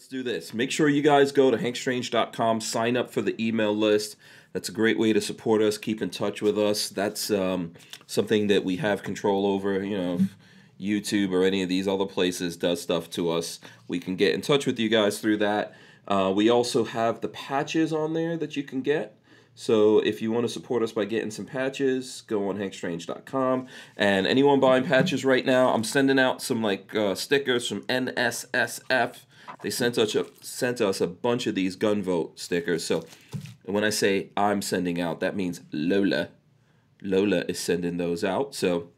let's do this. Make sure you guys go to hankstrange.com, sign up for the email list. That's a great way to support us, keep in touch with us. That's um, something that we have control over. You know, YouTube or any of these other places does stuff to us, we can get in touch with you guys through that. Uh, we also have the patches on there that you can get. So if you want to support us by getting some patches, go on hankstrange.com. And anyone buying patches right now, I'm sending out some like uh, stickers from NSSF. They sent us a, sent us a bunch of these gun vote stickers. So when I say I'm sending out, that means Lola. Lola is sending those out. So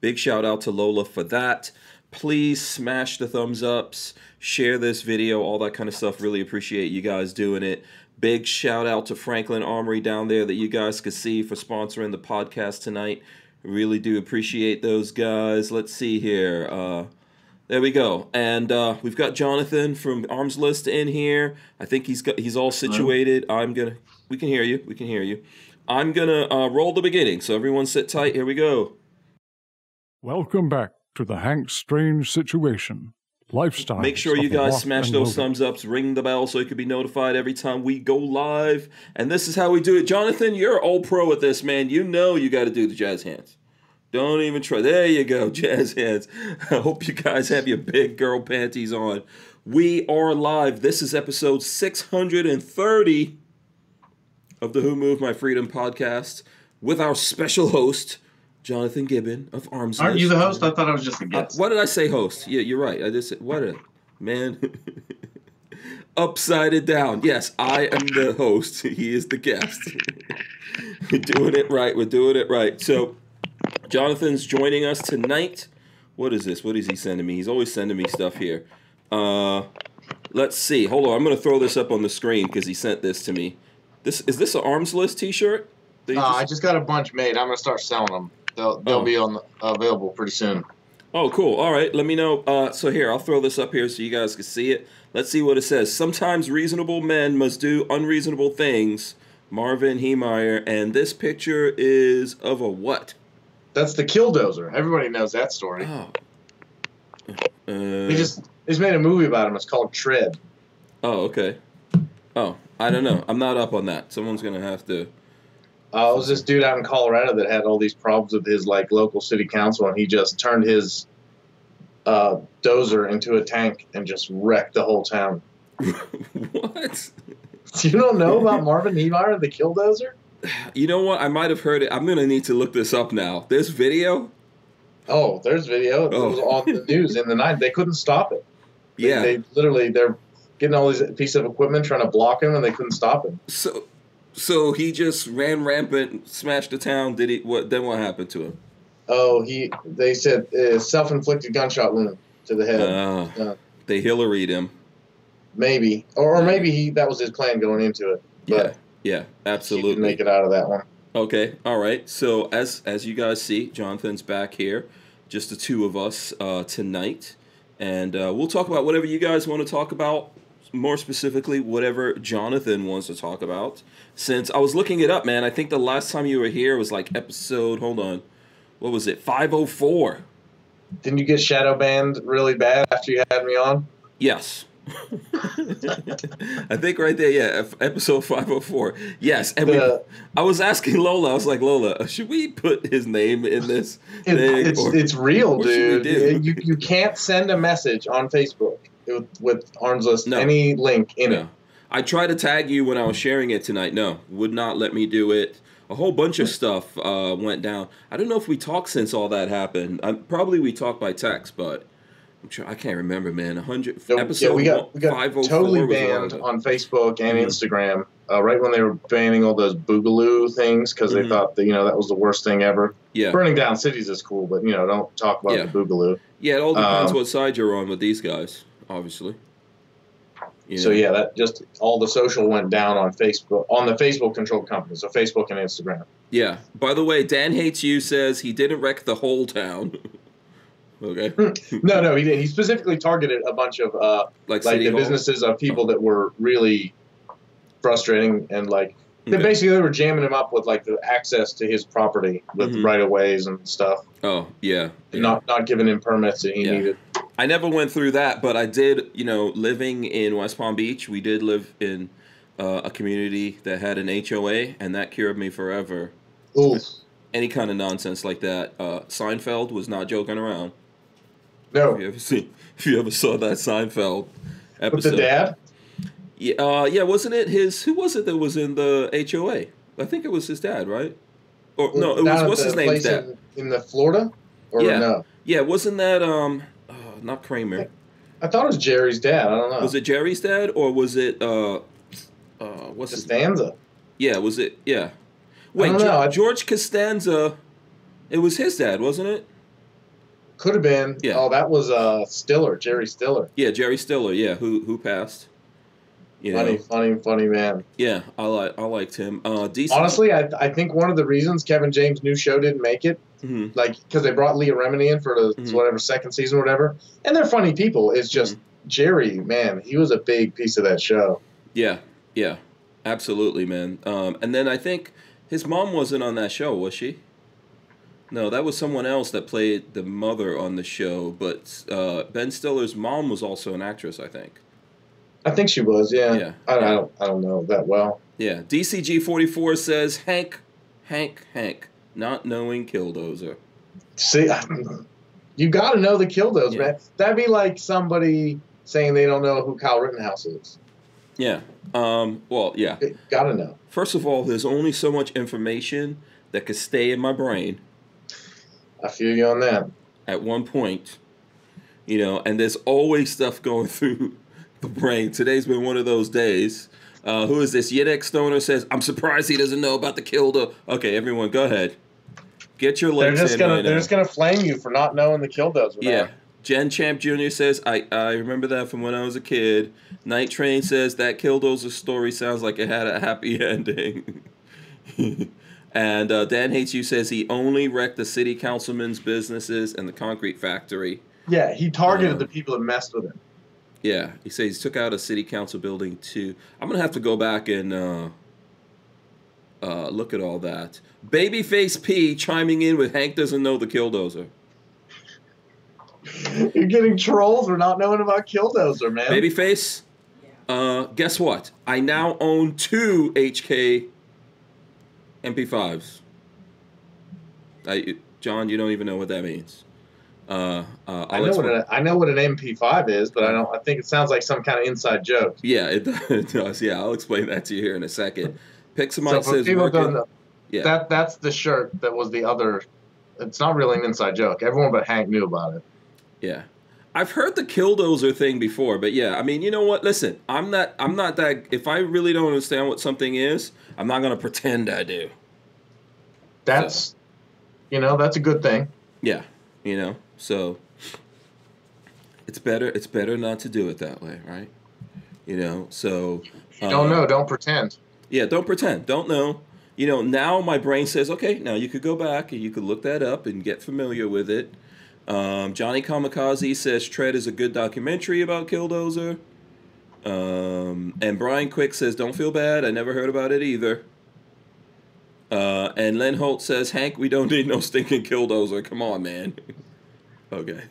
big shout out to Lola for that. Please smash the thumbs ups, share this video, all that kind of stuff. Really appreciate you guys doing it. Big shout out to Franklin Armory down there that you guys could see for sponsoring the podcast tonight. Really do appreciate those guys. Let's see here. Uh, there we go. And uh, we've got Jonathan from Armslist in here. I think he's got he's all situated. I'm gonna. We can hear you. We can hear you. I'm gonna uh, roll the beginning. So everyone sit tight. Here we go. Welcome back to the Hank Strange situation. Lifestyle. Make sure you guys smash those thumbs ups, ring the bell so you can be notified every time we go live. And this is how we do it. Jonathan, you're all pro at this, man. You know you got to do the jazz hands. Don't even try. There you go, jazz hands. I hope you guys have your big girl panties on. We are live. This is episode 630 of the Who Moved My Freedom podcast with our special host, Jonathan Gibbon of Arms. Aren't you the host? I thought I was just a Uh, guest. what did I say, host? Yeah, you're right. I just said, what a man. Upside it down. Yes, I am the host. He is the guest. We're doing it right. We're doing it right. So, Jonathan's joining us tonight. What is this? What is he sending me? He's always sending me stuff here. Uh, let's see. Hold on. I'm going to throw this up on the screen because he sent this to me. This is this an arms list T-shirt? Uh, just- I just got a bunch made. I'm gonna start selling them. They'll they'll Oh. be on the, available pretty soon. Oh, cool. All right. Let me know. Uh, so here, I'll throw this up here so you guys can see it. Let's see what it says. Sometimes reasonable men must do unreasonable things. Marvin Heemeyer, and this picture is of a what? That's the Killdozer. Everybody knows that story. Oh. He Uh, just he's made a movie about him. It's called Tread. oh, okay. Oh, I don't know. I'm not up on that. Someone's gonna have to. Uh, it was this dude out in Colorado that had all these problems with his like local city council, and he just turned his uh, dozer into a tank and just wrecked the whole town. what? You don't know about Marvin Heemeyer, the Killdozer? You know what? I might have heard it. I'm gonna need to look this up now. This video. Oh, there's video. It Oh. was on the news in the night. They couldn't stop it. They, Yeah. they literally they're getting all these piece of equipment trying to block him, and they couldn't stop him. So, so he just ran rampant, smashed the town. Did he? What? Then what happened to him? Oh, he they said uh, self-inflicted gunshot wound to the head, Uh, Yeah. They Hillaried him. maybe, or, or maybe he that was his plan going into it. But yeah, didn't absolutely. make it out of that one. Okay, all right. So as as you guys see, Jonathan's back here, just the two of us uh, tonight, and uh, we'll talk about whatever you guys want to talk about. More specifically, whatever Jonathan wants to talk about. Since I was looking it up, man, I think the last time you were here was like episode. Hold on, what was it? Five oh four. Didn't you get shadow banned really bad after you had me on? Yes. I think right there, yeah, episode 504. Yes. And we, I was asking Lola, I was like, Lola, should we put his name in this It, it's or- it's real, dude. You you can't send a message on Facebook with, with Armslist No. any link in no. it. I tried to tag you when I was sharing it tonight. No, would not let me do it. A whole bunch of stuff uh, went down. I don't know if we talked since all that happened. I, probably we talked by text, but I can't remember, man. 100 So, episode yeah, we got we got totally a while banned on Facebook and Mhm. Instagram uh, right when they were banning all those boogaloo things because Mhm. they thought that you know that was the worst thing ever. Yeah, Burning down cities is cool, but you know don't talk about Yeah. the boogaloo. yeah. It all depends Um, what side you're on with these guys, obviously. You So yeah, that just all the social went down on Facebook on the Facebook controlled companies, so Facebook and Instagram. Yeah. By the way, Dan hates you says he didn't wreck the whole town. okay. No, no, he didn't. He specifically targeted a bunch of uh, Like, like the Hall? businesses of people that were really frustrating and like they Okay. basically they were jamming him up with like the access to his property with Mhm. right of ways and stuff, Oh yeah. yeah. not not giving him permits that he Yeah. needed. I never went through that, but I did. You know, living in West Palm Beach, we did live in uh, a community that had an HOA, and that cured me forever. Ooh, Any kind of nonsense like that. Uh, Seinfeld was not joking around. No, If you ever seen, if you ever saw that Seinfeld episode, with the dad. Yeah, uh, yeah, wasn't it his? Who was it that was in the HOA? I think it was his dad, right? Or no, it was what's his name's dad? in, in the Florida, or Yeah. no? Yeah, wasn't that um, uh, not Kramer? I thought it was Jerry's dad. I don't know. Was it Jerry's dad or was it uh, uh, what's his Costanza? Yeah, was it? Yeah. Wait, know, George Costanza. It was his dad, wasn't it? Could have been. Yeah. Oh, that was uh Stiller, Jerry Stiller. Yeah, Jerry Stiller. Yeah, who who passed? You know, Funny, funny, funny man. yeah, I like I liked him. Uh, DC. Honestly, I, I think one of the reasons Kevin James' new show didn't make it, Mhm. like, because they brought Leah Remini in for the Mhm. whatever second season, or whatever, and they're funny people. It's just Mm-hmm. Jerry, man, he was a big piece of that show. Yeah, yeah, absolutely, man. Um, and then I think his mom wasn't on that show, was she? No, that was someone else that played the mother on the show. But uh, Ben Stiller's mom was also an actress, I think. I think she was, yeah. Yeah. I, I don't, I don't know that well. Yeah. DCG forty four says Hank, Hank, Hank, not knowing Killdozer. See, you got to know the Kildos, Yeah. man. That'd be like somebody saying they don't know who Kyle Rittenhouse is. Yeah. Um. Well, yeah. Got to know. First of all, there's only so much information that could stay in my brain I feel you on that. at one point, you know, and there's always stuff going through the brain. Today's been one of those days. Uh, who is this? Yedek Stoner says, I'm surprised he doesn't know about the Kilda. Okay, everyone, go ahead. Get your They're just in gonna, right they're now. just gonna flame you for not knowing the Kildos. Yeah. Jen Champ Jr. says, I, I remember that from when I was a kid. Night Train says, that Kildo's story sounds like it had a happy ending. and uh, Dan Hates You says he only wrecked the city councilman's businesses and the concrete factory. Yeah, he targeted Uh, the people that messed with him. Yeah, he says he took out a city council building too. I'm gonna have to go back and uh, uh, look at all that. Babyface P chiming in with Hank doesn't know the Killdozer. You're getting trolls for not knowing about Killdozer, man. Babyface, uh, guess what? I now own two HK MP5s. I, John, you don't even know what that means. Uh, uh, I know what an, I know what an MP5 is, but I don't. I think it sounds like some kind of inside joke. Yeah, it, it does. Yeah, I'll explain that to you here in a second. Pixamite So says people who don't working. know, Yeah. that that's the shirt that was the other. It's not really an inside joke. Everyone but Hank knew about it. Yeah. I've heard the killdozer thing before, but yeah, I mean, you know what? Listen, I'm not I'm not that if I really don't understand what something is, I'm not going to pretend I do. That's, you know, that's a good thing. Yeah, you know. So it's better it's better not to do it that way, right? You know. So don't uh, know, don't pretend. Yeah, don't pretend. Don't know. You know, now my brain says, okay, now you could go back and you could look that up and get familiar with it. Um, Johnny Kamikaze says Tread is a good documentary about Killdozer. Um, and Brian Quick says, don't feel bad. I never heard about it either. Uh, and Len Holt says, Hank, we don't need no stinking Killdozer. Come on, man. okay.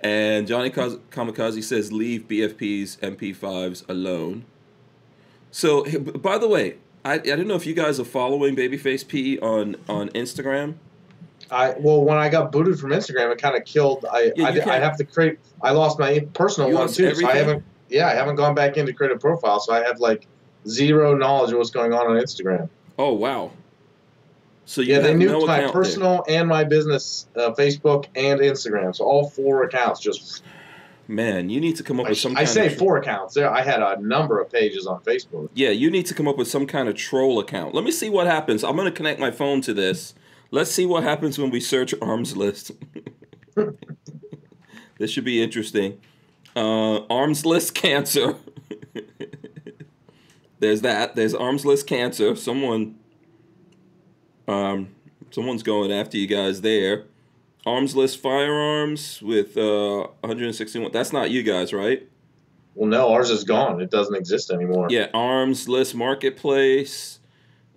And Johnny Kaz- Kamikaze says, leave BFP's MP5s alone. So, by the way, I, I don't know if you guys are following Babyface P on on Instagram. I well, when I got booted from Instagram, it kind of killed. I Yeah, I, I have to create. I lost my personal You one too, so I haven't. Yeah, I haven't gone back in to create a profile, so I have like zero knowledge of what's going on on Instagram. Oh wow! So you Yeah, they knew no my account there. personal and my business uh, Facebook and Instagram, so all four accounts just. Man, you need to come up I, with some. I say of, four accounts. There, I had a number of pages on Facebook. Yeah, you need to come up with some kind of troll account. Let me see what happens. I'm gonna connect my phone to this. Let's see what happens when we search arms list. this should be interesting. Uh, arms list cancer. There's that. There's arms list cancer. Someone, um, someone's going after you guys there. Arms list firearms with uh 161. That's not you guys, right? Well, no, ours is gone. It doesn't exist anymore. Yeah, Arms List Marketplace,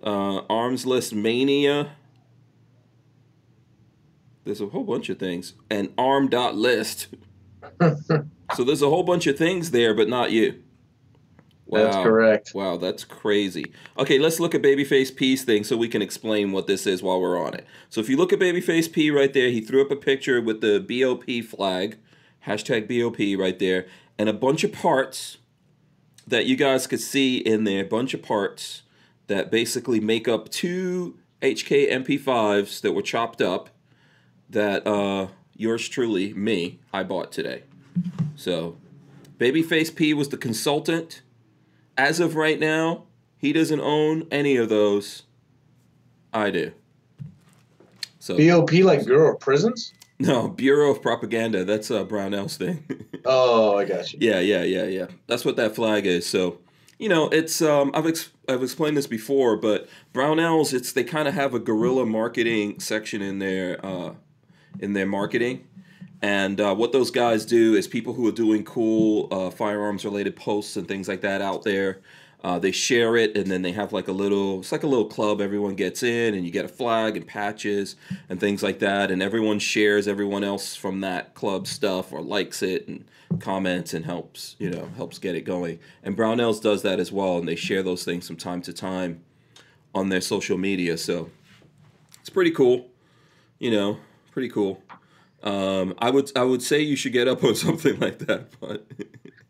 uh, Arms List Mania. There's a whole bunch of things. And Arm.list. so there's a whole bunch of things there, but not you. That's correct. Wow, that's crazy. Okay, let's look at Babyface P's thing so we can explain what this is while we're on it. So if you look at Babyface P right there, he threw up a picture with the BOP flag, hashtag BOP right there, and a bunch of parts that you guys could see in there, a bunch of parts that basically make up two HK MP5s that were chopped up that uh, yours truly, me, I bought today. So Babyface P was the consultant as of right now, he doesn't own any of those. I do. So BOP like Bureau of Prisons? No, Bureau of Propaganda. That's uh, Brownell's thing. oh, I got you. Yeah, yeah, yeah, yeah. That's what that flag is. So, you know, it's um, I've ex- I've explained this before, but Brownells, it's they kind of have a guerrilla marketing section in their uh, in their marketing. And uh, what those guys do is people who are doing cool uh, firearms related posts and things like that out there. Uh, they share it and then they have like a little, it's like a little club. Everyone gets in and you get a flag and patches and things like that. And everyone shares everyone else from that club stuff or likes it and comments and helps, you know, helps get it going. And Brownells does that as well. And they share those things from time to time on their social media. So it's pretty cool, you know, pretty cool. Um, I would I would say you should get up on something like that, but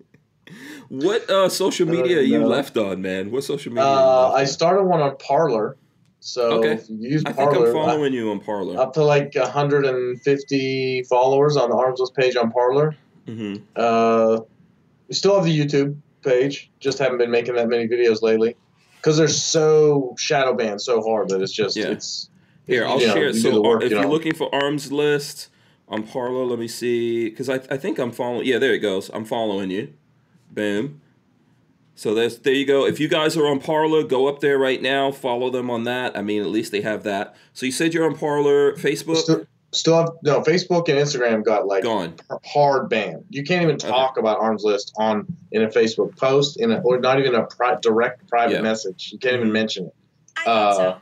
what uh, social media uh, you left on, man? What social media? Uh, I started one on Parler. So okay. use I think I'm following I, you on Parler. Up to like 150 followers on the Armslist page on Parler. Mm-hmm. Uh, we still have the YouTube page, just haven't been making that many videos lately because they're so shadow banned so hard that it's just yeah. it's. Here, I'll share. Know, so, if you are looking for Armslist, on Parler. Let me see, because I, I think I'm following. Yeah, there it goes. I'm following you. Boom. So there's there you go. If you guys are on Parler, go up there right now. Follow them on that. I mean, at least they have that. So you said you're on Parler, Facebook. Still, still have no Facebook and Instagram got like gone hard ban. You can't even talk okay. about Armslist on in a Facebook post in a, or not even a pri- direct private yeah. message. You can't even mention it. I Uh, so.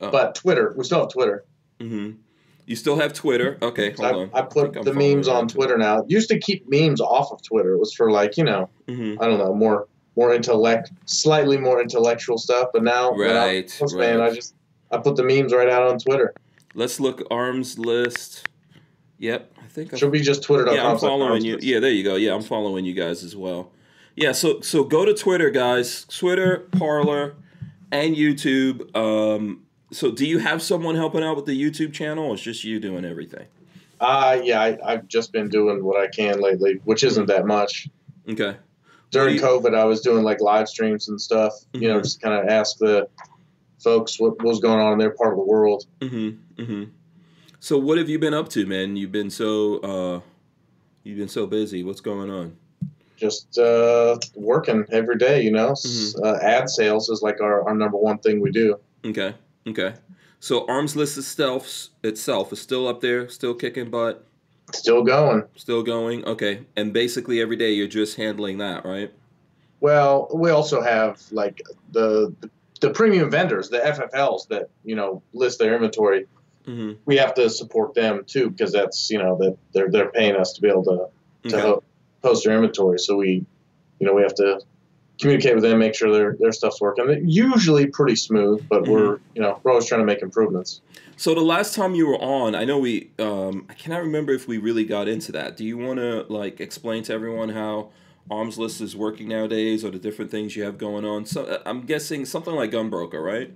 oh. But Twitter, we still have Twitter. Mm-hmm. You still have Twitter? Okay, hold I, on. I put I the memes on Twitter now. Used to keep memes off of Twitter. It was for like you know, mm-hmm. I don't know, more more intellect, slightly more intellectual stuff. But now, right, post, right. man, I just I put the memes right out on Twitter. Let's look arms list. Yep, I think I should be just Twitter. Yeah, I'm following you. Yeah, there you go. Yeah, I'm following you guys as well. Yeah, so so go to Twitter, guys. Twitter, Parler, and YouTube. Um, so, do you have someone helping out with the YouTube channel, or is just you doing everything? Uh, yeah, I, have just been doing what I can lately, which isn't that much. Okay. During you, COVID, I was doing like live streams and stuff. Mm-hmm. You know, mm-hmm. just kind of ask the folks what, what, was going on in their part of the world. Mm-hmm. Mm-hmm. So, what have you been up to, man? You've been so uh, you've been so busy. What's going on? Just uh, working every day. You know, mm-hmm. uh, ad sales is like our, our number one thing we do. Okay. Okay. So Armslist itself itself is still up there, still kicking butt. Still going. Still going. Okay. And basically every day you're just handling that, right? Well, we also have like the the, the premium vendors, the FFLs that you know list their inventory. Mm-hmm. We have to support them too because that's you know that they're they're paying us to be able to to okay. post their inventory. So we, you know, we have to communicate with them, make sure their their stuff's working. They're usually pretty smooth, but mm-hmm. we're you know we're always trying to make improvements. So the last time you were on, I know we um, I cannot remember if we really got into that. Do you want to like explain to everyone how Armslist is working nowadays, or the different things you have going on? So uh, I'm guessing something like Gunbroker, right?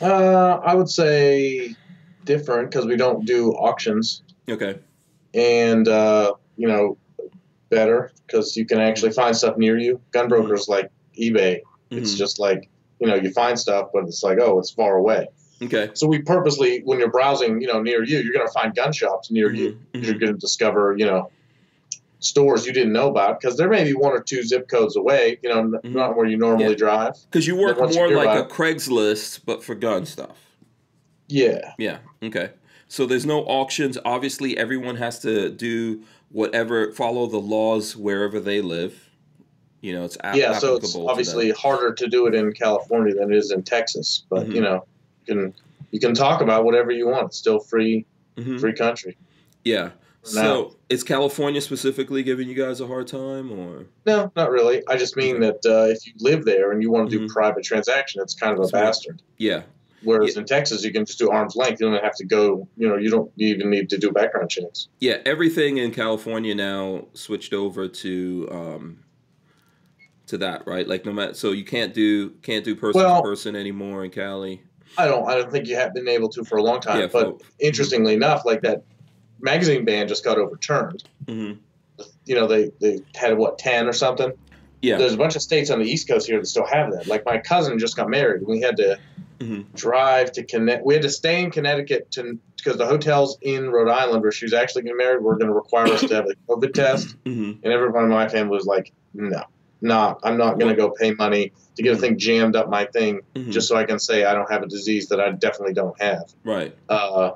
Uh, I would say different because we don't do auctions. Okay. And uh, you know, better because you can actually find stuff near you. Gunbroker's mm-hmm. like eBay. Mm-hmm. It's just like you know you find stuff, but it's like oh, it's far away. Okay. So we purposely, when you're browsing, you know, near you, you're going to find gun shops near mm-hmm. you. Mm-hmm. You're going to discover, you know, stores you didn't know about because there may be one or two zip codes away. You know, mm-hmm. not where you normally yeah. drive. Because you work more you like a Craigslist, but for gun stuff. Yeah. Yeah. Okay. So there's no auctions. Obviously, everyone has to do whatever follow the laws wherever they live. You know, it's yeah. So it's obviously harder to do it in California than it is in Texas, but mm-hmm. you know, you can you can talk about whatever you want. It's still free, mm-hmm. free country. Yeah. So, is California specifically giving you guys a hard time, or no? Not really. I just mean that uh, if you live there and you want to do Mhm. private transaction, it's kind of a That's right. bastard. yeah, Whereas in Texas, you can just do arm's length. You don't have to go. You know, you don't even need to do background checks. yeah? Everything in California now switched over to um, to that, right? Like no matter, so you can't do can't do person Well- to person anymore in Cali. I don't. I don't think you have been able to for a long time. Yeah, but for- interestingly enough, like that magazine ban just got overturned. hmm You know, they they had what ten or something. Yeah, There's a bunch of states on the East Coast here that still have that. Like my cousin just got married. and We had to hmm drive to Connecticut. We had to stay in Connecticut to because the hotels in Rhode Island where she was actually getting married were going to require us to have a COVID test. hmm And everyone in my family was like, "No, not. I'm not going to go pay money to get a thing jammed up my thing hmm just so I can say I don't have a disease that I definitely don't have." right. Uh,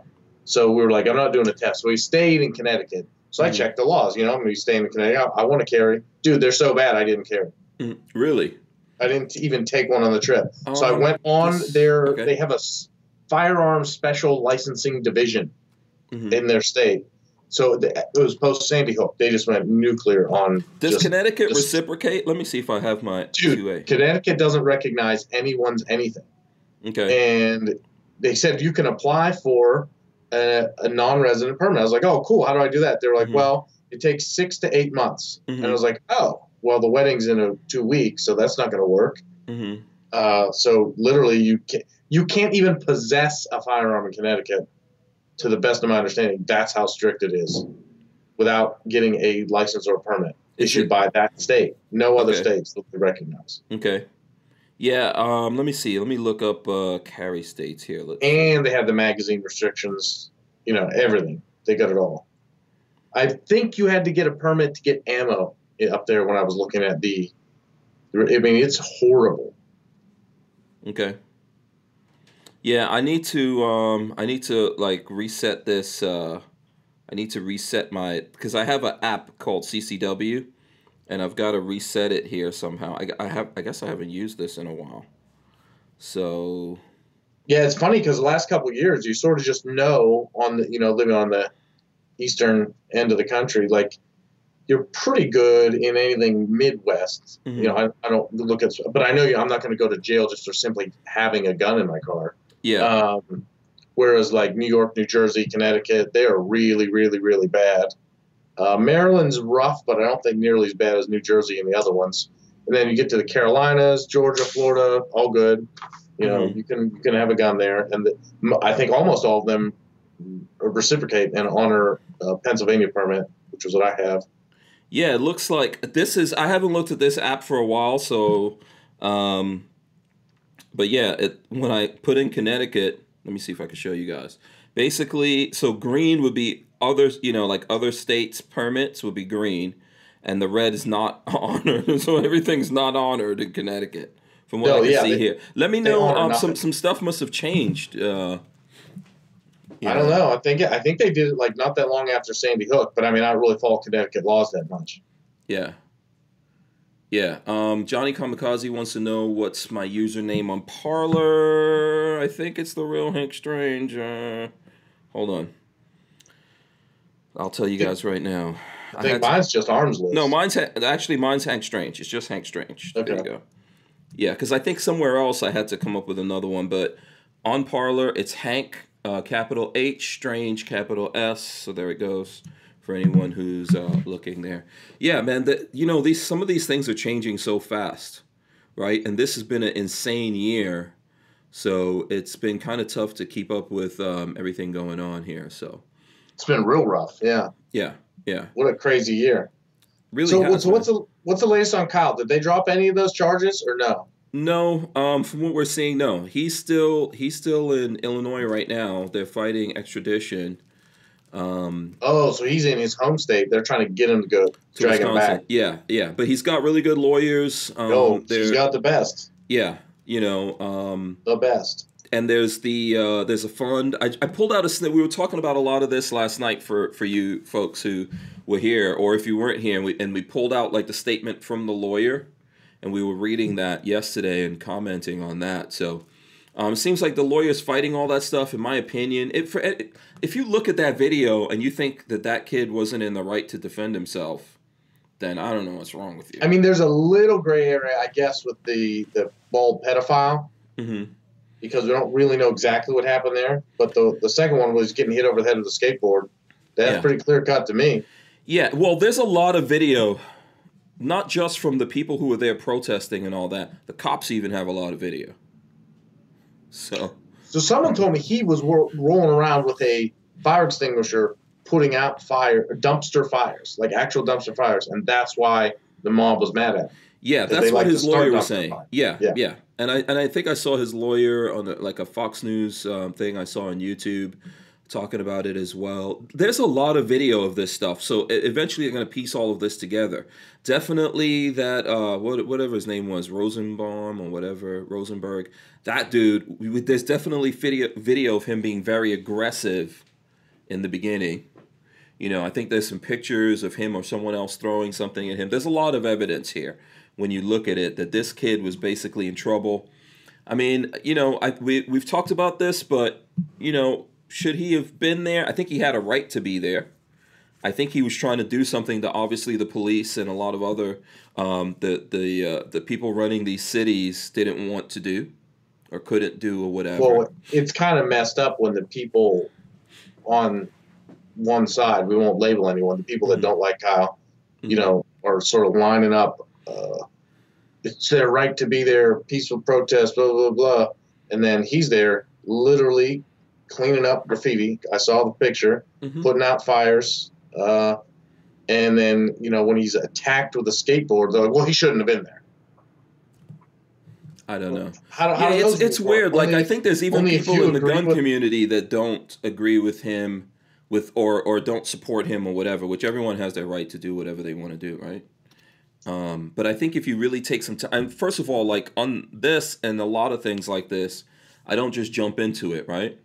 so we were like, "I'm not doing a test." So we stayed in Connecticut. So I Mhm. checked the laws. You know, I'm going to be staying in Connecticut. I, I want to carry. Dude, they're so bad. I didn't carry. Really? I didn't even take one on the trip. So I Um, went on their. okay. They have a firearms special licensing division Mhm. in their state. So the, it was post Sandy Hook. They just went nuclear on. Does just, Connecticut just- reciprocate? Let me see if I have my Dude, 2A. Connecticut doesn't recognize anyone's anything, Okay. and they said you can apply for a, a non-resident permit. I was like, oh, cool. How do I do that? They were like, Mhm. well, it takes six to eight months, Mhm. and I was like, oh, well, the wedding's in a, two weeks, so that's not going to work. hmm Uh, so literally, you can you can't even possess a firearm in Connecticut. To the best of my understanding, that's how strict it is, without getting a license or a permit issued by that state. No other Okay. states that they recognize, Okay. Yeah. Um. Let me see. Let me look up uh, carry states here. Let's, and they have the magazine restrictions. You know everything. They got it all. I think you had to get a permit to get ammo up there when I was looking at the. I mean, it's horrible. Okay. Yeah, I need to um I need to like reset this uh I need to reset my because I have an app called CCW and I've got to reset it here somehow. I, I have I guess I haven't used this in a while. So, Yeah, it's funny because the last couple of years, you sort of just know on the, you know, living on the eastern end of the country, like you're pretty good in anything Midwest. Mhm. You know, I, I don't look at, but I know you, I'm not going to go to jail just for simply having a gun in my car. yeah. Um, whereas like New York, New Jersey, Connecticut, they are really, really, really bad. Uh, Maryland's rough, but I don't think nearly as bad as New Jersey and the other ones. And then you get to the Carolinas, Georgia, Florida, all good. You know, Mhm. you can you can have a gun there, and the, I think almost all of them reciprocate and honor a Pennsylvania permit, which is what I have. Yeah, it looks like this is. I haven't looked at this app for a while, so, um, but yeah, it when I put in Connecticut, let me see if I can show you guys. Basically, so green would be others, you know, like other states' permits would be green, and the red is not honored. So everything's not honored in Connecticut, from what No, I can yeah, see they- here. Let me know. Um, some some stuff must have changed. Uh, you I don't know. I think I think they did it like not that long after Sandy Hook, but I mean, I don't really follow Connecticut laws that much. Yeah. Yeah. Um, Johnny Kamikaze wants to know what's my username on Parler. I think it's the real Hank Strange. Uh, hold on. I'll tell you guys right now. I think to- mine's just arms list. no, mine's ha- actually mine's Hank Strange. It's just Hank Strange. There you go. Yeah, because I think somewhere else I had to come up with another one, but on Parler it's Hank, uh, capital H, Strange, capital S. So there it goes for anyone who's uh, looking there. Yeah, man. That you know these some of these things are changing so fast, right? And this has been an insane year, so it's been kind of tough to keep up with um, everything going on here. So It's been real rough. Yeah. yeah, yeah, What a crazy year. really. so, has, so what's the what's the latest on Kyle? Did they drop any of those charges or no? No, um, from what we're seeing, no. He's still he's still in Illinois right now. They're fighting extradition. Um, Oh, so he's in his home state. They're trying to get him to go to drag him back. Yeah, yeah. But he's got really good lawyers. Um, oh, he's got the best. yeah, you know. Um, The best. and there's the uh, there's a fund. I, I pulled out a snip. We were talking about a lot of this last night for for you folks who were here, or if you weren't here, and we and we pulled out like the statement from the lawyer, and we were reading that yesterday and commenting on that. So Um, it seems like the lawyer's fighting all that stuff. In my opinion, it, it, if you look at that video and you think that that kid wasn't in the right to defend himself, then I don't know what's wrong with you. I mean, there's a little gray area, I guess, with the the bald pedophile. Mm-hmm. Because we don't really know exactly what happened there, but the the second one was getting hit over the head with a skateboard. That's Yeah. pretty clear cut to me. Yeah, well, there's a lot of video, not just from the people who were there protesting and all that. The cops even have a lot of video. So, So someone told me he was ro- rolling around with a fire extinguisher, putting out fire dumpster fires, like actual dumpster fires, and that's why the mob was mad at. Him. yeah, that's what like his lawyer was saying. Yeah, yeah, Yeah. And I and I think I saw his lawyer on a, like a Fox News um, thing I saw on YouTube talking about it as well. There's a lot of video of this stuff, so eventually I'm going to piece all of this together. Definitely that uh, what, whatever his name was, Rosenbaum or whatever Rosenberg. That dude, there's definitely video video of him being very aggressive in the beginning. You know, I think there's some pictures of him or someone else throwing something at him. There's a lot of evidence here when you look at it that this kid was basically in trouble. I mean, you know, I, we we've talked about this, but you know, should he have been there? I think he had a right to be there. I think he was trying to do something that obviously the police and a lot of other um, the the uh, the people running these cities didn't want to do or couldn't do or whatever. Well, it's kind of messed up when the people on one side, we won't label anyone, the people that Mhm. don't like Kyle, you Mhm. know, are sort of lining up. Uh, it's their right to be there, peaceful protest, blah, blah, blah. And then he's there literally cleaning up graffiti. I saw the picture, Mhm. putting out fires. Uh, and then, you know, when he's attacked with a skateboard, they're like, well, he shouldn't have been there. I don't know. How, how yeah, it's it's weird. Like I think there's even people in the gun with- community that don't agree with him with or or don't support him or whatever, which everyone has their right to do whatever they want to do, right? Um, but I think if you really take some time, first of all, like on this and a lot of things like this, I don't just jump into it, right?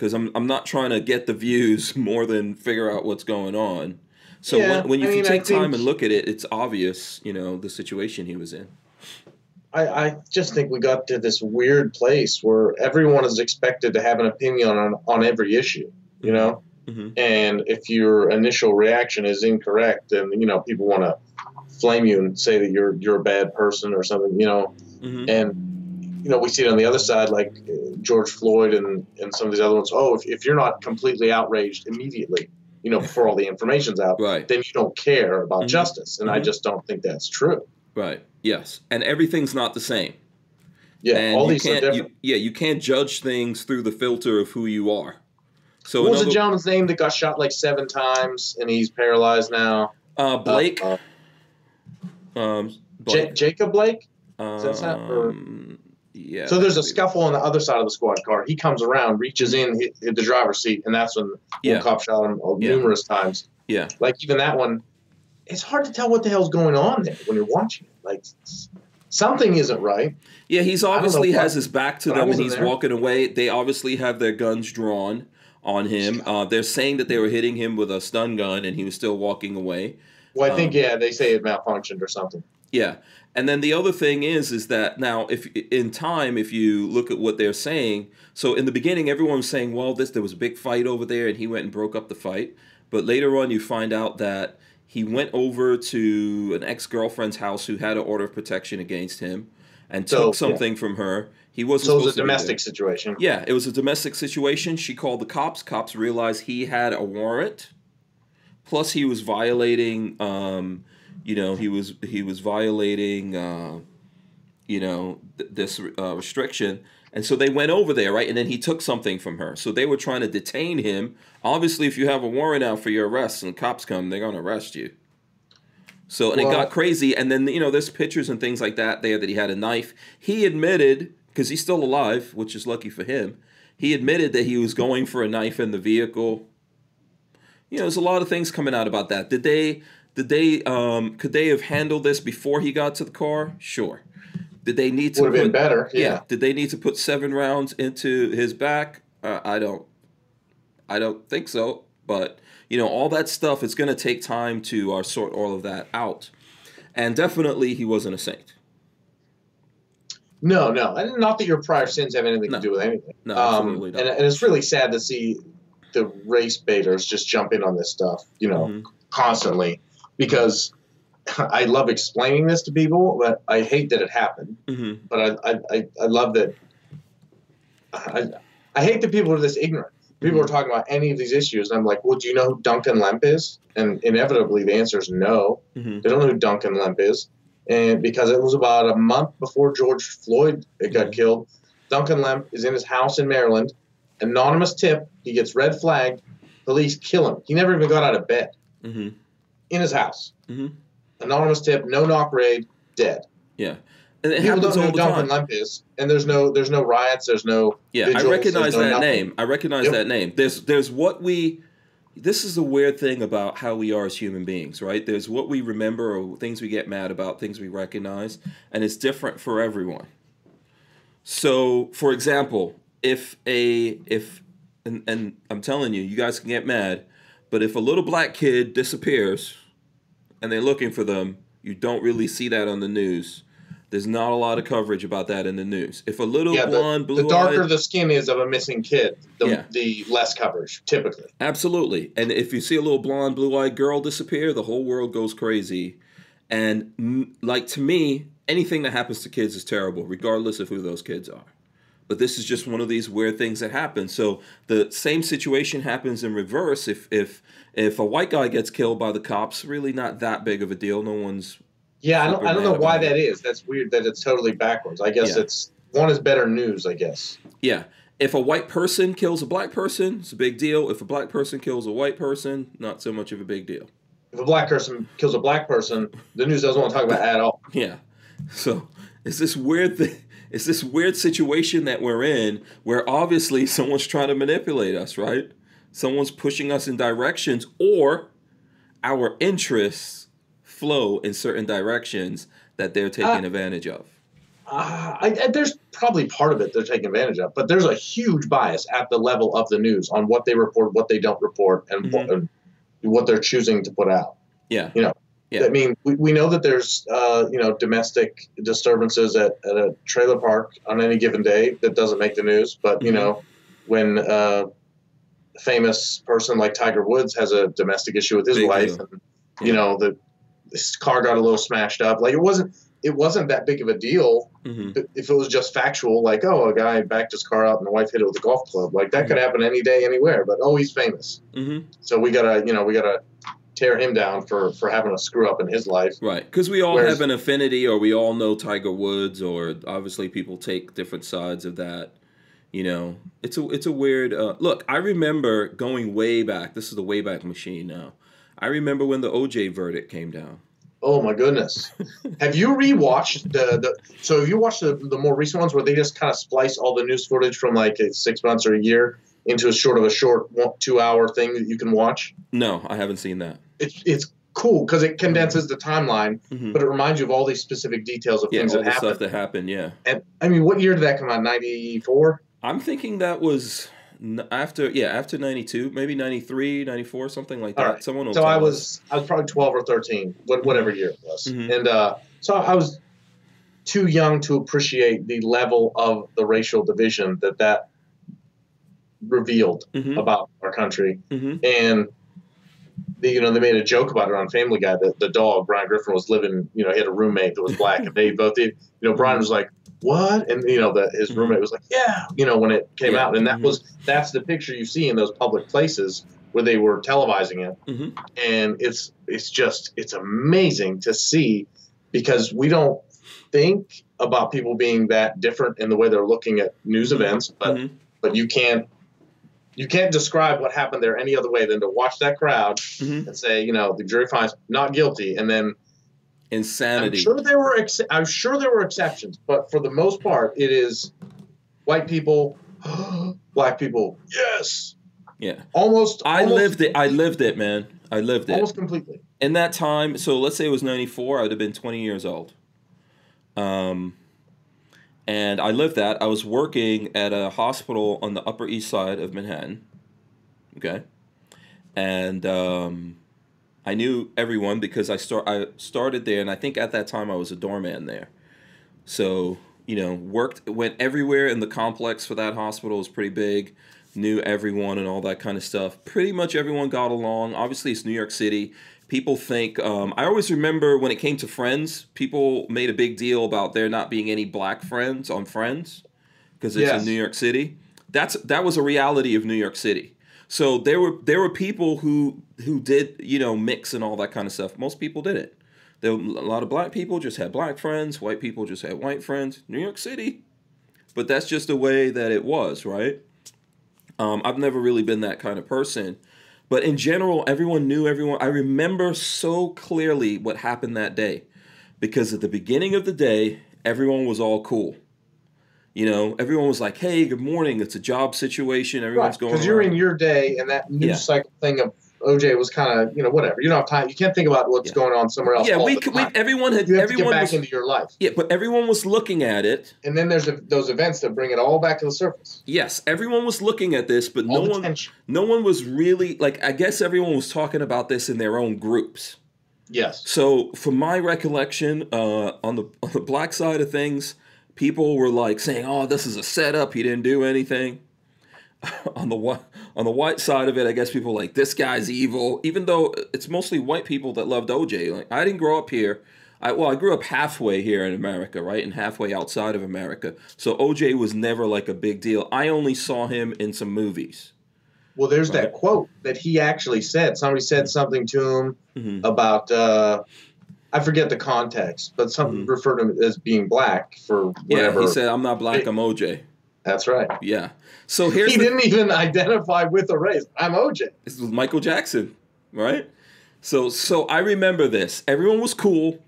Because I'm I'm not trying to get the views more than figure out what's going on. So Yeah, when, when you, I you mean, I take time and look at it, it's obvious, you know, the situation he was in. I, I just think we got to this weird place where everyone is expected to have an opinion on, on every issue, you know? Mhm. And if your initial reaction is incorrect, then, you know, people want to flame you and say that you're you're a bad person or something, you know? hmm And, you know, we see it on the other side, like uh, George Floyd and, and some of these other ones. Oh, if, if you're not completely outraged immediately, you know, before all the information's out, Right. then you don't care about Mhm. justice. And I Mhm. just don't think that's true. Right. Yes. And everything's not the same. Yeah, and all you these are can't, different. you, yeah, you can't judge things through the filter of who you are. So what was the gentleman's name that got shot like seven times and he's paralyzed now? uh, Blake, Uh, um, Blake, Jacob Blake. um, that not- or- yeah. so there's a scuffle on the other side of the squad car. He comes around, reaches in, hit, hit the driver's seat, and that's when one cop shot him uh, Yeah. numerous times. Yeah. Like even that one, it's hard to tell what the hell's going on there when you're watching it. Like something isn't right. Yeah, he's obviously what- has his back to them and he's there. walking away. They obviously have their guns drawn on him. Uh, they're saying that they were hitting him with a stun gun and he was still walking away. Well, I think Um, yeah, they say it malfunctioned or something. Yeah. And then the other thing is is that now if in time if you look at what they're saying, so in the beginning everyone was saying, well, this there was a big fight over there and he went and broke up the fight. But later on you find out that he went over to an ex-girlfriend's house who had an order of protection against him and So, took yeah. something from her. He wasn't So it was a to be there. domestic situation. Yeah, it was a domestic situation. She called the cops. Cops realized he had a warrant. Plus, he was violating. Um, you know, he was he was violating. Uh, you know th- this uh, restriction, and so they went over there, right? And then he took something from her. So they were trying to detain him. Obviously, if you have a warrant out for your arrest and cops come, they're gonna arrest you. So and it got crazy, and then you know there's pictures and things like that there that he had a knife. He admitted because he's still alive, which is lucky for him. He admitted that he was going for a knife in the vehicle. You know, there's a lot of things coming out about that. Did they? Did they? Um, could they have handled this before he got to the car? Sure. Did they need to Would have been put- better. Yeah. Did they need to put seven rounds into his back? Uh, I don't. I don't think so. But you know, all that stuff. It's going to take time to uh, sort all of that out. And definitely, he wasn't a saint. No, no, and not that your prior sins have anything No. to do with anything. No, Um, absolutely not. and, and it's really sad to see the race baiters just jump in on this stuff, you know, Mhm. constantly, because I love explaining this to people, but I hate that it happened. hmm But I, I, I, love that. I, I hate that people are this ignorant. People Mhm. are talking about any of these issues, and I'm like, well, do you know who Duncan Lemp is? And inevitably, the answer is no. hmm They don't know who Duncan Lemp is, and because it was about a month before George Floyd got Mhm. killed, Duncan Lemp is in his house in Maryland. Anonymous tip. He gets red flagged. Police kill him. He never even got out of bed. In his house. hmm Anonymous tip. No knock raid. Dead. Yeah, and it People don't know all who the time. Lemp and there's no there's no riots. There's no Yeah, vigils, I recognize no that nothing. name. I recognize Yep. that name. There's there's what we. This is the weird thing about how we are as human beings, right? There's what we remember or things we get mad about, things we recognize, and it's different for everyone. So, for example, if a if and, and I'm telling you, you guys can get mad, but if a little black kid disappears and they're looking for them, you don't really see that on the news. There's not a lot of coverage about that in the news. If a little Yeah, blonde, blue, eyed the darker the skin is of a missing kid, the, Yeah. the less coverage typically. Absolutely. And if you see a little blonde, blue eyed girl disappear, the whole world goes crazy. And mm, like to me, anything that happens to kids is terrible, regardless of who those kids are. But this is just one of these weird things that happen. So the same situation happens in reverse. If if if a white guy gets killed by the cops, really not that big of a deal. No one's Yeah, I don't, I don't know why that is. That's weird that it's totally backwards. I guess Yeah. it's one is better news. I guess. yeah. If a white person kills a black person, it's a big deal. If a black person kills a white person, not so much of a big deal. If a black person kills a black person, the news doesn't want to talk about it at all. Yeah. So it's this weird thing. It's this weird situation that we're in where obviously someone's trying to manipulate us, right? Someone's pushing us in directions or our interests flow in certain directions that they're taking Uh, advantage of. Uh, I, I, there's probably part of it they're taking advantage of, but there's a huge bias at the level of the news on what they report, what they don't report, and, what, and what they're choosing to put out. Yeah. You know, Yeah. I mean, we, we know that there's uh, you know domestic disturbances at, at a trailer park on any given day that doesn't make the news, but you Mhm. know when uh, a famous person like Tiger Woods has a domestic issue with his Big wife, deal. and you know the his car got a little smashed up, like it wasn't it wasn't that big of a deal hmm if it was just factual, like oh a guy backed his car out and the wife hit it with a golf club, like that could happen any day anywhere, but oh he's famous, hmm so we gotta you know we gotta tear him down for for having a screw up in his life. Right. Because we all Whereas- have an affinity or we all know Tiger Woods or obviously people take different sides of that. You know, it's a it's a weird uh, look. I remember going way back. This is the way back machine now. I remember when the OJ verdict came down. Oh my goodness. have you rewatched the, the so have you watched the, the more recent ones where they just kind of splice all the news footage from like six months or a year into a sort of a short two hour thing that you can watch? No, I haven't seen that. It's it's cool because it condenses the timeline, Mhm. but it reminds you of all these specific details of Yeah, things all that the stuff happened. that happened. Yeah, And I mean, what year did that come out? Ninety four. I'm thinking that was after yeah after 92 maybe 93 94 something like that right. someone will So I was I was probably twelve or thirteen, what- whatever year it was, Mhm. and uh, so I was too young to appreciate the level of the racial division that that revealed Mhm, about our country. mhm. And they, you know, they made a joke about it on Family Guy that the dog Brian Griffin was living. You know, he had a roommate that was black, and they both did. You know, Brian was like, "What?" And you know, that his Mhm. roommate was like, "Yeah." You know, when it came Yeah. out, and that Mhm. was that's the picture you see in those public places where they were televising it, Mhm. and it's it's just it's amazing to see because we don't think about people being that different in the way they're looking at news events, but Mhm. but you can't you can't describe what happened there any other way than to watch that crowd Mhm. and say, you know, the jury finds not guilty, and then insanity. I'm sure there were ex- I'm sure there were exceptions, but for the most part, it is white people, black people, yes, yeah almost. I almost, lived it I lived it man I lived it almost completely. in that time, so let's say it was 94, I would have been 20 years old. Um, and I lived that. I was working at a hospital on the Upper East Side of Manhattan. Okay. And um, I knew everyone because I start I started there, and I think at that time I was a doorman there. So you know, worked went everywhere in the complex for that hospital. It was pretty big, knew everyone and all that kind of stuff. Pretty much everyone got along. Obviously, it's New York City. People think um, I always remember when it came to Friends, people made a big deal about there not being any black friends on Friends because it's Yes. in New York City. That's that was a reality of New York City. So there were there were people who who did you know mix and all that kind of stuff. Most people did it There were a lot of black people just had black friends. White people just had white friends. New York City, but that's just the way that it was, right? Um, I've never really been that kind of person, but in general, everyone knew everyone. I remember so clearly what happened that day, because at the beginning of the day, everyone was all cool. You know, everyone was like, "Hey, good morning. It's a job situation. Everyone's going." Because you're in your day, and that news Yeah. cycle thing of OJ was kind of, you know, whatever. You don't have time. You can't think about what's Yeah. going on somewhere else. Yeah, all we, the could- we time. everyone had you have to get everyone back was into your life, yeah, but everyone was looking at it. and then there's a, those events that bring it all back to the surface. Yes, everyone was looking at this, but All no one tension. no one was really like I guess everyone was talking about this in their own groups. Yes. So, from my recollection, uh, on the on the black side of things, people were like saying, "Oh, this is a setup. He didn't do anything." on the whi- on the white side of it, I guess people like this guy's evil. Even though it's mostly white people that loved OJ. Like I didn't grow up here. I well, I grew up halfway here in America, right, and halfway outside of America. So OJ was never like a big deal. I only saw him in some movies. Well, there's Right. that quote that he actually said. Somebody said something to him Mhm. about uh, I forget the context, but some Mhm. referred to him as being black for whatever. Yeah, he said, "I'm not black. I'm OJ." That's right. Yeah. So here's He the didn't even identify with a race. I'm OJ. This was Michael Jackson, right? So so I remember this. Everyone was cool.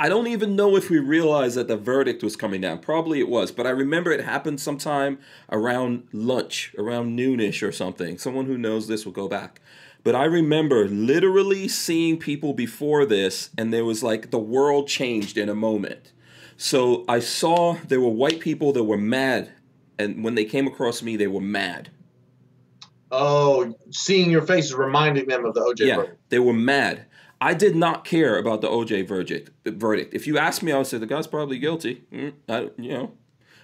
I don't even know if we realized that the verdict was coming down. Probably it was, but I remember it happened sometime around lunch, around noonish or something. Someone who knows this will go back. But I remember literally seeing people before this, and there was like the world changed in a moment. So I saw there were white people that were mad, and when they came across me, they were mad. Oh, seeing your face is reminding them of the OJ Yeah, verdict. they were mad. I did not care about the OJ verdict. Verdict. If you asked me, I would say the guy's probably guilty. Mm, I, you know,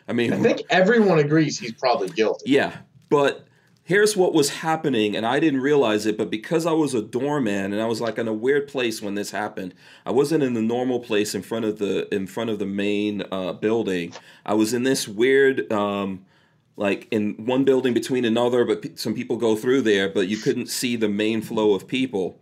I mean, I think everyone agrees he's probably guilty. yeah. But here's what was happening, and I didn't realize it. But because I was a doorman and I was like in a weird place when this happened, I wasn't in the normal place in front of the in front of the main uh, building. I was in this weird. Um, like in one building between another, but pe- some people go through there, but you couldn't see the main flow of people.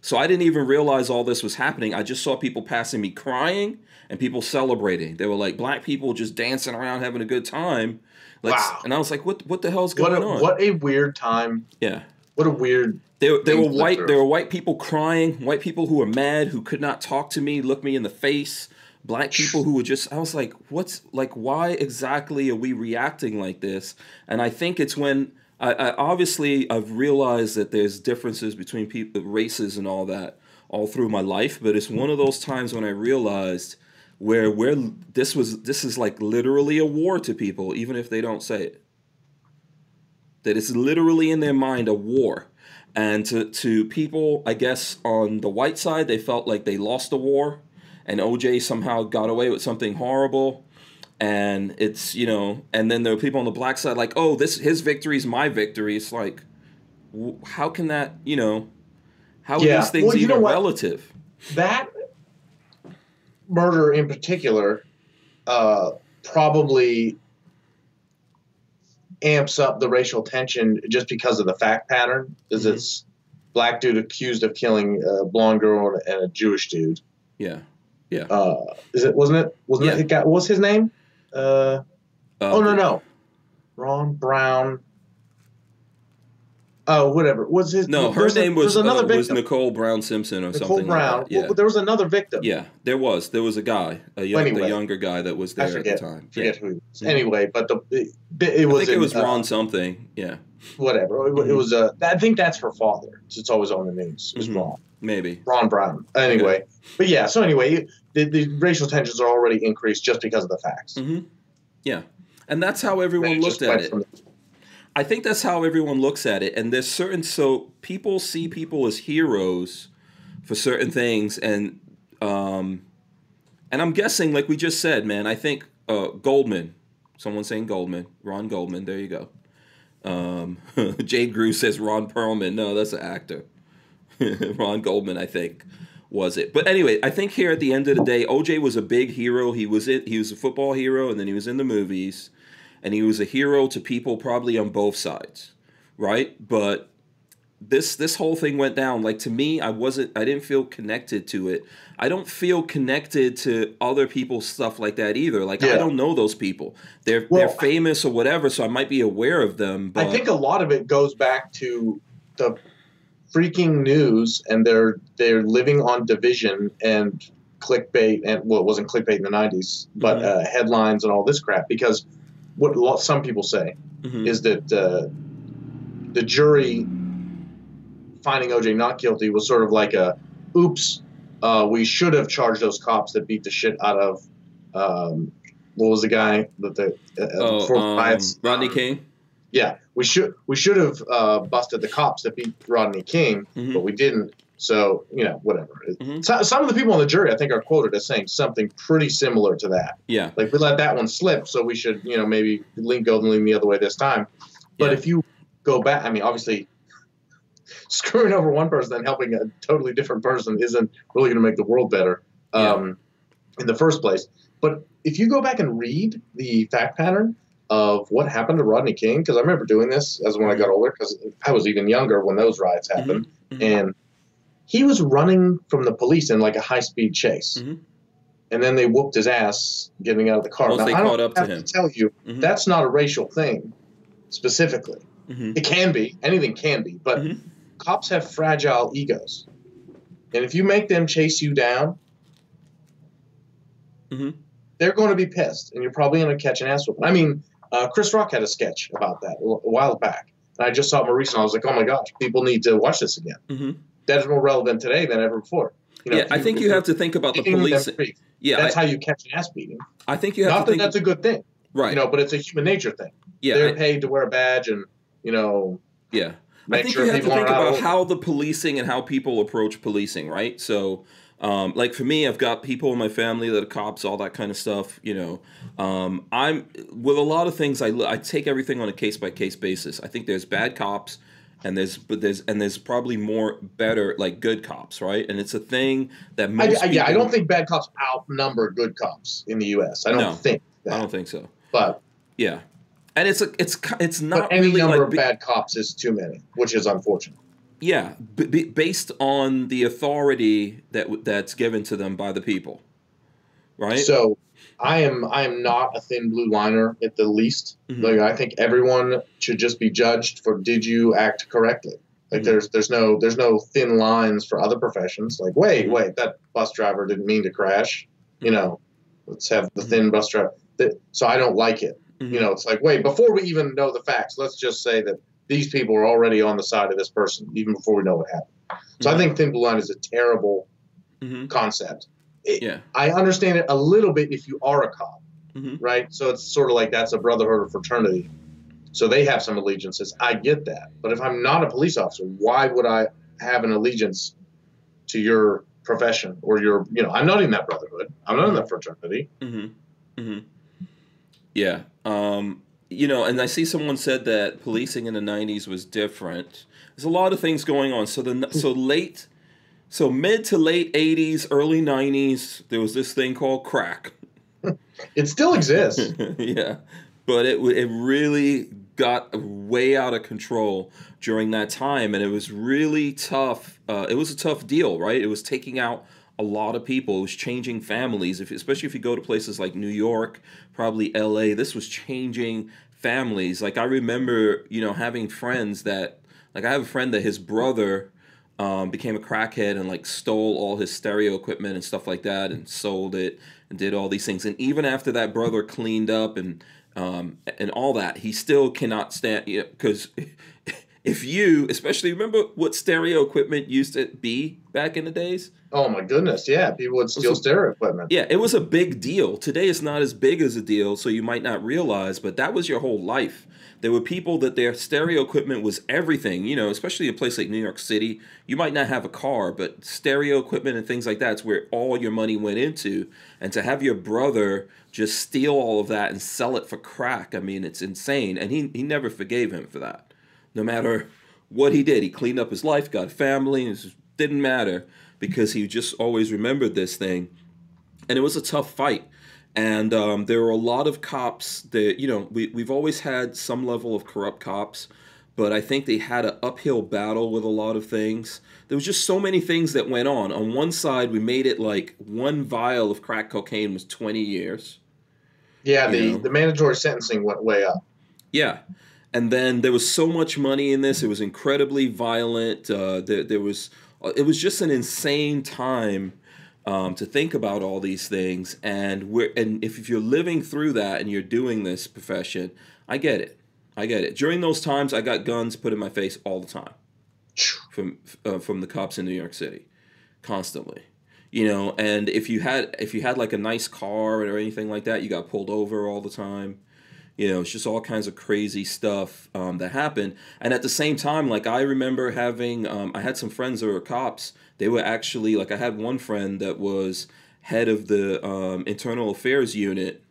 So I didn't even realize all this was happening. I just saw people passing me crying and people celebrating. They were like black people just dancing around having a good time. Like, Wow. And I was like, what what the hell's What going a, on? what a weird time. Yeah. What a weird. There, there were white there were white people crying, white people who were mad, who could not talk to me, look me in the face. Black people who were just I was like, what's like why exactly are we reacting like this? And I think it's when I, I obviously I've realized that there's differences between people races and all that all through my life, but it's one of those times when I realized where where this was this is like literally a war to people, even if they don't say it that it's literally in their mind a war. And to, to people, I guess, on the white side, they felt like they lost the war and OJ somehow got away with something horrible. And it's, you know, and then there are people on the black side like, oh, this his victory is my victory. It's like, how can that, you know, how are Yeah. these things Well, even relative? That murder in particular uh, probably amps up the racial tension just because of the fact pattern. Is Mhm. it's black dude accused of killing a blonde girl and a Jewish dude. Yeah. Uh, is it? Wasn't it? Wasn't Yeah. it? Guy, what's his name? Uh, Uh, oh no no, Ron Brown. Oh whatever. Was his? No, her there's a- name was, another uh, was. Nicole Brown Simpson or Nicole something Brown. like that. Yeah. Well, there was another victim. yeah, there was. There was a guy, a young, Anyway, the younger guy that was there I at the time. Forget Yeah. who was. Anyway, but the it, it I was. think it in, was uh, Ron something. Yeah, whatever. It, it was. Uh, I think that's her father. It's always on the news. It's Mhm. Ron. maybe. Ron Brown. Anyway, but yeah. So anyway, the, the racial tensions are already increased just because of the facts. hmm Yeah, and that's how everyone It looked at it. I think that's how everyone looks at it. And there's certain so people see people as heroes for certain things, and um, and I'm guessing, like we just said, man. I think uh, Goldman. Someone saying Goldman. Ron Goldman. There you go. Um, Jade Grew says Ron Perlman. No, that's an actor. Ron Goldman, I think, was it. But anyway, I think here at the end of the day, OJ was a big hero. He was it. He was a football hero, and then he was in the movies, and he was a hero to people probably on both sides, right? But this this whole thing went down like to me i wasn't i didn't feel connected to it i don't feel connected to other people's stuff like that either like yeah. i don't know those people they're well, they're famous or whatever so i might be aware of them but i think a lot of it goes back to the freaking news and they're they're living on division and clickbait and well it wasn't clickbait in the 90s but mm-hmm. uh, headlines and all this crap because what some people say mm-hmm. is that uh, the jury finding OJ not guilty was sort of like a, oops, uh, we should have charged those cops that beat the shit out of, um, what was the guy that the uh, oh, um, Rodney King. Yeah, we should we should have uh, busted the cops that beat Rodney King, mm-hmm. but we didn't. So you know, whatever. Mm-hmm. So, some of the people on the jury, I think, are quoted as saying something pretty similar to that. Yeah, like we let that one slip, so we should, you know, maybe lean go and lean the other way this time. But yeah. if you go back, I mean, obviously, screwing over one person and helping a totally different person isn't really going to make the world better um, yeah. in the first place. But if you go back and read the fact pattern of what happened to Rodney King, because I remember doing this as when I got older, because I was even younger when those riots mm-hmm. happened, mm-hmm. and he was running from the police in like a high speed chase. Mm-hmm. And then they whooped his ass getting out of the car. Once now, they I caught up to him. To tell you, mm-hmm. that's not a racial thing specifically. Mm-hmm. It can be. Anything can be. But mm-hmm cops have fragile egos, and if you make them chase you down, mm-hmm. they're going to be pissed, and you're probably going to catch an ass whooping. I mean, uh, Chris Rock had a sketch about that a while back, and I just saw it more recently. I was like, oh my gosh, people need to watch this again. Mm-hmm. That is more relevant today than ever before. You know, yeah, I think you have to think about the police. Yeah, that's I, how you catch an ass beating. I think you have not to that that's a good thing, right? You know, but it's a human nature thing. Yeah, they're I, paid to wear a badge, and you know. Yeah, I think sure you have to think about how the policing and how people approach policing, right? So, um, like for me, I've got people in my family that are cops, all that kind of stuff. You know, um, I'm with a lot of things. I, I take everything on a case by case basis. I think there's bad cops, and there's but there's and there's probably more better like good cops, right? And it's a thing that most I, I, yeah, I don't think bad cops outnumber good cops in the U.S. I don't no, think. That. I don't think so. But yeah, and it's a, it's it's not but any really number like, of bad cops is too many, which is unfortunate. Yeah, b- based on the authority that that's given to them by the people, right? So, I am I am not a thin blue liner at the least. Mm-hmm. Like I think everyone should just be judged for did you act correctly. Like mm-hmm. there's there's no there's no thin lines for other professions. Like wait mm-hmm. wait that bus driver didn't mean to crash. You mm-hmm. know, let's have the thin bus driver. So I don't like it. Mm-hmm. You know, it's like, wait, before we even know the facts, let's just say that these people are already on the side of this person, even before we know what happened. So mm-hmm. I think thin blue line is a terrible mm-hmm. concept. It, yeah. I understand it a little bit if you are a cop, mm-hmm. right? So it's sort of like that's a brotherhood or fraternity. So they have some allegiances. I get that. But if I'm not a police officer, why would I have an allegiance to your profession or your, you know, I'm not in that brotherhood. I'm not in that fraternity. Mm-hmm. Mm-hmm. Yeah. Um, you know, and I see someone said that policing in the '90s was different. There's a lot of things going on. So the so late, so mid to late '80s, early '90s, there was this thing called crack. It still exists. yeah, but it it really got way out of control during that time, and it was really tough. Uh, it was a tough deal, right? It was taking out a lot of people. Was changing families, if, especially if you go to places like New York, probably L.A. This was changing families. Like I remember, you know, having friends that, like I have a friend that his brother um, became a crackhead and like stole all his stereo equipment and stuff like that and sold it and did all these things. And even after that brother cleaned up and um, and all that, he still cannot stand because. You know, if you, especially remember what stereo equipment used to be back in the days? Oh my goodness, yeah, people would steal stereo equipment. Yeah, it was a big deal. Today it's not as big as a deal, so you might not realize, but that was your whole life. There were people that their stereo equipment was everything, you know, especially in a place like New York City. You might not have a car, but stereo equipment and things like that's where all your money went into. And to have your brother just steal all of that and sell it for crack, I mean, it's insane. And he, he never forgave him for that. No matter what he did, he cleaned up his life, got family, and it didn't matter because he just always remembered this thing. And it was a tough fight. And um, there were a lot of cops that you know we, we've always had some level of corrupt cops but i think they had an uphill battle with a lot of things. There was just so many things that went on. On one side we made it like one vial of crack cocaine was 20 years. Yeah the, the mandatory sentencing went way up. Yeah and then there was so much money in this it was incredibly violent uh, there, there was it was just an insane time um, to think about all these things. And we're and if, if you're living through that and you're doing this profession, I get it. I get it. During those times, I got guns put in my face all the time from uh, from the cops in New York City, constantly. You know, and if you had if you had like a nice car or anything like that, you got pulled over all the time. You know, it's just all kinds of crazy stuff um, that happened. And at the same time, like I remember having, um, I had some friends that were cops. They were actually like I had one friend that was head of the um, internal affairs unit,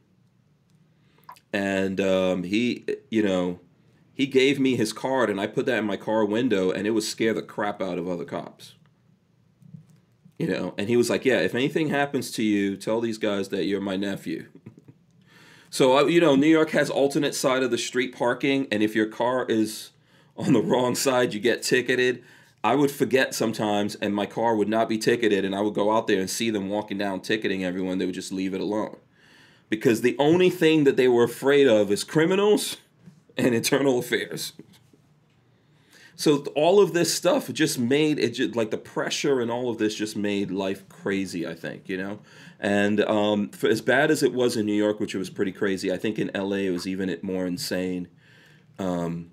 and um, he, you know, he gave me his card, and I put that in my car window, and it would scare the crap out of other cops. You know, and he was like, "Yeah, if anything happens to you, tell these guys that you're my nephew." So you know, New York has alternate side of the street parking, and if your car is on the wrong side, you get ticketed. I would forget sometimes, and my car would not be ticketed, and I would go out there and see them walking down ticketing everyone. They would just leave it alone, because the only thing that they were afraid of is criminals and internal affairs. So all of this stuff just made it just like the pressure and all of this just made life crazy. I think you know, and um, for as bad as it was in New York, which it was pretty crazy, I think in LA it was even more insane. Um,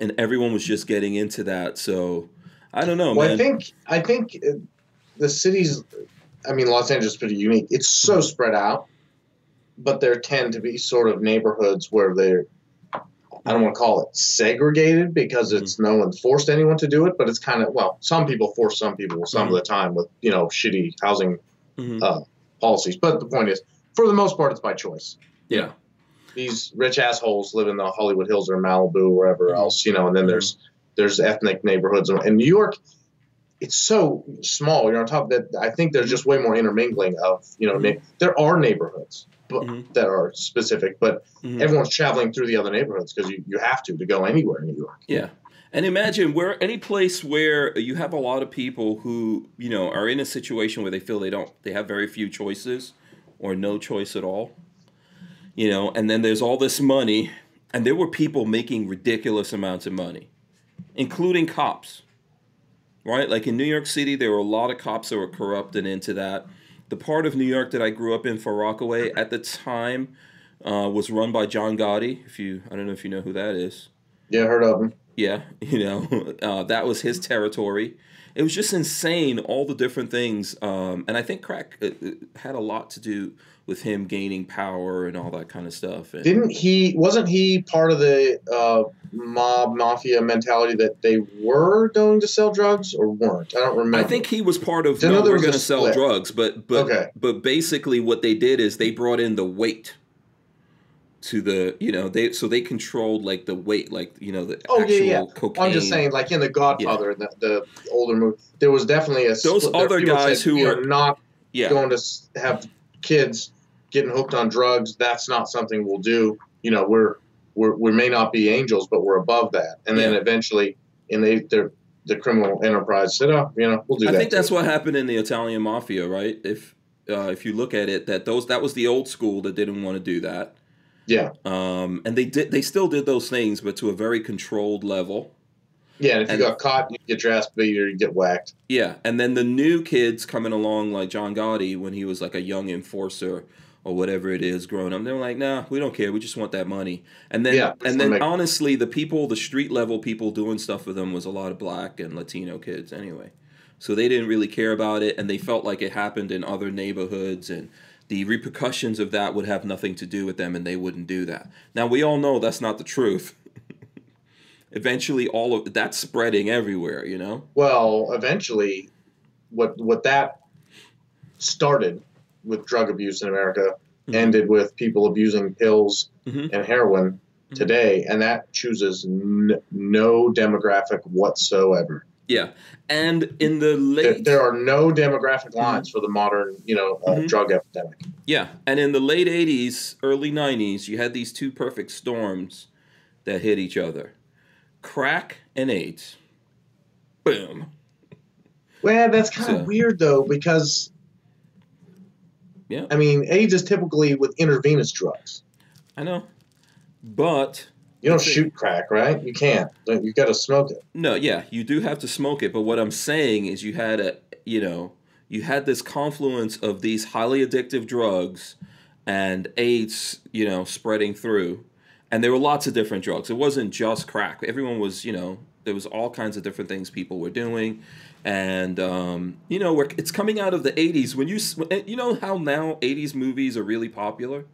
and everyone was just getting into that. So I don't know, well, man. I think I think uh, the cities. I mean, Los Angeles is pretty unique. It's so spread out, but there tend to be sort of neighborhoods where they're. I don't want to call it segregated because it's mm-hmm. no one forced anyone to do it, but it's kind of well, some people force some people some mm-hmm. of the time with you know shitty housing mm-hmm. uh, policies. But the point is, for the most part, it's by choice. Yeah. These rich assholes live in the Hollywood Hills or Malibu or wherever mm-hmm. else, you know, and then there's there's ethnic neighborhoods in New York. It's so small. You're on top of that. I think there's just way more intermingling of you know. Mm-hmm. there are neighborhoods but, mm-hmm. that are specific, but mm-hmm. everyone's traveling through the other neighborhoods because you, you have to to go anywhere in New York. Yeah, and imagine where any place where you have a lot of people who, you know, are in a situation where they feel they don't they have very few choices or no choice at all. You know, and then there's all this money and there were people making ridiculous amounts of money, including cops. Right? Like in New York City, there were a lot of cops that were corrupt and into that. The part of New York that I grew up in, Far Rockaway, at the time uh, was run by John Gotti. If you, I don't know if you know who that is. Yeah, heard of him. Yeah, you know, uh, that was his territory. It was just insane, all the different things. Um, and I think crack uh, uh, had a lot to do with him gaining power and all that kind of stuff. And Didn't he? Wasn't he part of the uh, mob mafia mentality that they were going to sell drugs or weren't? I don't remember. I think he was part of. No, we're going to sell drugs, but but okay. but basically, what they did is they brought in the weight to the you know they so they controlled like the weight like you know the oh actual yeah, yeah. cocaine. I'm just saying like in the Godfather yeah. the, the older movie there was definitely a those other guys said, who are not yeah. going to have kids getting hooked on drugs that's not something we'll do you know we're, we're we may not be angels but we're above that and then eventually and they they're the criminal enterprise said oh you know we'll do I that I think that's what happened in the Italian mafia right if uh, if you look at it that those that was the old school that didn't want to do that yeah. Um, and they did. They still did those things, but to a very controlled level. Yeah, and if and, you got caught, you get your ass beat or you get whacked. Yeah, and then the new kids coming along, like John Gotti, when he was like a young enforcer, or whatever it is growing up. They're like, nah, we don't care. We just want that money. And then, Yeah, and then make- honestly, the people, the street level people doing stuff with them was a lot of black and Latino kids anyway. So they didn't really care about it, and they felt like it happened in other neighborhoods, and the repercussions of that would have nothing to do with them, and they wouldn't do that. Now we all know that's not the truth. Eventually, all of that's spreading everywhere. You know. Well, eventually, what what that started with drug abuse in America Mhm. ended with people abusing pills Mhm. and heroin Mhm. today, and that chooses n- no demographic whatsoever. Yeah, and in the late there are no demographic lines for the modern, you know, uh, Mhm. drug epidemic. Yeah, and in the late '80s, early '90s, you had these two perfect storms that hit each other: crack and AIDS. Boom. Well, that's kind of weird though, because Yeah. I mean, AIDS is typically with intravenous drugs. I know, but You don't it. shoot crack, right? You can't. You've got to smoke it. no, yeah, you do have to smoke it. But what I'm saying is, you had a, you know, you had this confluence of these highly addictive drugs and AIDS, you know, spreading through, and there were lots of different drugs. It wasn't just crack. Everyone was, you know, there was all kinds of different things people were doing, and um, you know, it's coming out of the '80s. When you, you know, how now '80s movies are really popular, or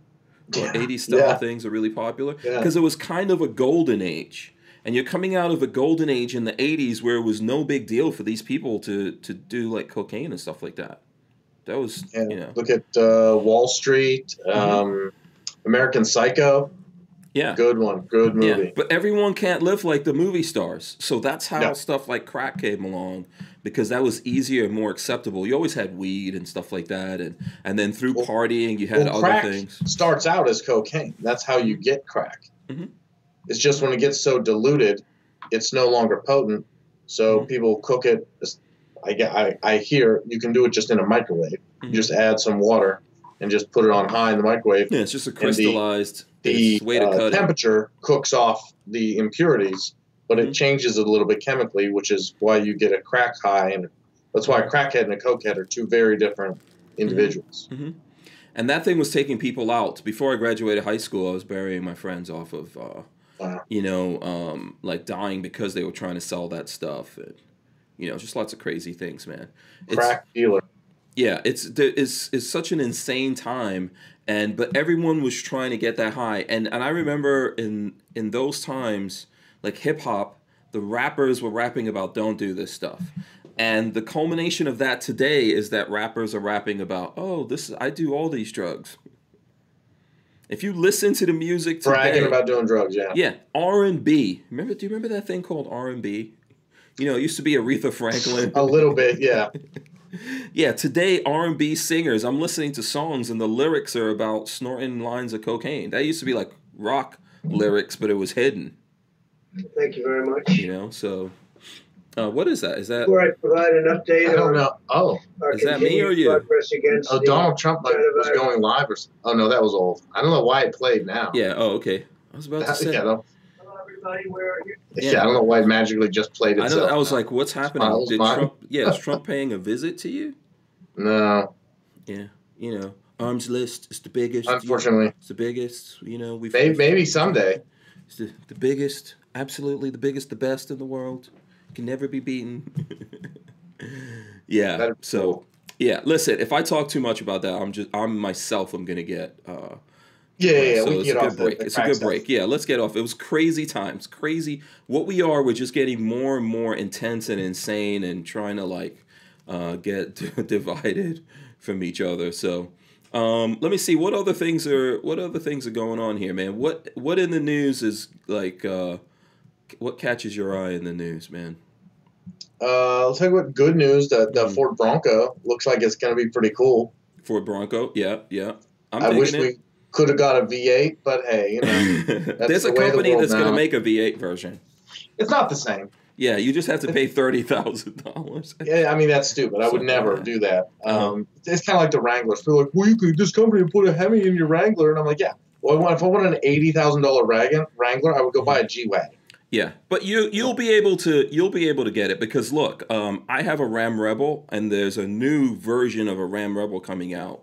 Yeah. 80s style Yeah. things are really popular Yeah. because it was kind of a golden age. And you're coming out of a golden age in the 80s where it was no big deal for these people to to do like cocaine and stuff like that. That was, Yeah. you know, Look at uh, Wall Street, um, American Psycho. yeah. Good one. Good Yeah, movie. but everyone can't live like the movie stars. So that's how No. stuff like crack came along because that was easier and more acceptable. You always had weed and stuff like that and and then through Well- partying you had Well, other crack things. starts out as cocaine. That's how you get crack. Mhm. It's just when it gets so diluted, it's no longer potent. So Mhm. people cook it. I, get- I, I hear you can do it just in a microwave. Mhm. You just add some water and just put it on high in the microwave. Yeah, it's just a the- crystallized the it's way to uh, cut it. temperature cooks off the impurities, but it Mhm. changes it a little bit chemically, which is why you get a crack high, and that's why a crackhead and a cokehead are two very different individuals. And that thing was taking people out. Before I graduated high school, I was burying my friends off of, uh, Wow. you know, um, like dying because they were trying to sell that stuff. And, you know, just lots of crazy things, man. It's, Crack dealer. Yeah, it's is it's such an insane time, and but everyone was trying to get that high, and and I remember in in those times, like hip hop, the rappers were rapping about don't do this stuff, and the culmination of that today is that rappers are rapping about oh this I do all these drugs. If you listen to the music today, Bragging about doing drugs, yeah. yeah, R and B. Remember? Do you remember that thing called R and B? You know, it used to be Aretha Franklin. A little bit, yeah. Yeah, today R&B singers, I'm listening to songs and the lyrics are about snorting lines of cocaine. That used to be like rock lyrics, but it was hidden, Thank you very much. you know? So uh, what is that? Is that Before I provide an update I don't on know. Oh, Is that me or you? oh, Donald Trump like was going live or s- oh no, that was old. I don't know why it played now. Yeah, oh okay. I was about to say yeah, Hello, everybody. Where are you? yeah. Yeah. I don't know why it magically just played I itself. know I was like what's happening? Smiles, Did smile. Trump Yeah, is Trump paying a visit to you? no, Yeah. You know, Armslist is the biggest. you know, unfortunately, it's the biggest, you know, we've maybe, maybe someday. It's the, the biggest, absolutely the biggest, the best in the world. Can never be beaten. yeah. So yeah, listen. If I talk too much about that, I'm just I'm myself. I'm gonna get. Uh, Yeah, yeah, yeah. so we it's get a off the- break. the it's a good stuff. break. Yeah, let's get off. It was crazy times. Crazy. What we are, we're just getting more and more intense and insane, and trying to like uh, get divided from each other. So. Um, let me see what other things are what other things are going on here, man. What what in the news is like uh, what catches your eye in the news, man? Uh, let's talk about good news. The the Mhm. Ford Bronco looks like it's going to be pretty cool. Ford Bronco, yeah, yeah. I'm I wish digging we could have got a V8, but hey, you know. There's a the way of the company that's going to make a V8 version. it's not the same. Yeah, you just have to pay thirty thousand dollars. Yeah, I mean that's stupid. I would never that. do that. Uh-huh. Um, It's kind of like the Wranglers. They're like, well, you could this company put a Hemi in your Wrangler, and I'm like, yeah. Well, if I want an eighty thousand dollar Wrangler, I would go buy a G wagon. Yeah, but you you'll be able to you'll be able to get it because look, um, I have a Ram Rebel and there's a new version of a Ram Rebel coming out,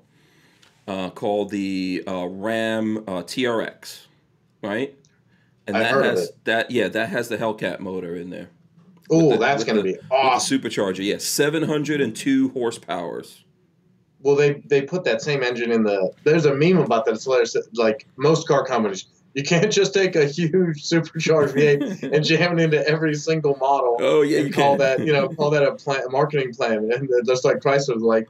uh, called the uh, Ram uh, TRX, right? And I've that has that yeah that has the Hellcat motor in there. Oh, that's going to be awesome. supercharger, yeah, seven hundred and two horsepowers. Well, they they put that same engine in the. There's a meme about that. It's hilarious. Like most car companies, you can't just take a huge supercharged V8 and jam it into every single model Oh yeah, and you call can. that you know call that a, plan, a marketing plan. And just like Chrysler's like,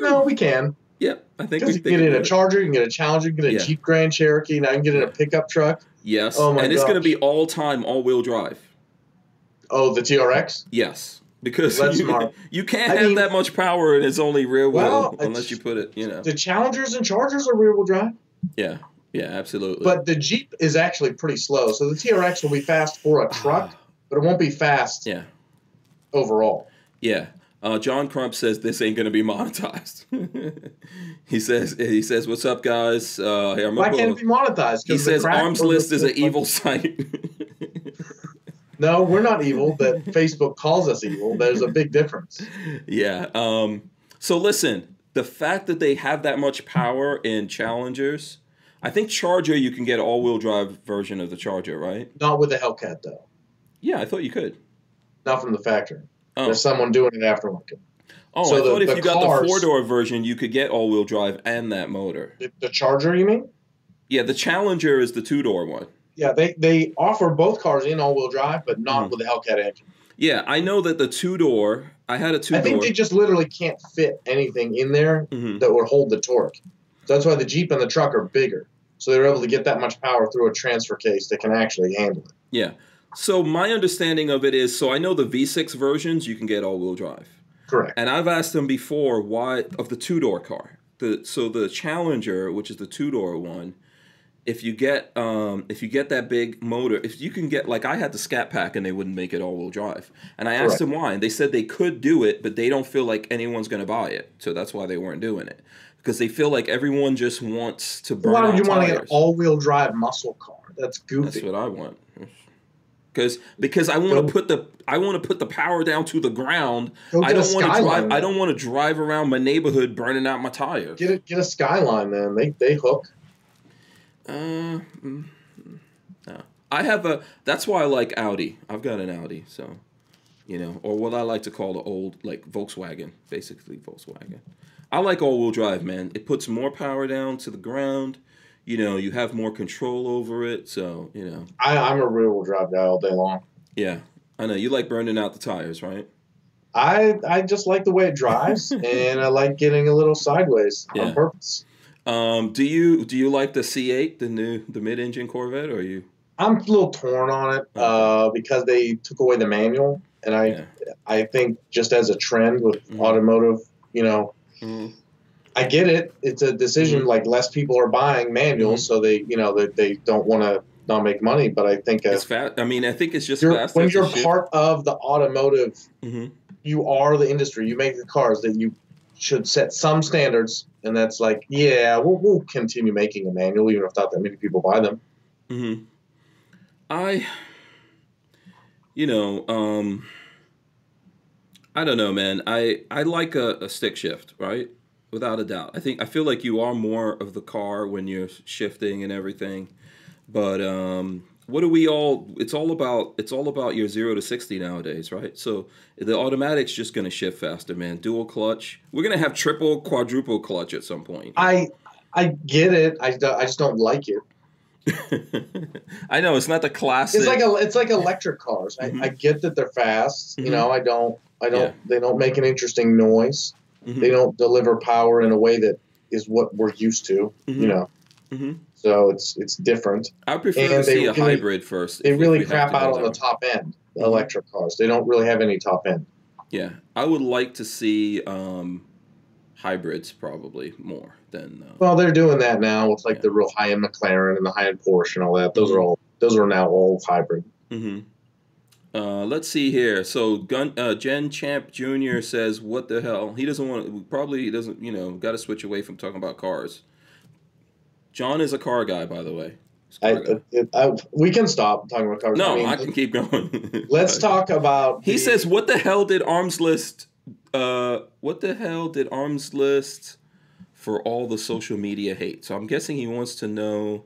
no, hmm. we can Yeah, I think because we you can get in a. Charger, you can get a Challenger, you can get a Yeah. Jeep Grand Cherokee. Now you can get in a pickup truck. Yes, Oh my and it's going to be all time all wheel drive. Oh, the TRX. Yes, because That's you, smart. you can't I have mean- that much power and it's only rear wheel Well, unless you put it, you know. The Challengers and Chargers are rear wheel drive. Yeah, yeah, absolutely. But the Jeep is actually pretty slow. So the TRX will be fast for a truck, but it won't be fast yeah, overall. yeah. Uh, John Crump says this ain't going to be monetized. he says, he says, "What's up, guys? Uh, I'm Why can't it be monetized? He says Armslist is an evil site. No, we're not evil. That Facebook calls us evil. There's a big difference. yeah. Um, so listen, the fact that they have that much power in Challengers, I think Charger you can get an all-wheel drive version of the Charger, right? Not with the Hellcat though. Yeah, I thought you could. Not from the factory. Oh, There's someone doing it after aftermarket. oh so I the- thought if you got the four-door version, you could get all-wheel drive and that motor. The, the Charger, you mean? Yeah, the Challenger is the two-door one. Yeah, they they offer both cars in all-wheel drive, but not Mhm. with the Hellcat engine. Yeah, I know that the two-door. I had a two-door. I think they just literally can't fit anything in there Mhm. that would hold the torque. So that's why the Jeep and the truck are bigger. So they're able to get that much power through a transfer case that can actually handle it. Yeah. So my understanding of it is, so I know the V6 versions you can get all-wheel drive. Correct. And I've asked them before why of the two door car. The so the Challenger, which is the two door one, if you get um, if you get that big motor, if you can get like I had the Scat Pack and they wouldn't make it all wheel drive, and I asked Correct. them why, and they said they could do it, but they don't feel like anyone's going to buy it, so that's why they weren't doing it because they feel like everyone just wants to burn Why would you want to get an all-wheel drive muscle car? That's goofy. That's what I want. Because because I want to put the I want to put the power down to the ground. I don't want to drive. I don't want to drive around my neighborhood burning out my tires. Get a get a Skyline, man. they they hook. Uh, mm, no. I have a. That's why I like Audi. I've got an Audi, so you know, or what I like to call the old like Volkswagen, basically Volkswagen. I like all-wheel drive, man. It puts more power down to the ground. You know, you have more control over it. So you know, I, I'm a rear-wheel drive guy all day long. yeah. I know you like burning out the tires, right? I I just like the way it drives, and I like getting a little sideways Yeah. on purpose. Um, do you do you like the C8, the new the mid-engine Corvette, or you? I'm a little torn on it uh, because they took away the manual, and I Yeah. I think just as a trend with Mhm. automotive, you know, Mhm. I get it. It's a decision. Mhm. Like less people are buying manuals, so they you know they, they don't want to not make money. But I think uh, It's fast. I mean, I think it's just you're, fast. when you're part of the automotive, hmm you are the industry. You make the cars that you should set some standards, and that's like, yeah, we'll, we'll continue making a manual, even if not that many people buy them. hmm I, you know, um, I don't know, man. I I like a, a stick shift, right? Without a doubt. I think I feel like you are more of the car when you're shifting and everything. But um, what do we all? It's all about. It's all about your zero to sixty nowadays, right? So the automatic's just gonna shift faster, man. Dual clutch. We're gonna have triple, quadruple clutch at some point. I I get it. I, I just don't like it. I know it's not the classic. It's like a, it's like electric cars. I, Mhm. I get that they're fast. Mhm. You know, I don't I don't Yeah. they don't make an interesting noise. Mhm. They don't deliver power in a way that is what we're used to. Mhm. You know, Mhm. so it's it's different. I prefer And to they see a really- hybrid first. They really crap out on the top end. The Mhm. electric cars. They don't really have any top end. Yeah, I would like to see um, hybrids probably more than. Uh, Well, they're doing that now with like Yeah. the real high end McLaren and the high end Porsche and all that. Those Mhm. are all those are now all hybrid. hmm uh, let's see here. So, Gun uh, Jen Champ Jr. says, "What the hell?" He doesn't want to. Probably doesn't. You know, got to switch away from talking about cars. John is a car guy, by the way. I, it, I, we can stop talking about cars. no, I mean, I can keep going. let's talk about. He the- says, "What the hell did Armslist? Uh, what the hell did Armslist for all the social media hate. So I'm guessing he wants to know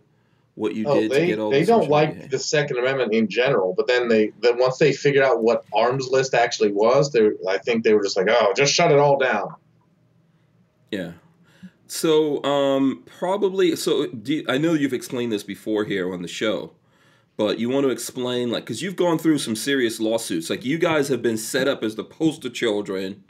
what you Oh, did to get all they the don't like hate. the Second Amendment in general, but then they then once they figured out what Armslist actually was, they I think they were just like, oh, just shut it all down. Yeah. So um probably so you, I know you've explained this before here on the show, but you want to explain like cuz you've gone through some serious lawsuits. Like you guys have been set up as the poster children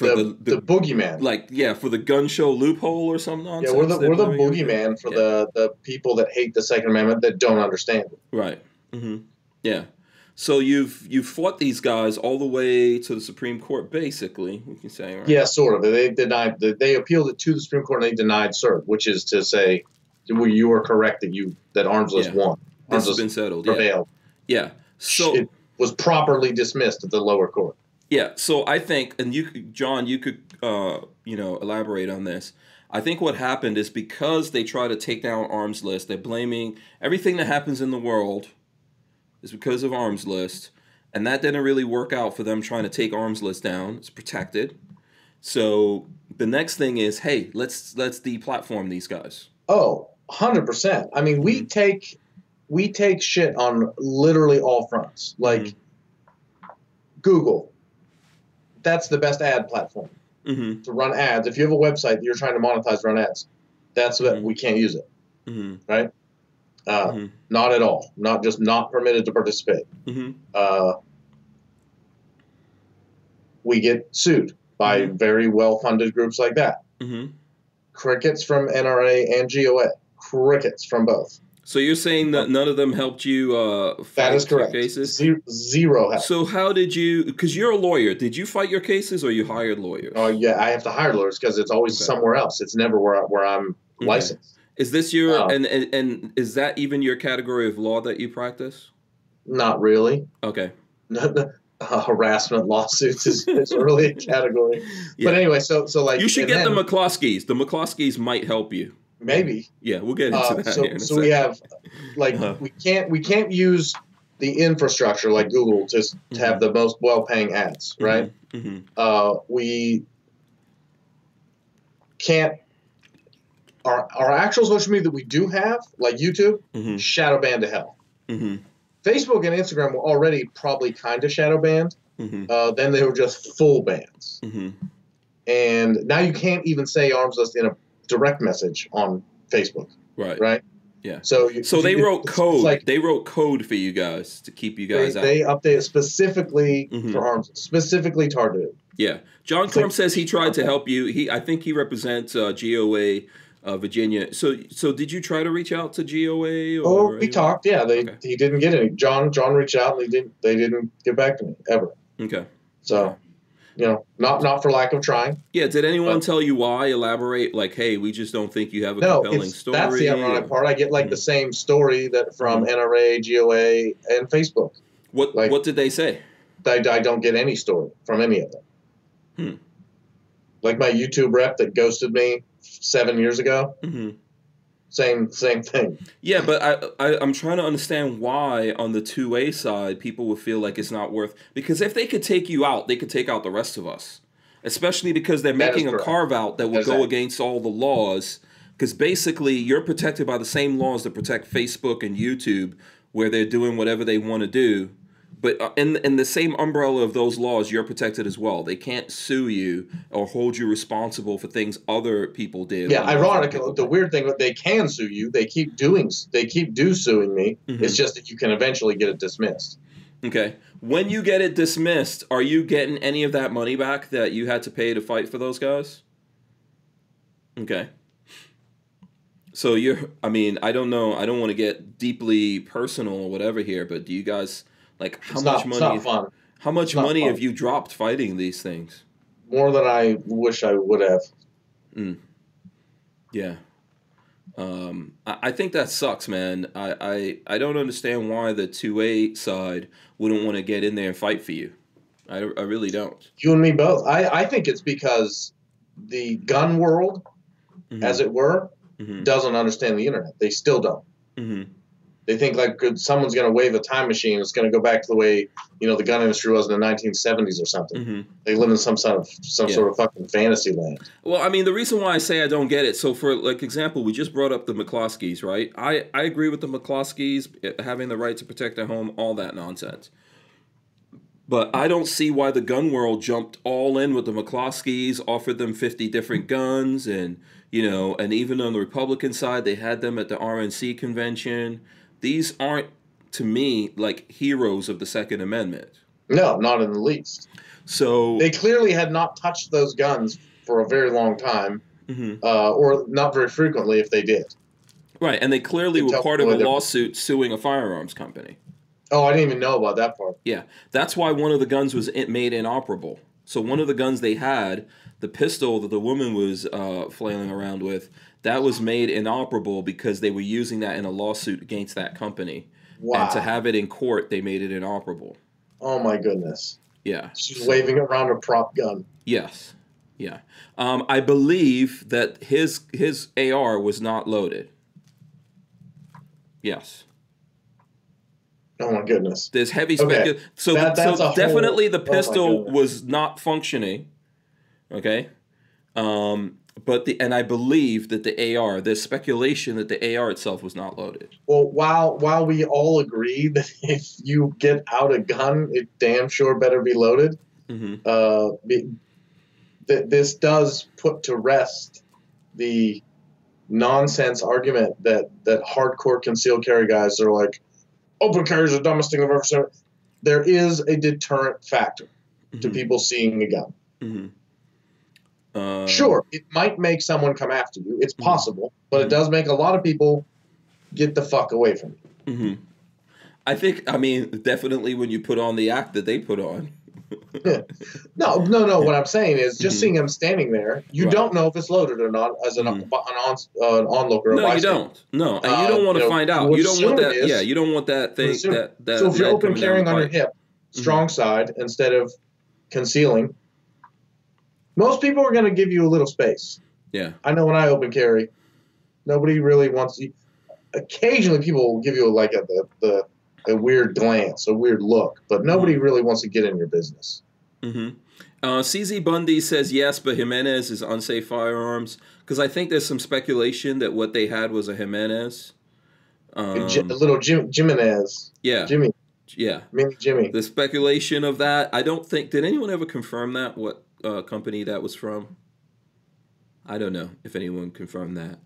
for The, the, the, the, boogeyman. like yeah, for the gun show loophole or some yeah, we're the we're the boogeyman for Yeah. the the people that hate the Second Amendment that don't understand it. Right. Mhm. Yeah. So you've you've fought these guys all the way to the Supreme Court basically, we can say, right? Yeah, sort of. They denied. They appealed it to the Supreme Court and they denied cert, which is to say, well, you were correct that you that Armslist Yeah. won. This Arms has been settled. Yeah. prevailed. Yeah. So it was properly dismissed at the lower court. Yeah, so I think, and you, John, you could, uh, you know, elaborate on this. I think what happened is because they try to take down Armslist, they're blaming everything that happens in the world is because of Armslist, and that didn't really work out for them trying to take Armslist down. It's protected. So the next thing is, hey, let's let's deplatform these guys. Oh, 100%. I mean, we take we take shit on literally all fronts. Like Google. That's the best ad platform Mm-hmm. to run ads. If you have a website that you're trying to monetize, run ads. That's what Mhm. we can't use it. Mm-hmm. Uh, Mhm. Not at all. Not just not permitted to participate. Mm-hmm. Uh, we get sued by Mhm. very well funded groups like that. Mm-hmm. Crickets from NRA and GOA. Crickets from both. So you're saying that none of them helped you uh, That fight is your correct. cases? Zero, zero help. So how did you? Because you're a lawyer. Did you fight your cases, or you hired lawyers? Oh yeah, I have to hire lawyers because it's always Okay. somewhere else. It's never where where I'm Okay. licensed. Is this your Oh. and, and and is that even your category of law that you practice? Not really. Okay. uh, harassment lawsuits is, is really a category. Yeah. But anyway, so so like you should get then the McCloskeys. The McCloskeys might help you. Maybe. Yeah, we'll get into Uh, that. so in so we have like Uh-huh. we can't we can't use the infrastructure like Google to s- to have the most well paying ads, right? hmm Uh, we can't. Our, our actual social media that we do have, like YouTube, hmm shadow banned to hell. hmm Facebook and Instagram were already probably kind of shadow banned. Uh, then they were just full bans. And now you can't even say Armslist in a direct message on Facebook, Right. right? Yeah. So you, So they you- wrote code. Like they wrote code for you guys to keep you they, guys out. they update it specifically Mhm. for arms, specifically targeted. Yeah, John It's like- says he tried to help you. He, I think he represents uh, GOA uh, Virginia. So, so did you try to reach out to GOA? Or Oh, we talked. Yeah, they Okay. he didn't get any. John John reached out and they didn't they didn't get back to me ever. Okay. So, you know, not not for lack of trying. Yeah. Did anyone But- tell you why? Elaborate. Like, hey, we just don't think you have a No, compelling story. that's the ironic or- part. I get like Mhm. the same story that from NRA, GOA, and Facebook. What like- What did they say? I, I don't get any story from any of them. Hmm. Like my YouTube rep that ghosted me seven years ago. hmm Same same thing. Yeah, but I, I I'm trying to understand why on the two way side people would feel like it's not worth because if they could take you out, they could take out the rest of us. Especially because they're That making a carve out that would is go against all the laws. Because basically, you're protected by the same laws that protect Facebook and YouTube, where they're doing whatever they want to do. But uh, in in the same umbrella of those laws, you're protected as well. They can't sue you or hold you responsible for things other people did. Yeah, or other ironic. The did. weird thing, they can sue you. They keep doing. They keep do suing me. Mhm. It's just that you can eventually get it dismissed. Okay. When you get it dismissed, are you getting any of that money back that you had to pay to fight for those guys? Okay. So you're I mean, I don't know, I don't want to get deeply personal or whatever here, but do you guys like how It's much not, money how much money fun. have you dropped fighting these things? More than I wish I would have. Yeah. Um, I, I think that sucks, man. I, I, I don't understand why the 2A side wouldn't want to get in there and fight for you. I, I really don't. You and me both. I, I think it's because the gun world, Mhm. as it were, Mhm. doesn't understand the internet. They still don't. Mhm. They think like someone's going to wave a time machine. It's going to go back to the way you know the gun industry was in the 1970s or something. hmm They live in some sort of some Yeah. sort of fucking fantasy land. Well, I mean, the reason why I say I don't get it. So, for like example, we just brought up the McCloskeys, right? I I agree with the McCloskeys eh, having the right to protect their home, all that nonsense. But I don't see why the gun world jumped all in with the McCloskeys, offered them fifty different guns, and you know, and even on the Republican side, they had them at the RNC convention. These aren't, to me, like heroes of the Second Amendment. No, not in the least. So, They clearly had not touched those guns for a very long time, Mhm. uh, or not very frequently if they did. right, and they clearly were part of a lawsuit suing a firearms company. Oh, I didn't even know about that part. Yeah, that's why one of the guns was made inoperable. So one of the guns they had, the pistol that the woman was uh, flailing around with, that was made inoperable because they were using that in a lawsuit against that company. Wow. And to have it in court, they made it inoperable. oh my goodness. Yeah. She's waving around a prop gun. Yes. Yeah. Um, I believe that his his AR was not loaded. Yes. Oh my goodness. There's heavy Okay. So, That- that's so a whole- definitely the oh pistol goodness. was not functioning. Okay. Um, but the and I believe that the AR, there's speculation that the AR itself was not loaded. Well, while while we all agree that if you get out a gun, it damn sure better be loaded. hmm Uh, be, th- this does put to rest the nonsense argument that that hardcore concealed carry guys are like, open carry is the dumbest thing I've ever seen. There is a deterrent factor to Mhm. people seeing a gun. hmm Uh, Sure, it might make someone come after you. It's Mhm. possible, but it does make a lot of people get the fuck away from you. hmm I think. I mean, definitely when you put on the act that they put on. No, no, no. What I'm saying is, just Mhm. seeing him standing there, you Right. don't know if it's loaded or not as an, Mhm. an, on, uh, an onlooker. No, you don't. No, and Uh, you don't want you to know, find out. You don't want that. is. Yeah, you don't want that thing. That that. So if you're open carrying on your hip, Mm-hmm. strong side instead of concealing, most people are going to give you a little space. Yeah. I know when I open carry, nobody really wants you. Occasionally, people will give you like a the, the a weird glance, a weird look, but nobody Mm-hmm. really wants to get in your business. Mm-hmm. Uh, CZ Bundy says yes, but Jimenez is unsafe firearms because I think there's some speculation that what they had was a Jimenez. Um, J- little Jim, Jimenez, yeah, Jimmy, yeah. Mini Jimmy. The speculation of that, I don't think. Did anyone ever confirm that? What uh, company that was from? I don't know if anyone confirmed that.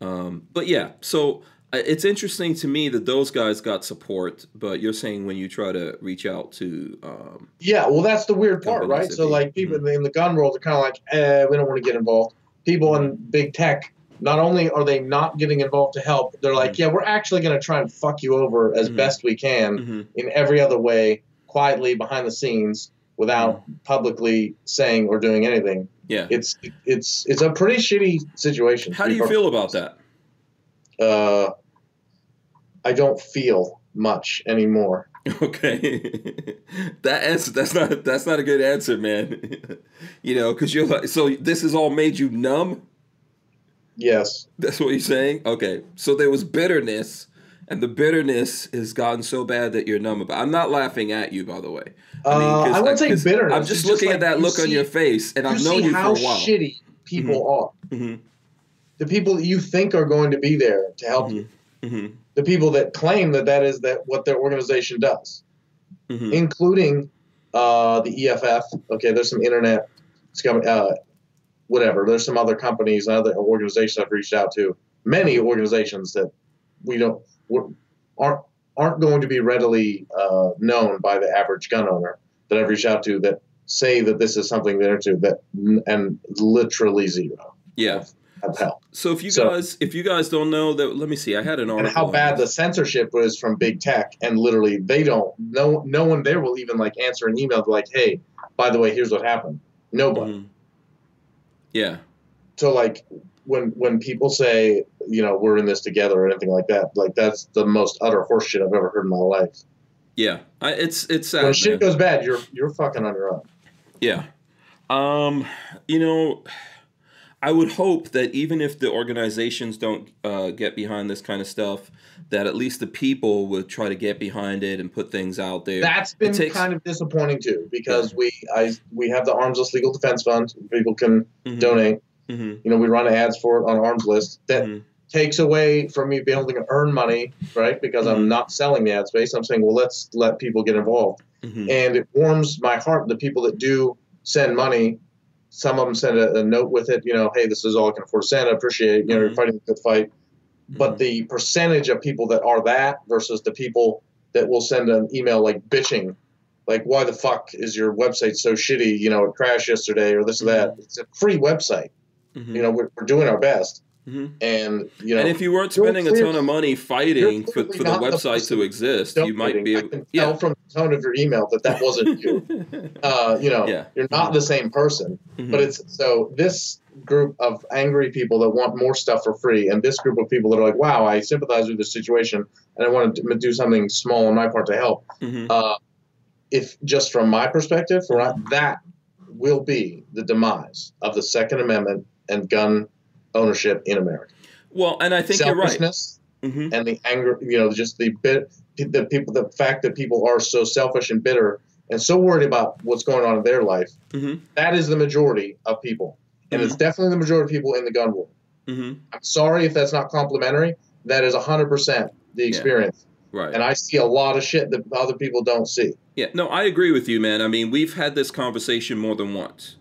Um, but yeah, so uh, it's interesting to me that those guys got support, but you're saying when you try to reach out to, um, Yeah, well, that's the weird part, right? So, be- like, people in the gun world are kind of like, eh, we don't want to get involved. People in big tech, not only are they not getting involved to help, they're like, yeah, we're actually going to try and fuck you over as Mhm. best we can mhm, in every other way, quietly behind the scenes, without publicly saying or doing anything. yeah. It's it's it's a pretty shitty situation. How do you feel about that? Uh, I don't feel much anymore. Okay, that answer that's not that's not a good answer, man. you know, because you're like, so this has all made you numb. Yes. That's what you're saying. Okay, so there was bitterness, and the bitterness has gotten so bad that you're numb about. I'm not laughing at you, by the way. Uh, 'cause- I wouldn't say 'cause bitterness. I'm just looking like at that look on your face, and you I've known see you for how a while. shitty people are. hmm The people that you think are going to be there to help you. hmm The people that claim that that is that what their organization does, hmm including uh, the EFF. Okay, there's some internet, uh, whatever. There's some other companies and other organizations I've reached out to. Many organizations that we don't aren't aren't going to be readily uh, known by the average gun owner that I've reached out to that say that this is something they're into that and literally zero Yeah. have help. So if you So- guys if you guys don't know that, let me see. I had an article. and how bad the censorship was from big tech and literally they don't no no one there will even like answer an email like hey by the way here's what happened nobody Mhm. Yeah. so like when when people say you know we're in this together or anything like that like that's the most utter horseshit i've ever heard in my life Yeah. I, it's it's sad. when shit man. goes bad you're you're fucking on your own Yeah. Um, you know, I would hope that even if the organizations don't uh, get behind this kind of stuff, that at least the people would try to get behind it and put things out there. That's been takes- kind of disappointing too, because we I we have the Armslist Legal Defense Fund. People can donate. Hmm You know, we run ads for it on Armslist. That Mhm. takes away from me being able to earn money, right? Because Mhm. I'm not selling the ad space. I'm saying, well, let's let people get involved. hmm and it warms my heart. The people that do send money, some of them send a, a note with it. You know, hey, this is all I can afford to send. I appreciate. You know, you're Mhm. fighting a good fight. But Mhm. the percentage of people that are that versus the people that will send an email like bitching, like why the fuck is your website so shitty? You know, it crashed yesterday or this or that. It's a free website. Mhm. You know, we're, we're doing our best, Mhm. and you know, and if you weren't spending a ton of money fighting for, for the not the website to exist, you might be I able. can Yeah. tell from the tone of your email that that wasn't you. Uh, you know, Yeah. you're not the same person. Mhm. But it's so this group of angry people that want more stuff for free, and this group of people that are like, "Wow, I sympathize with this situation, and I want to do something small on my part to help." Mhm. Uh, if just from my perspective, right, that will be the demise of the Second Amendment and gun ownership in America. Well, and I think you're right. Selfishness hmm and the anger, you know, just the bit, the people, the fact that people are so selfish and bitter and so worried about what's going on in their life. hmm That is the majority of people, and it's definitely the majority of people in the gun world. hmm I'm sorry if that's not complimentary. That is 100% the experience. Right. And I see a lot of shit that other people don't see. Yeah, no, I agree with you, man. I mean, we've had this conversation more than once,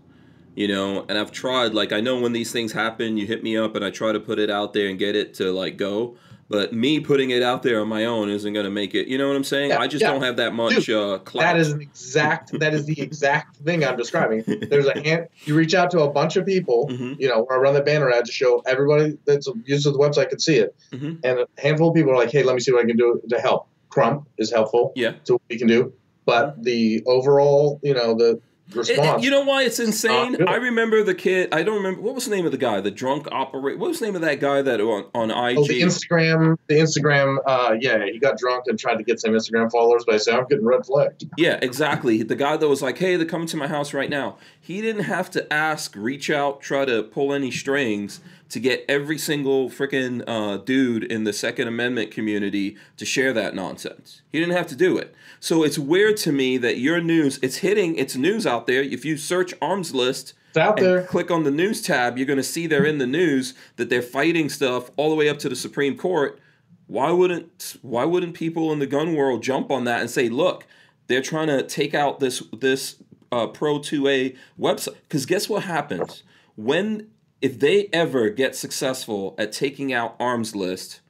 you know, and I've tried. Like, I know when these things happen, you hit me up, and I try to put it out there and get it to like go. But me putting it out there on my own isn't going to make it. You know what I'm saying? Yeah, I just yeah. don't have that much Dude, uh, clout. That is an exact. That is the exact thing I'm describing. There's a hand. You reach out to a bunch of people. Mhm. You know, or I run the banner ad to show everybody that's uses the website can see it. Mhm. And a handful of people are like, "Hey, let me see what I can do to help." Crump is helpful. Yeah. To what we can do, but the overall, you know, the response. it- you know why it's insane? good. I remember the kid. I don't remember what was the name of the guy, the drunk operator. What was the name of that guy that on, on IG? Oh, the Instagram, the Instagram, uh, yeah, he got drunk and tried to get some Instagram followers, but I said, I'm getting red flagged. Yeah, exactly. The guy that was like, "Hey, they're coming to my house right now." He didn't have to ask, reach out, try to pull any strings to get every single freaking uh, dude in the Second Amendment community to share that nonsense. He didn't have to do it. So it's weird to me that your news, it's hitting, it's news out there. If you search Armslist It's out and there. click on the news tab, you're going to see they're in the news that they're fighting stuff all the way up to the Supreme Court. Why wouldn't why wouldn't people in the gun world jump on that and say, look, they're trying to take out this this uh, Pro 2A website? Because guess what happens when if they ever get successful at taking out Armslist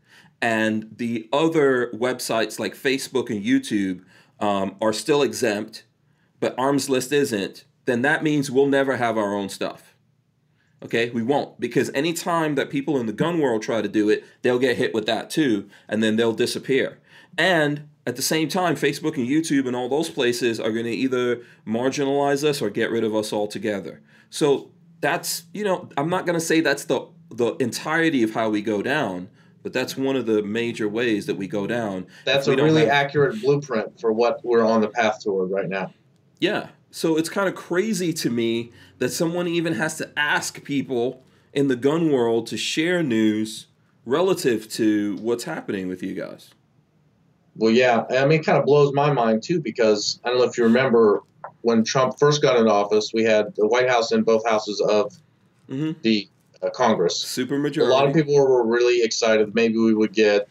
and the other websites like Facebook and YouTube um, are still exempt, but Armslist isn't, then that means we'll never have our own stuff. Okay, we won't because anytime that people in the gun world try to do it, they'll get hit with that too, and then they'll disappear. And at the same time, Facebook and YouTube and all those places are going to either marginalize us or get rid of us altogether. So that's you know, I'm not going to say that's the the entirety of how we go down, but that's one of the major ways that we go down. That's a really have- accurate blueprint for what we're on the path toward right now. Yeah. So it's kind of crazy to me that someone even has to ask people in the gun world to share news relative to what's happening with you guys. Well, yeah, I mean, it kind of blows my mind too because I don't know if you remember when Trump first got in office, we had the White House and both houses of hmm the uh, Congress. Super majority. A lot of people were really excited. Maybe we would get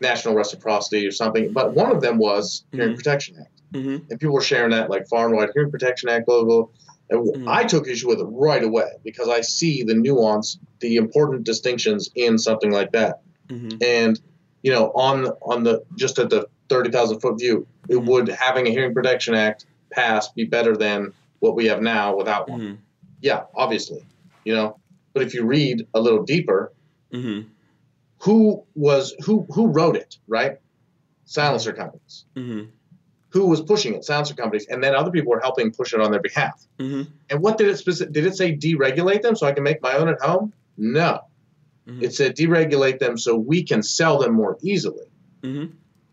national reciprocity or something, but one of them was Hearing Mhm. Protection Act, hmm and people were sharing that like far and wide. Hearing Protection Act, blah blah. And Mhm. I took issue with it right away because I see the nuance, the important distinctions in something like that. hmm and you know on on the just at the 30,000 foot view it Mhm. would having a hearing protection act pass be better than what we have now without one. Hmm yeah obviously you know? But if you read a little deeper hmm who was who who wrote it right? Silencer companies. Hmm who was pushing it? Silencer companies. And then other people were helping push it on their behalf. Hmm and what did it specific did it say deregulate them so i can make my own at home? No. Mhm. it said deregulate them so we can sell them more easily.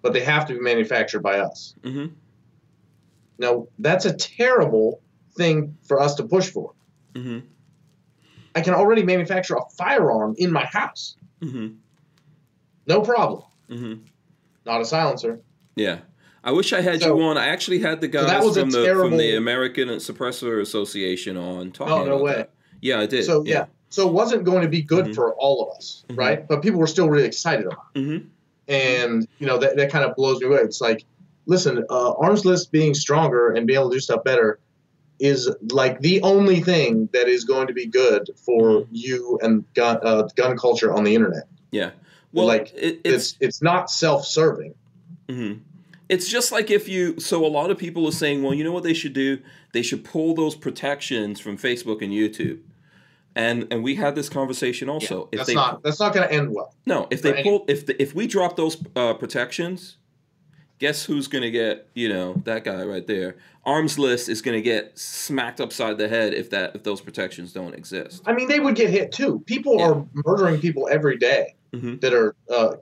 But they have to be manufactured by us. hmm Now, that's a terrible thing for us to push for. hmm I can already manufacture a firearm in my house. Mm-hmm. No problem. Mm-hmm. Not a silencer. Yeah. I wish I had So- you on. I actually had the guys a from the from the American Suppressor Association on talking Oh, no way. that. Yeah, I did. So yeah. So it wasn't going to be good Mhm. for all of us, Mhm. right? But people were still really excited about it. Mm-hmm. And you know, that, that kind of blows me away. It's like, listen, uh, Armslist being stronger and being able to do stuff better is like the only thing that is going to be good for you and gun, uh, gun culture on the internet. Yeah. Well, Like, it, It's it's it's not self-serving. hmm It's just like if you. So a lot of people are saying, well, you know what they should do? They should pull those protections from Facebook and YouTube. And and we had this conversation also. if that's they not that's not going to end well. no, if they pull if the, if we drop those uh, protections, guess who's going to get you know that guy right there? Armslist is going to get smacked upside the head if that if those protections don't exist. I mean, they would get hit too. People Yeah. are murdering people every day Mhm. that are uh,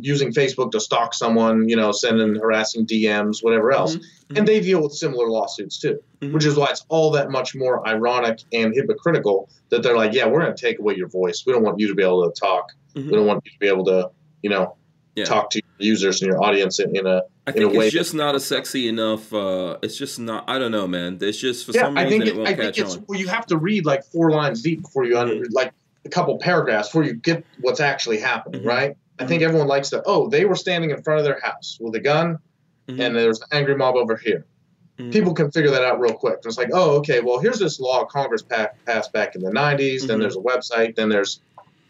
using Facebook to stalk someone, you know, sending harassing DMs, whatever else. Mhm. And they deal with similar lawsuits too, Mhm. which is why it's all that much more ironic and hypocritical that they're like, yeah, we're going to take away your voice. We don't want you to be able to talk. Mhm. We don't want you to be able to, you know, Yeah. talk to your users and your audience in, in a. I think it's just not a sexy enough. Uh, it's just not. I don't know, man. It's just for yeah, some I reason think it, it, won't I think catch it's on. well, you have to read like four lines deep before you under Mhm. like a couple paragraphs before you get what's actually happening, Mhm. right? I think everyone likes to. Oh, they were standing in front of their house with a gun, Mhm. and there's an angry mob over here. Mhm. People can figure that out real quick. It's like, oh, okay, well, here's this law Congress passed back in the '90s. Then there's a website. Then there's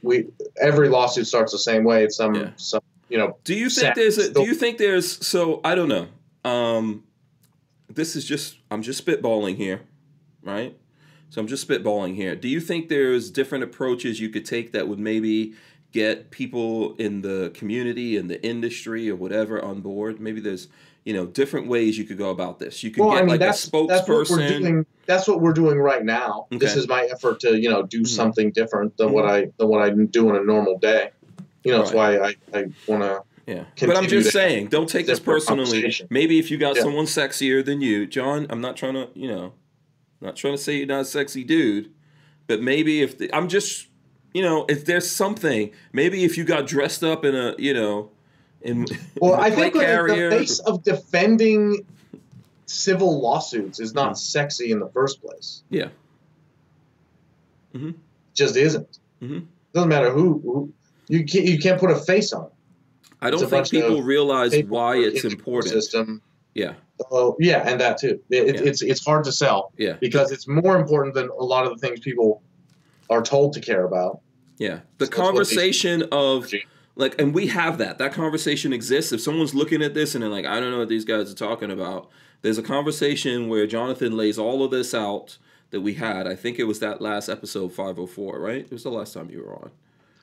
we. Every lawsuit starts the same way. It's some Yeah. some you know. Do you think there's a? Do you think there's? So I don't know. Um, this is just I'm just spitballing here, right? So I'm just spitballing here. Do you think there's different approaches you could take that would maybe get people in the community and the industry or whatever on board? Maybe there's you know different ways you could go about this. You could Well, get I mean, like that's a spokesperson. that's what we're doing. That's what we're doing right now. This is my effort to you know do Mhm. something different than what I than what I do on a normal day. You know, that's why I I want to. Yeah, but I'm just saying, don't take this personally. Maybe if you got Yeah. someone sexier than you, John, I'm not trying to, you know, not trying to say you're not a sexy dude, but maybe if the, I'm just, you know, if there's something, maybe if you got dressed up in a, you know, in Well, in I think like, the face of defending civil lawsuits is not Mhm. sexy in the first place. yeah, Mhm. Just isn't. Mhm. Doesn't matter who, who you can't you can't put a face on. it. I don't think people realize why it's important. System. Yeah, Oh yeah, and that too. It, Yeah. It's it's hard to sell yeah, because it's more important than a lot of the things people are told to care about. yeah. The So that's what they- conversation of like and we have that that conversation exists if someone's looking at this and they're like i don't know what these guys are talking about there's a conversation where jonathan lays all of this out that we had i think it was that last episode 504 right it was the last time you were on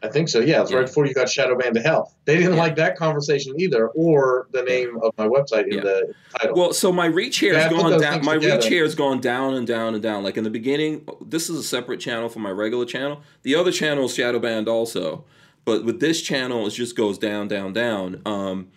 I think so. Yeah, it's Yeah. right before you got shadow banned to hell. They didn't Yeah. like that conversation either, or the name of my website in Yeah. the title. well so my reach here has gone down my together. reach here has gone down and down and down like in the beginning this is a separate channel from my regular channel the other channel is shadow banned also but with this channel it just goes down down down um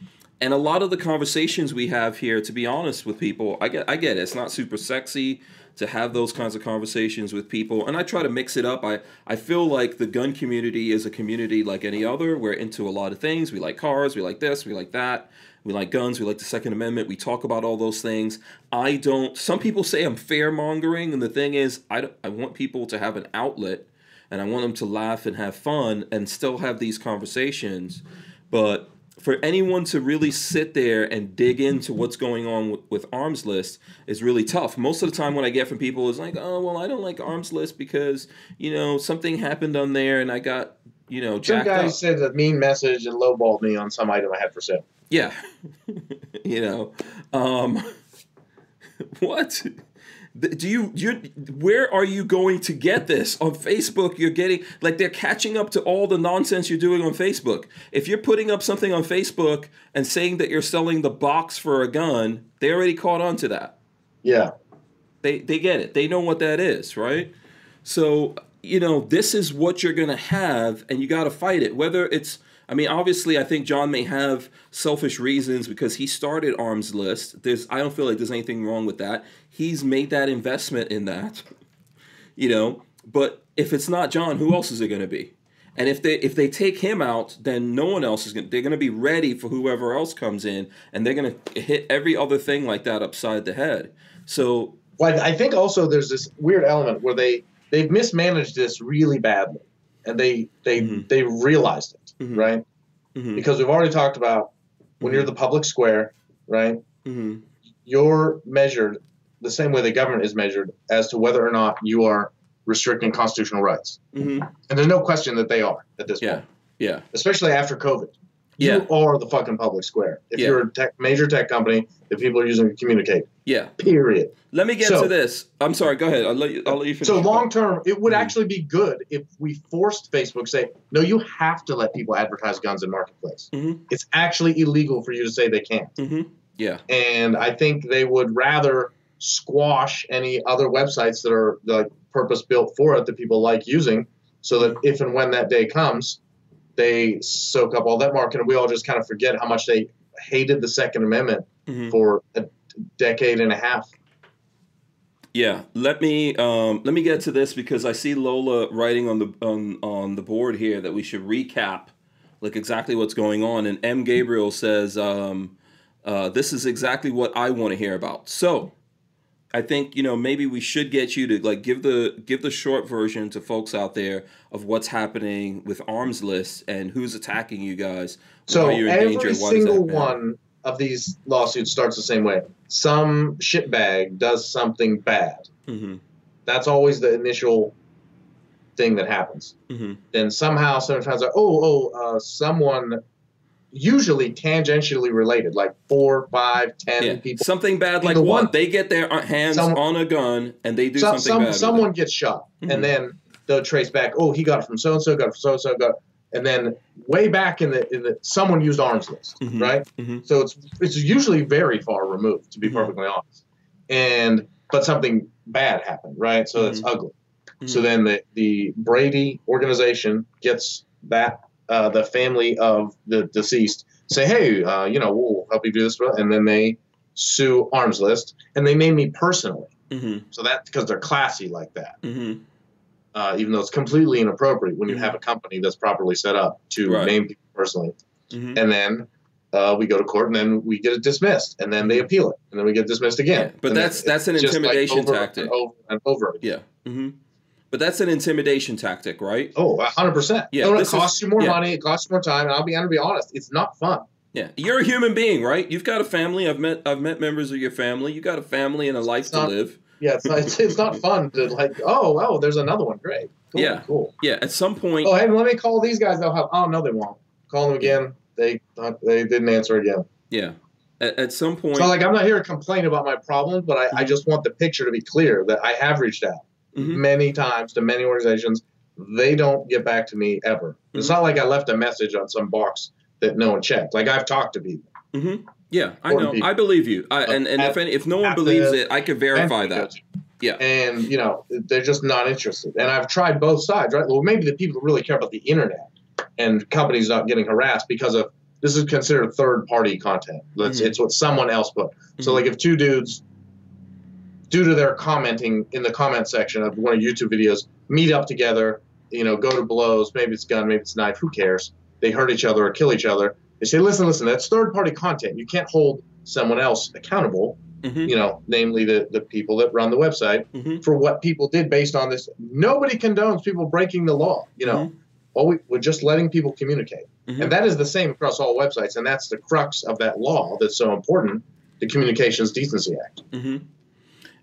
and a lot of the conversations we have here to be honest with people i get i get it it's not super sexy to have those kinds of conversations with people. And i try to mix it up. I i feel like the gun community is a community like any other. We're into a lot of things. We like cars. We like this. We like that. We like guns. We like the second amendment. We talk about all those things. I don't some people say i'm fair mongering and the thing is i i want people to have an outlet and I want them to laugh and have fun and still have these conversations. But for anyone to really sit there and dig into what's going on with, with Armslist is really tough. Most of the time, what I get from people is like, "Oh, well, I don't like Armslist because you know something happened on there and I got you know Some jacked guy up." said a mean message and lowballed me on some item I had for sale. Yeah, you know, um, what? Do you you where are you going to get this on Facebook? You're getting like they're catching up to all the nonsense you're doing on Facebook. If you're putting up something on Facebook and saying that you're selling the box for a gun, they already caught on to that. Yeah. They they get it. They know what that is, right? So, you know, this is what you're going to have and you got to fight it. Whether it's I mean, obviously I think John may have selfish reasons because he started Armslist. There's I don't feel like there's anything wrong with that. He's made that investment in that. You know, But if it's not John, who else is it going to be? And if they if they take him out, then no one else is going. They're going to be ready for whoever else comes in, and they're going to hit every other thing like that upside the head. So, well, I think also there's this weird element where they they've mismanaged this really badly, and they they mm-hmm. they realized it, mm-hmm. right? Mm-hmm. Because we've already talked about when you're mm-hmm. the public square, right? Mm-hmm. You're measured the same way the government is measured as to whether or not you are restricting constitutional rights. Mm-hmm. And there's no question that they are at this yeah. point. Yeah. Especially after COVID. Yeah. You are the fucking public square. If yeah. you're a tech, major tech company that people are using to communicate. Yeah. Period. Let me get so, to this. I'm sorry. Go ahead. I'll let you. I'll let you finish. So long term, it would mm-hmm. actually be good if we forced Facebook to say, no, you have to let people advertise guns in marketplace. Mm-hmm. It's actually illegal for you to say they can't. Mm-hmm. Yeah. And I think they would rather squash any other websites that are like purpose built for it that people like using, so that if and when that day comes, they soak up all that market, and we all just kind of forget how much they hated the Second Amendment mm-hmm. for a decade and a half. Yeah, let me um, let me get to this because I see Lola writing on the on on the board here that we should recap like exactly what's going on, and M. Gabriel says um, uh, this is exactly what I want to hear about. So I think you know maybe we should get you to like give the give the short version to folks out there of what's happening with Armslist and who's attacking you guys. So every single one of these lawsuits starts the same way. Some shitbag does something bad. Mm-hmm. That's always the initial thing that happens. Mm-hmm. Then somehow someone finds out, oh, oh, uh, someone usually tangentially related, like four, five, ten yeah. people. Something bad, like the what? One, they get their uh, hands someone, on a gun and they do some, something some, bad. Someone gets shot, mm-hmm. and then they'll trace back. Oh, he got it from so and so, got it from so and so, got. It. And then way back in the in the someone used Armslist, mm-hmm. right? Mm-hmm. So it's it's usually very far removed, to be mm-hmm. perfectly honest. And but something bad happened, right? So it's mm-hmm. ugly. So mm-hmm. then the the Brady organization gets that uh, the family of the deceased say, hey, uh, you know, we'll help you do this, and then they sue Armslist, and they name me personally. Mm-hmm. So that's because they're classy like that. Mm-hmm. Uh, even though it's completely inappropriate when you mm-hmm. have a company that's properly set up to right. name people personally, mm-hmm. and then uh, we go to court and then we get it dismissed, and then they mm-hmm. appeal it, and then we get dismissed again. Yeah, but that's that's an intimidation like tactic. And over and over. Yeah. Mm-hmm. But that's an intimidation tactic, right? Oh, 100%. Yeah, it costs is, you more yeah. money, it costs you more time, and I'll be, I'm going to be honest, it's not fun. Yeah, you're a human being, right? You've got a family. I've met I've met members of your family. You got a family and a life it's to live. Yeah, it's not, it's, it's not fun to like. Oh, well, there's another one. Great. Cool, yeah. Cool. Yeah. At some point. Oh, hey, let me call these guys. They'll help. Oh no, they won't. Call them again. They uh, they didn't answer again. Yeah. At, at some point. So like, I'm not here to complain about my problem, but I, I just want the picture to be clear that I have reached out mm-hmm. many times to many organizations. They don't get back to me ever. Mm-hmm. It's not like I left a message on some box that no one checked. Like I've talked to people. Mm-hmm. Yeah, I know. People. I believe you. I, and and at, if any, if no one believes the, it, I can verify that. Yeah. And you know they're just not interested. And I've tried both sides. Right. Well, maybe the people really care about the internet and companies not getting harassed because of this is considered third party content. It's, mm-hmm. it's what someone else put. So mm-hmm. like if two dudes due to their commenting in the comment section of one of YouTube videos, meet up together, you know, go to blows. Maybe it's gun, maybe it's knife. Who cares? They hurt each other or kill each other. They say, listen, listen, that's third party content. You can't hold someone else accountable. Mm-hmm. You know, namely the, the people that run the website mm-hmm. for what people did based on this. Nobody condones people breaking the law. You know, mm-hmm. all we, we're just letting people communicate, mm-hmm. and that is the same across all websites. And that's the crux of that law that's so important, the Communications Decency Act.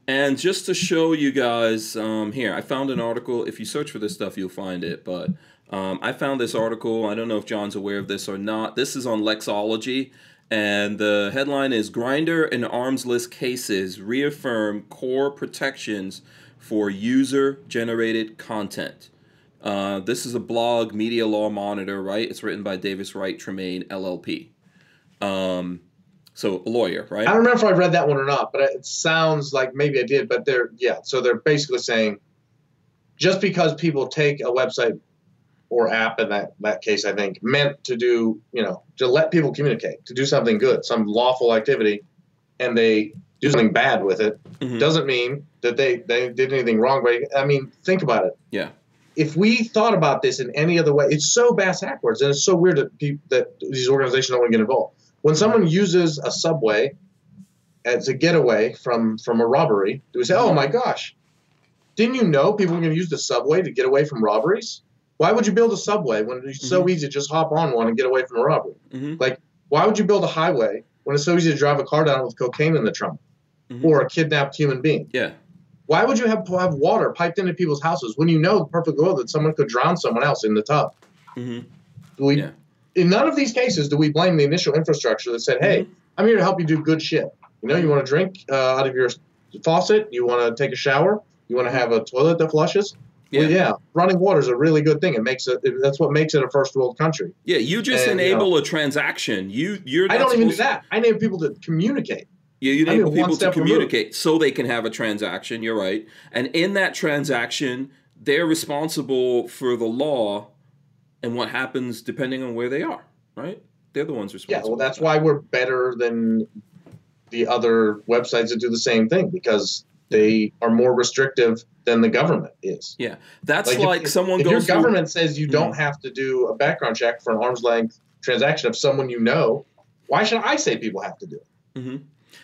And just to show you guys, um, here, I found an article. If you search for this stuff, you'll find it. But um, I found this article. I don't know if John's aware of this or not. This is on Lexology. And the headline is Grindr and Armslist Cases Reaffirm Core Protections for User Generated Content. Uh, this is a blog, Media Law Monitor, right? It's written by Davis Wright Tremaine, LLP. Um, so a lawyer, right? I don't remember if I read that one or not, but it sounds like maybe I did. But they're yeah, so they're basically saying just because people take a website or app in that that case, I think meant to do you know to let people communicate, to do something good, some lawful activity, and they do something bad with it Mhm. doesn't mean that they, they did anything wrong. But I mean, think about it. Yeah. If we thought about this in any other way, it's so bass backwards, and it's so weird that people, that these organizations don't want to get involved. When someone uses a subway as a getaway from from a robbery, do we say, "Oh my gosh, didn't you know people were going to use the subway to get away from robberies? Why would you build a subway when it's so easy to just hop on one and get away from a robbery? Mhm. Like, why would you build a highway when it's so easy to drive a car down with cocaine in the trunk Mhm. or a kidnapped human being? Yeah. Why would you have have water piped into people's houses when you know perfectly well that someone could drown someone else in the tub? hmm Do we, Yeah. In none of these cases do we blame the initial infrastructure that said, "Hey, Mm-hmm. I'm here to help you do good shit." You know, you want to drink uh, out of your faucet, you want to take a shower, you want to have a toilet that flushes. Yeah. Well, yeah, running water is a really good thing. It makes it. That's what makes it a first world country. Yeah, you just And, you enable a transaction. You you're I don't even do that. I enable people to communicate. Yeah, you enable people to step removed. communicate so they can have a transaction. You're right, and in that transaction, they're responsible for the law and what happens depending on where they are. Right? They're the ones responsible. Yeah, well, that's why we're better than the other websites that do the same thing because they are more restrictive than the government is. Yeah, that's if- like, if, someone if your goes. through- government says you don't Mhm. have to do a background check for an arm's length transaction of someone you know, why should I say people have to do it? Mhm.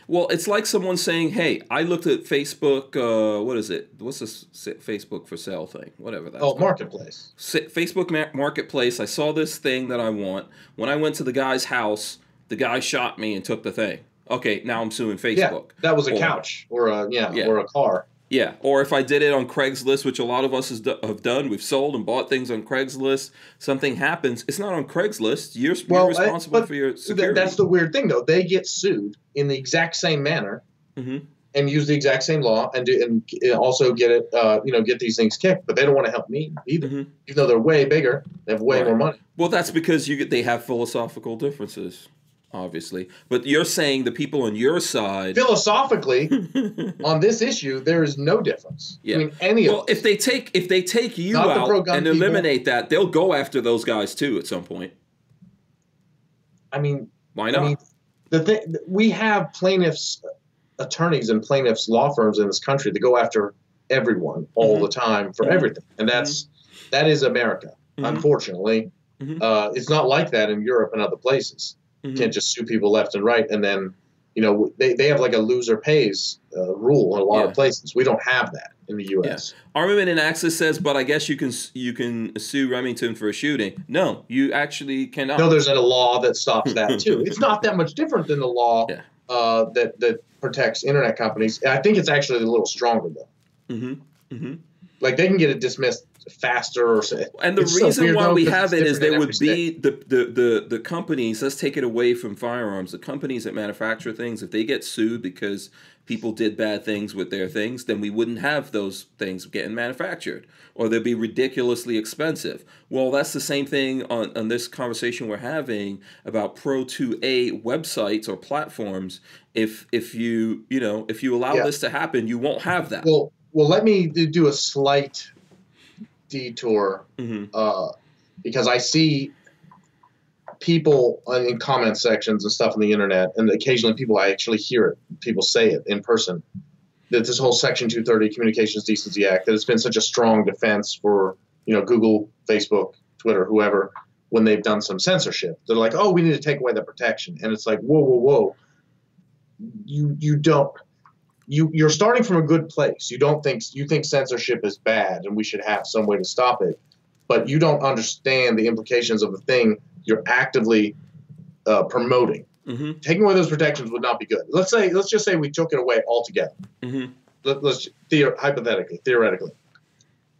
Well, it's like someone saying, "Hey, I looked at Facebook. Uh, what is it? What's this Facebook for sale thing? Whatever that." Oh, marketplace. Facebook ma- Marketplace. I saw this thing that I want. When I went to the guy's house, the guy shot me and took the thing. Okay, now I'm suing Facebook. Yeah, that was a Or- couch or a yeah, Yeah. or a car. Yeah, or if I did it on Craigslist, which a lot of us has do- have done, we've sold and bought things on Craigslist. Something happens, it's not on Craigslist. You're, Well, you're responsible but for your Th- security. That's the weird thing, though. They get sued in the exact same manner Mhm. and use the exact same law and do, and also get it, uh, you know, get these things kicked. But they don't want to help me either, Mhm. even though they're way bigger. They have way Right. more money. Well, that's because you get they have philosophical differences, obviously. But you're saying the people on your side. Philosophically, on this issue, there is no difference Yeah. between any well, of if they take if they take you Not out and people. eliminate that, they'll go after those guys too at some point. I mean, Why not? I mean, the thing we have plaintiffs, attorneys, and plaintiffs law firms in this country that go after everyone all Mhm. the time for Mhm. everything, and that's that is America. Mhm. Unfortunately, Mhm. uh, it's not like that in Europe and other places. Mhm. Can't just sue people left and right, and then you know they, they have like a loser pays uh, rule in a lot Yeah. of places. We don't have that in the U.S. Armament and Access says, but I guess you can you can sue Remington for a shooting. No, you actually cannot. No, there's a law that stops that too. it's not that much different than the law Yeah. uh, that that protects internet companies. I think it's actually a little stronger though. hmm hmm Like they can get it dismissed faster or so. And the It's reason why we have it is there would be the, the, the, the companies, let's take it away from firearms. The companies that manufacture things, if they get sued because people did bad things with their things, then we wouldn't have those things getting manufactured or they'd be ridiculously expensive. Well, that's the same thing on, on this conversation we're having about Pro 2A websites or platforms. If if you you know if you allow Yeah. this to happen, you won't have that. Well, well, let me do a slight detour hmm uh, because I see people in comment sections and stuff on the internet, and occasionally people I actually hear it, people say it in person. That this whole Section 230 Communications Decency Act that has been such a strong defense for you know Google, Facebook, Twitter, whoever when they've done some censorship. They're like, oh, we need to take away the protection, and it's like, whoa, whoa, whoa. You you don't. You, you're starting from a good place. You don't think you think censorship is bad and we should have some way to stop it but you don't understand the implications of the thing you're actively uh, promoting. hmm Taking away those protections would not be good. Let's say, let's just say we took it away altogether. hmm Let, let's theor- hypothetically, theoretically,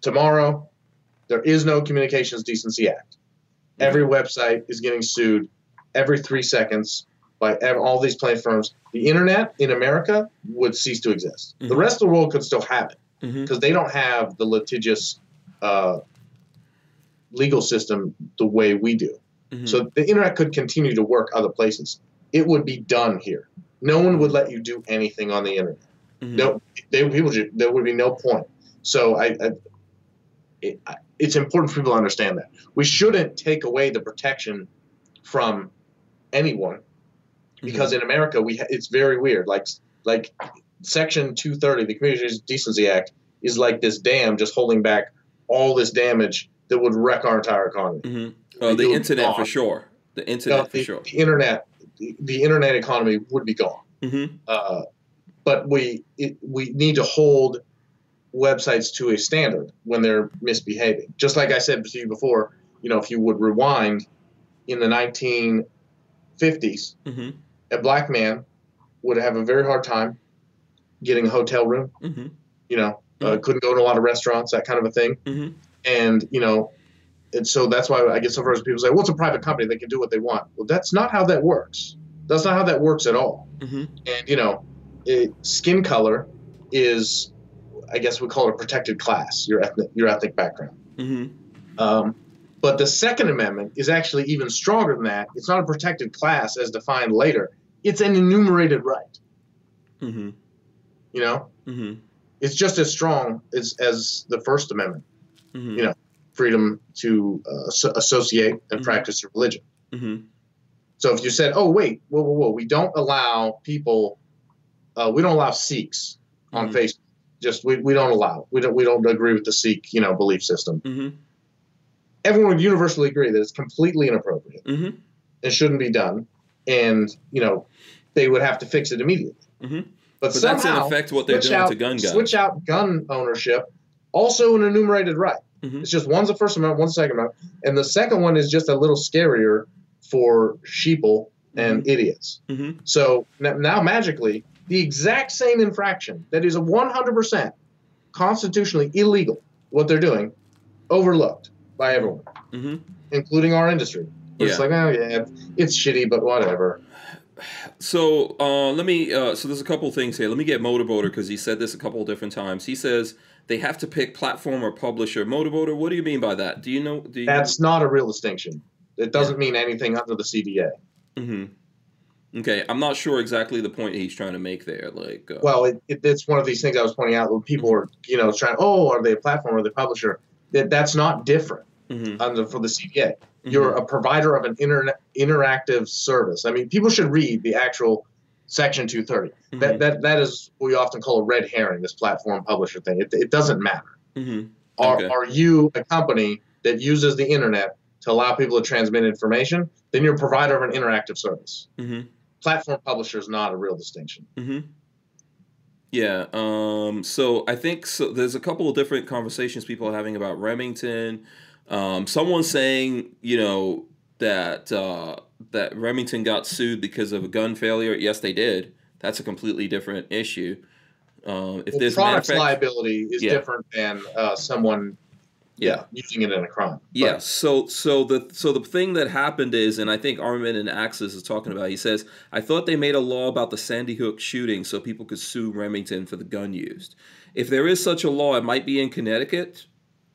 tomorrow there is no Communications Decency Act. Every website is getting sued every three seconds by all these plaintiff firms. The internet in America would cease to exist. The Mhm. rest of the world could still have it because they don't have the litigious uh, legal system the way we do. hmm So the internet could continue to work other places. It would be done here. No one would let you do anything on the internet. Mhm. No, they people ju- there would be no point. So I, I, it, I, it's important for people to understand that we shouldn't take away the protection from anyone because in America we ha- it's very weird. Like like Section 230, the Communications Decency Act, is like this dam just holding back all this damage that would wreck our entire economy. Mm-hmm. Uh, the internet for sure. The internet know, for sure. the internet, the, the internet economy would be gone. Mm-hmm. Uh, but we it, we need to hold websites to a standard when they're misbehaving. Just like I said to you before, you know, if you would rewind in the 1950s, Mm-hmm. A black man would have a very hard time getting a hotel room. Mm-hmm. You know, uh, couldn't go to a lot of restaurants, that kind of a thing. Mm-hmm. And you know, and so that's why I get so frustrated. People say, "Well, it's a private company; they can do what they want." Well, that's not how that works. That's not how that works at all. Mm-hmm. And you know, it, skin color is, I guess we call it a protected class. Your ethnic, your ethnic background. Mm-hmm. Um, but the Second Amendment is actually even stronger than that. It's not a protected class as defined later. It's an enumerated right. Mm-hmm. You know, Mm-hmm. it's just as strong as as the First Amendment. Mm-hmm. You know, freedom to uh, so- associate and Mhm. practice your religion. Mm-hmm. So if you said, "Oh wait, whoa, whoa, whoa," we don't allow people, uh, we don't allow Sikhs on Mhm. Facebook. Just we, we don't allow. We don't we don't agree with the Sikh you know belief system. Mm-hmm. Everyone would universally agree that it's completely inappropriate Mm-hmm. and shouldn't be done, and you know they would have to fix it immediately. Mhm. But, But that's in somehow effect what they're doing out, to gun guys. Switch out gun ownership, also an enumerated right. Mhm. It's just one's the First Amendment, one's the Second Amendment, and the second one is just a little scarier for sheeple and idiots. Mm-hmm. So n- now magically, the exact same infraction that is a 100% constitutionally illegal, what they're doing, overlooked by everyone, Mm-hmm. including our industry. It's Yeah. like, oh yeah, it's shitty, but whatever. So uh, let me. Uh, so there's a couple things here. Let me get Motorboater because he said this a couple different times. He says they have to pick platform or publisher. Motorboater, what do you mean by that? Do you know? Do you That's not a real distinction. It doesn't mean anything under the CDA. Mm-hmm. Okay, I'm not sure exactly the point he's trying to make there. Like, uh, Well, it, it, it's one of these things I was pointing out when people were, you know, trying, oh, are they a platform or the publisher? That that's not different mhm, under for the CDA. Mhm, You're a provider of an internet interactive service. I mean, people should read the actual Section 230. mhm, That that that is what we often call a red herring. This platform publisher thing. It, it doesn't matter. mhm, Are Okay. are you a company that uses the internet to allow people to transmit information? Then you're a provider of an interactive service. mhm, Platform publisher is not a real distinction. mhm. Yeah. Um. So I think so. There's a couple of different conversations people are having about Remington. Um. Someone saying, you know, that uh, that Remington got sued because of a gun failure. Yes, they did. That's a completely different issue. Um, if Well, there's product liability is Yeah. different than uh, someone Yeah. using it in a crime. But- Yeah. So so the so the thing that happened is, and I think Armin and Axis is talking about. He says, "I thought they made a law about the Sandy Hook shooting so people could sue Remington for the gun used. If there is such a law, it might be in Connecticut,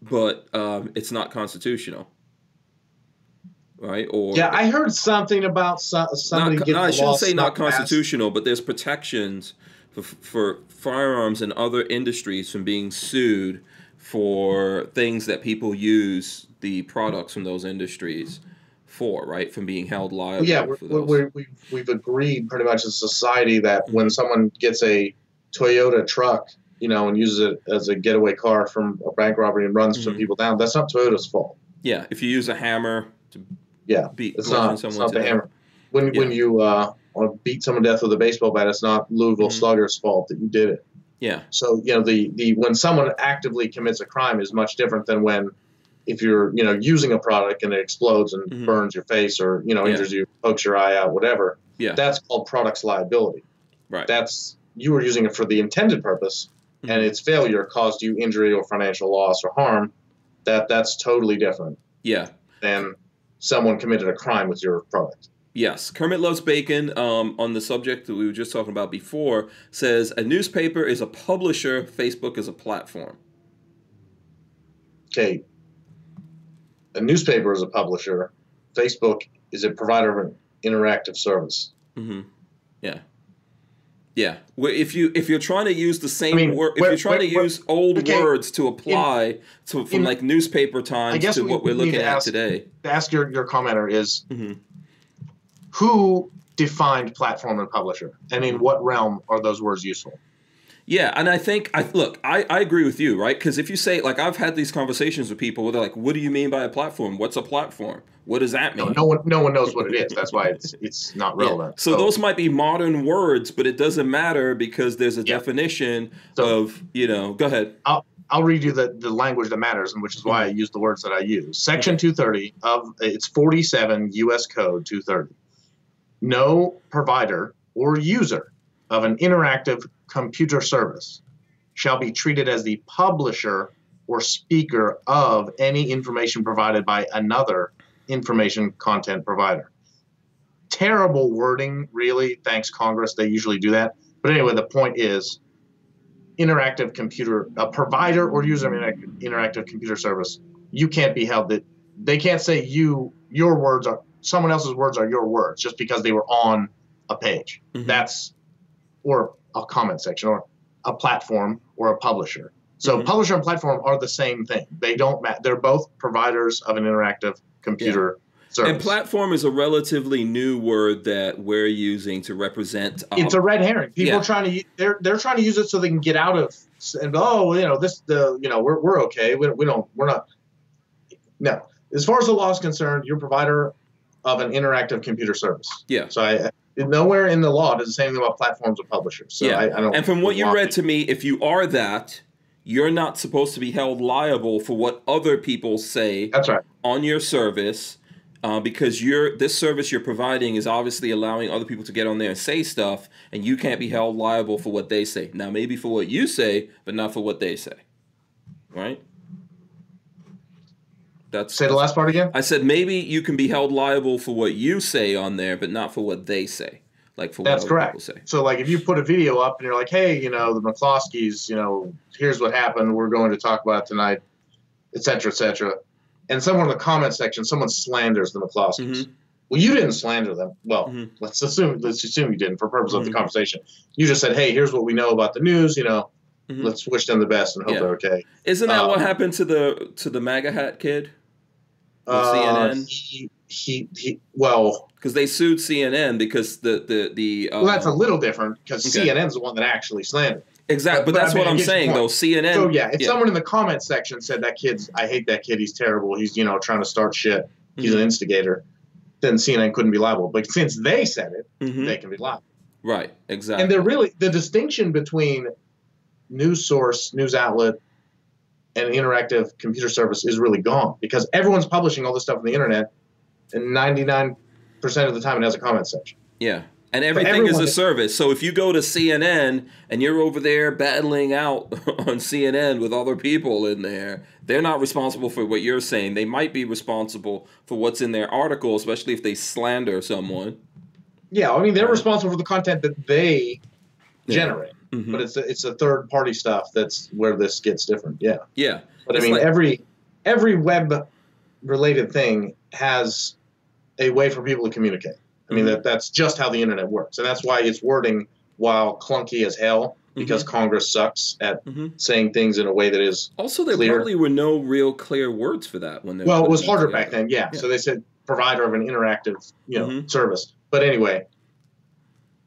but um, it's not constitutional, right? Or Yeah, I heard something about so, somebody not, getting no, I shouldn't say not past. constitutional, but there's protections for, for firearms and other industries from being sued for things that people use the products from those industries for, right? From being held liable. Yeah, those. we're, we've, we've agreed pretty much as a society that Mm-hmm. when someone gets a Toyota truck, you know, and uses it as a getaway car from a bank robbery and runs some Mhm. people down, that's not Toyota's fault. yeah, if you use a hammer to Yeah, beat It's not, it's someone not to the death. hammer. When, when you uh, beat someone to death with a baseball bat, it's not Louisville Mhm. Slugger's fault that you did it. Yeah, So you know the the when someone actively commits a crime is much different than when if you're you know using a product and it explodes and Mhm. burns your face or you know Yeah. injures you, pokes your eye out, whatever. Yeah. That's called products liability. right. That's you were using it for the intended purpose, and Mhm. its failure caused you injury or financial loss or harm. That that's totally different yeah. than someone committed a crime with your product. Yes, Kermit Loves Bacon, um, on the subject that we were just talking about before, says a newspaper is a publisher, Facebook is a platform. Okay. A newspaper is a publisher. Facebook is a provider of an interactive service. Mm-hmm. Yeah, yeah. Well, If you if you're trying to use the same mean, word, if you're trying to use old okay, words to apply to from in- like newspaper times to we what we're looking at ask- today. to ask your, your commenter is hmm who defined platform and publisher, and in what realm are those words useful? Yeah, and I think I look, I, I agree with you, right? Because if you say like I've had these conversations with people where they're like, "What do you mean by a platform? What's a platform? What does that mean?" No, no one, no one knows what it is. That's why it's it's not relevant. Yeah. So, those might be modern words, but it doesn't matter because there's a Yeah. definition So- of you know. Go ahead. I'll read you the, the language that matters, and which is why I mm-hmm. use the words that I use. Section 230 of it's 47 U.S. Code 230. No provider or user of an interactive computer service shall be treated as the publisher or speaker of any information provided by another information content provider. Terrible wording, really. Thanks, Congress. They usually do that. But anyway, the point is interactive computer a provider or user of an interactive, computer service you can't be held that they can't say you your words are someone else's words are your words just because they were on a page Mhm. that's or a comment section or a platform or a publisher so Mhm. publisher and platform are the same thing they don't ma- they're both providers of an interactive computer service And platform is a relatively new word that we're using to represent. uh, it's a red herring. People Yeah. are trying to they're they're trying to use it so they can get out of and oh you know this the you know we're we're okay we, we don't we're not no as far as the law is concerned you're a provider of an interactive computer service. yeah. So I nowhere in the law does it say anything about platforms or publishers. So Yeah. I, I don't. And from what you read to me, if you are that, you're not supposed to be held liable for what other people say that's right. on your service. Uh, because you're this service you're providing is obviously allowing other people to get on there and say stuff, and you can't be held liable for what they say. Now, maybe for what you say, but not for what they say. Right? That's Say the last part again. I said maybe you can be held liable for what you say on there, but not for what they say. Like for That's what correct. So like if you put a video up and you're like, hey, you know, the McCloskeys, you know, here's what happened. We're going to talk about tonight, etc., cetera, et cetera. And someone in the comment section, someone slanders the McCloskeys. Mhm. Well, you didn't slander them. Well, Mhm. let's assume let's assume you didn't for purpose of the Mhm. conversation. You just said, hey, here's what we know about the news. You know, Mhm. let's wish them the best and hope Yeah. they're okay. Isn't that what Um, happened to the to the MAGA hat kid? Uh, CNN? He, he, he, well, Because they sued CNN because the the the uh, well, that's a little different because okay. CNN's the one that actually slandered. exactly. But, but- but that's I mean, what I'm saying though. CNN. So yeah, if yeah. someone in the comment section said that kid's, I hate that kid, he's terrible, he's you know trying to start shit, he's Mhm. an instigator, then CNN couldn't be liable. But since they said it, Mhm. they can be liable. right. Exactly. And they're really the distinction between news source, news outlet, and interactive computer service is really gone because everyone's publishing all this stuff on the internet, and ninety nine percent of the time it has a comment section. Yeah. And everything is a service. So if you go to CNN and you're over there battling out on CNN with other people in there, they're not responsible for what you're saying. They might be responsible for what's in their article, especially if they slander someone. Yeah, I mean they're responsible for the content that they Yeah. generate, Mhm. but it's a, it's a third party stuff that's where this gets different. Yeah. yeah. But I mean, like- every every web related thing has a way for people to communicate. I mean, Mhm. that that's just how the internet works, and that's why it's wording while clunky as hell because Congress sucks at Mhm. saying things in a way that is. Also, there Clear. probably were no real clear words for that when they Well, it was harder together. back then, yeah. Yeah. So they said provider of an interactive, you know, Mhm. service. But anyway,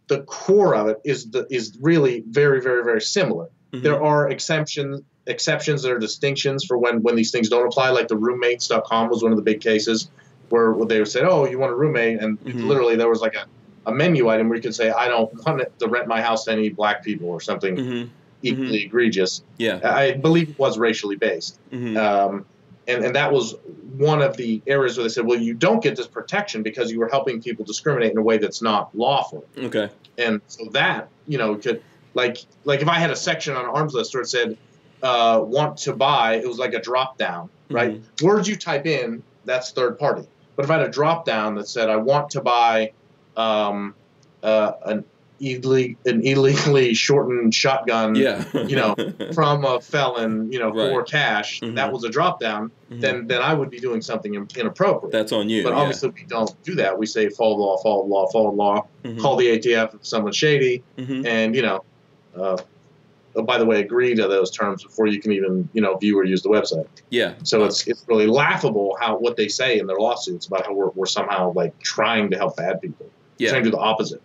the core of it is the is really very, very, very similar. Mhm. there are exceptions exceptions there are distinctions for when when these things don't apply like the roommates.com was one of the big cases where, they said oh you want a roommate and Mhm. literally there was like a, a menu item where you could say i don't want to rent my house to any black people or something Mhm. equally egregious Yeah. i believe it was racially based Mhm. um, and, and that was one of the areas where they said well you don't get this protection because you were helping people discriminate in a way that's not lawful okay. and so that you know could like like if I had a section on Armslist where it said uh, want to buy, it was like a drop down, right? Words you type in, that's third party. But if I had a drop down that said I want to buy um, uh, an illegally an illegally shortened shotgun, Yeah. you know, from a felon, you know, for Right. cash, Mhm. that was a drop down. Mhm. Then then I would be doing something inappropriate. that's on you. but yeah. obviously we don't do that. We say follow the law, follow the law, follow the law. Mhm. Call the ATF if someone's shady Mhm. and you know, uh, by the way, agree to those terms before you can even you know view or use the website. Yeah. So it's it's really laughable how what they say in their lawsuits about how we're, we're somehow like trying to help bad people. Yeah. trying to do the opposite.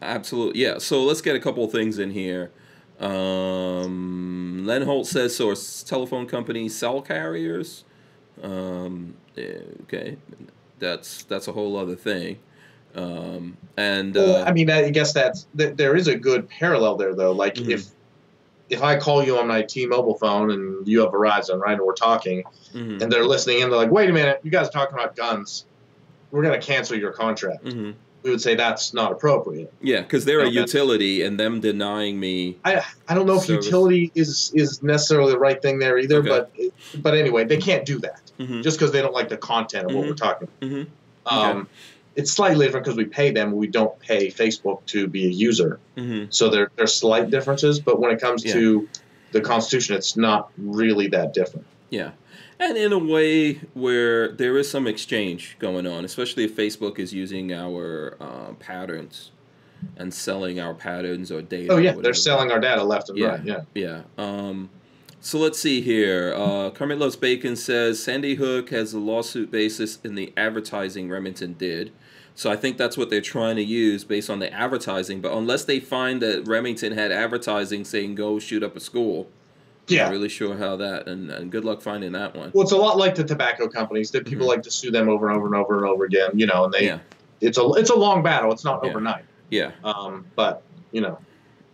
Absolutely, yeah. So let's get a couple of things in here. Um, Len Holt says so. Telephone companies cell carriers? Um, yeah, okay, that's that's a whole other thing. Um, and Well, uh, I mean, I guess that's th- there is a good parallel there, though. Like Mhm. if if I call you on my T-Mobile phone and you have Verizon, right, and we're talking, mhm, and they're listening in, they're like, "Wait a minute, you guys are talking about guns. We're going to cancel your contract." mhm. We would say that's not appropriate. yeah, because they're a No, that's- utility, and them denying me. I I don't know if utility is is necessarily the right thing there either, Okay. but but anyway, they can't do that Mhm, just because they don't like the content of what Mhm. we're talking. mhm. Um, It's slightly different because we pay them. We don't pay Facebook to be a user. mhm. So there there's slight differences, but when it comes Yeah. to the Constitution, it's not really that different. Yeah. And in a way where there is some exchange going on, especially if Facebook is using our uh, patterns and selling our patterns or data. Oh yeah, they're selling our data left and Yeah. right. Yeah. Yeah. Um, so let's see here. Uh, Kermit Loves Bacon says Sandy Hook has a lawsuit basis in the advertising Remington did. So I think that's what they're trying to use based on the advertising. But unless they find that Remington had advertising saying go shoot up a school, Yeah. not really sure how that. And, and good luck finding that one. Well, it's a lot like the tobacco companies that people Mhm. like to sue them over and over and over and over again. You know, and they Yeah. it's a it's a long battle. It's not Yeah. overnight. Yeah. Um, but you know,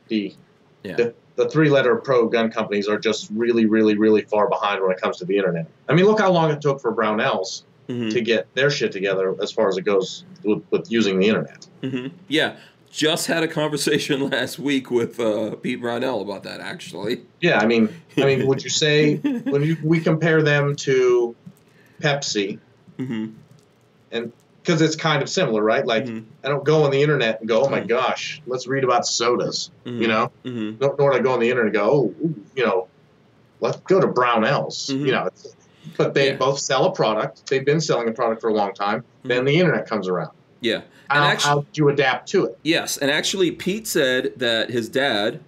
the Yeah. the, the three letter pro gun companies are just really, really, really far behind when it comes to the internet. I mean, look how long it took for Brownells Mhm. to get their shit together as far as it goes with, with using the internet. hmm Yeah, just had a conversation last week with uh, Pete Brownell about that. Actually, Yeah, I mean, I mean, would you say when you, we compare them to Pepsi, hmm because it's kind of similar, right? Like, Mhm. I don't go on the internet and go, "Oh my Mhm. gosh, let's read about sodas," Mhm. you know. hmm Nor, nor do I go on the internet and go, "Oh, ooh, you know, let's go to Brownells," Mhm. you know. It's, but they Yeah. both sell a product. They've been selling a product for a long time. Then the internet comes around. yeah, And How, actu- how do you adapt to it? yes, and actually, Pete said that his dad,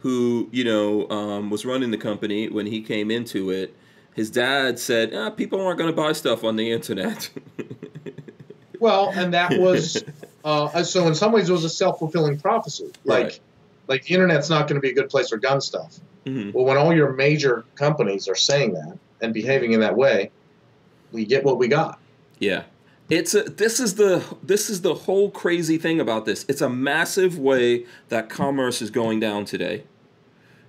who you know um, was running the company when he came into it, his dad said, ah, "People aren't going to buy stuff on the internet." Well, and that was uh, so. In some ways, it was a self fulfilling prophecy. Like, Right. like the internet's not going to be a good place for gun stuff. hmm Well, when all your major companies are saying that and behaving in that way, we get what we got. Yeah. It's a, this is the this is the whole crazy thing about this. It's a massive way that commerce is going down today.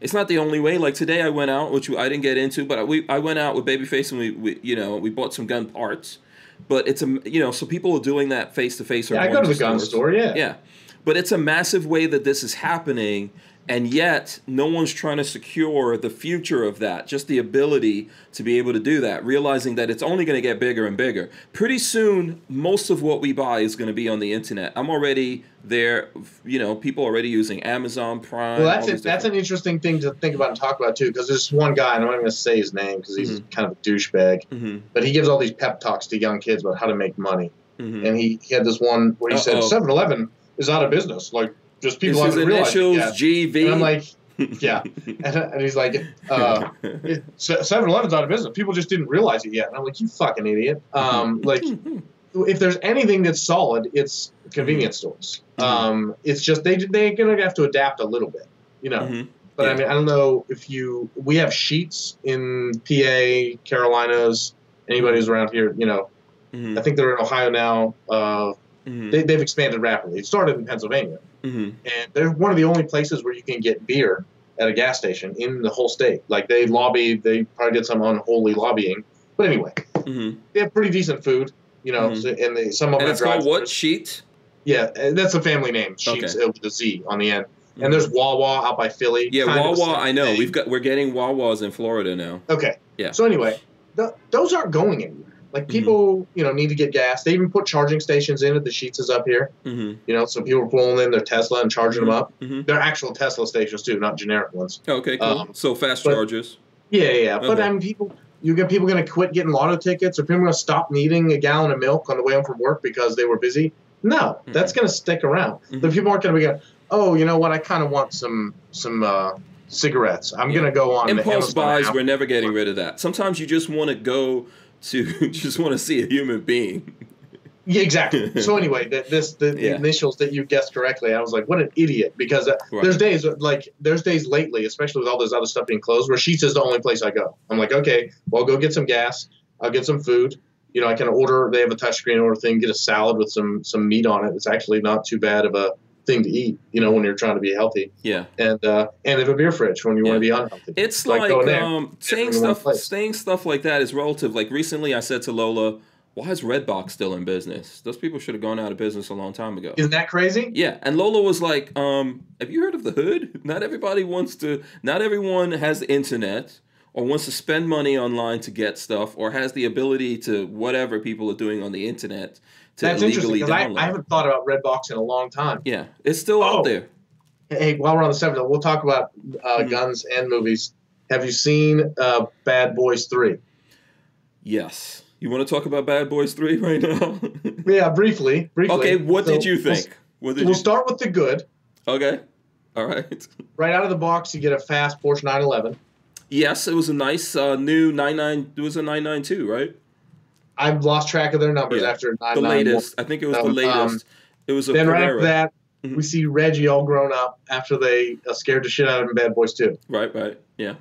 It's not the only way. Like today, I went out, which I didn't get into, but we I went out with Babyface and we, we you know we bought some gun parts. But it's a you know so people are doing that face to face. Yeah, I go to the gun store. Yeah. Yeah. But it's a massive way that this is happening, and yet no one's trying to secure the future of that, just the ability to be able to do that, realizing that it's only going to get bigger and bigger. Pretty soon, most of what we buy is going to be on the internet. I'm already there, you know, people already using Amazon Prime. Well, that's it. That's an interesting thing to think about and talk about too, because there's one guy, and I'm not going to say his name because he's kind of a douchebag, Mhm, but he gives all these pep talks to young kids about how to make money. mhm. And he, he had this one where he said Uh-oh. 7-Eleven is out of business. Like just people It's his haven't realized it initials, yet. GV. And I'm like, yeah. And, and he's like, uh, 7-Eleven's out of business. People just didn't realize it yet. And I'm like, you fucking idiot. Um, like, if there's anything that's solid, it's convenience stores. Mhm. Um, it's just they they're gonna have to adapt a little bit, you know. Mhm. But I mean, I don't know if you. We have Sheetz in PA, Carolinas. Anybody who's around here, you know. Mhm, I think they're in Ohio now. Uh, mhm, they, they've expanded rapidly. It started in Pennsylvania, mhm. and they're one of the only places where you can get beer at a gas station in the whole state. Like they lobbied, they probably did some unholy lobbying. But anyway, Mhm. they have pretty decent food, you know. Mhm. So, and they, some of And them it's have called what drive-thrus. sheet? Yeah, uh, that's a family name. Sheets Okay. with a Z on the end. And there's Wawa out by Philly. Yeah, Wawa. I know thing. we've got we're getting Wawas in Florida now. Okay. Yeah. So anyway, th- those aren't going anywhere. Like people, you know, need to get gas. They even put charging stations in at the Sheetz is up here. hmm You know, so people are pulling in their Tesla and charging them up. hmm They're actual Tesla stations too, not generic ones. Okay, cool. Um, so fast but- chargers. Yeah, yeah. yeah. But Okay. I mean, people, you get people going to quit getting lotto tickets, or people going to stop needing a gallon of milk on the way home from work because they were busy. No, that's going to stick around. The people aren't going to be going, oh, you know what? I kind of want some some uh, cigarettes. I'm Yeah. going to go on Impulse buys. We're never getting rid of that. Sometimes you just want to go to, just want to see a human being. Yeah, exactly. so anyway, that this the, the initials that you guessed correctly, I was like, what an idiot! Because uh, Right. there's days like there's days lately, especially with all this other stuff being closed, where Sheetz is the only place I go. I'm like, okay, well, I'll go get some gas. I'll get some food. You know, I can order. They have a touchscreen order thing. Get a salad with some some meat on it. It's actually not too bad of a thing to eat. You know, when you're trying to be healthy, Yeah. and uh, and they have a beer fridge when you want to be unhealthy. It's Like like, um, saying stuff saying stuff like that is relative. Like recently I said to Lola, why is Redbox still in business? Those people should have gone out of business a long time ago. Isn't that crazy? Yeah, and Lola was like, um, "Have you heard of the hood? Not everybody wants to. Not everyone has the internet or wants to spend money online to get stuff or has the ability to whatever people are doing on the internet to That's interesting illegally because I, download." I haven't thought about Redbox in a long time. yeah, it's still Oh. out there. Hey, while we're on the subject, we'll talk about uh, Mhm. guns and movies. Have you seen uh, Bad Boys Three? Yes. You want to talk about Bad Boys Three right now? Yeah, briefly. Briefly. okay, what So did you we'll- think? What did We'll, you? start with the good. Okay. All right. Right out of the box, you get a fast Porsche 911. Yes, it was a nice uh, new nine nine. It was a nine nine two, right? I've lost track of their numbers Yeah, after The 991. latest. I think it was the Um, latest. it was a Then right after that, Mhm. we see Reggie all grown up after they uh, scared the shit out of him Bad Boys 2. Right, right. Yeah.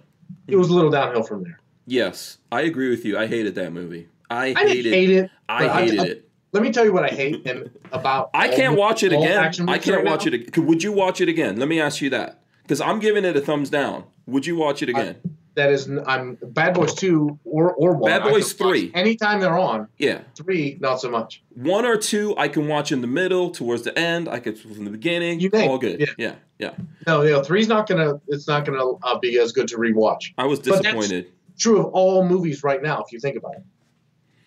It was a little downhill from there. Yes, I agree with you. I hated that movie. I, I didn't hated. hate it. I hated I- it. Let me tell you what I hate and about. I can't watch it again. I can't right watch now. it. Would you watch it again? Let me ask you that. Because I'm giving it a thumbs down. Would you watch it again? That is, I'm Bad Boys 2 or, or 1. Bad Boys 3. Anytime they're on. yeah. 3, not so much. One or two, I can watch in the middle, towards the end. I could from the beginning. You name all good. yeah. yeah, yeah. No, you know, three's not gonna. It's not gonna uh, be as good to rewatch. I was disappointed. True of all movies right now, if you think about it.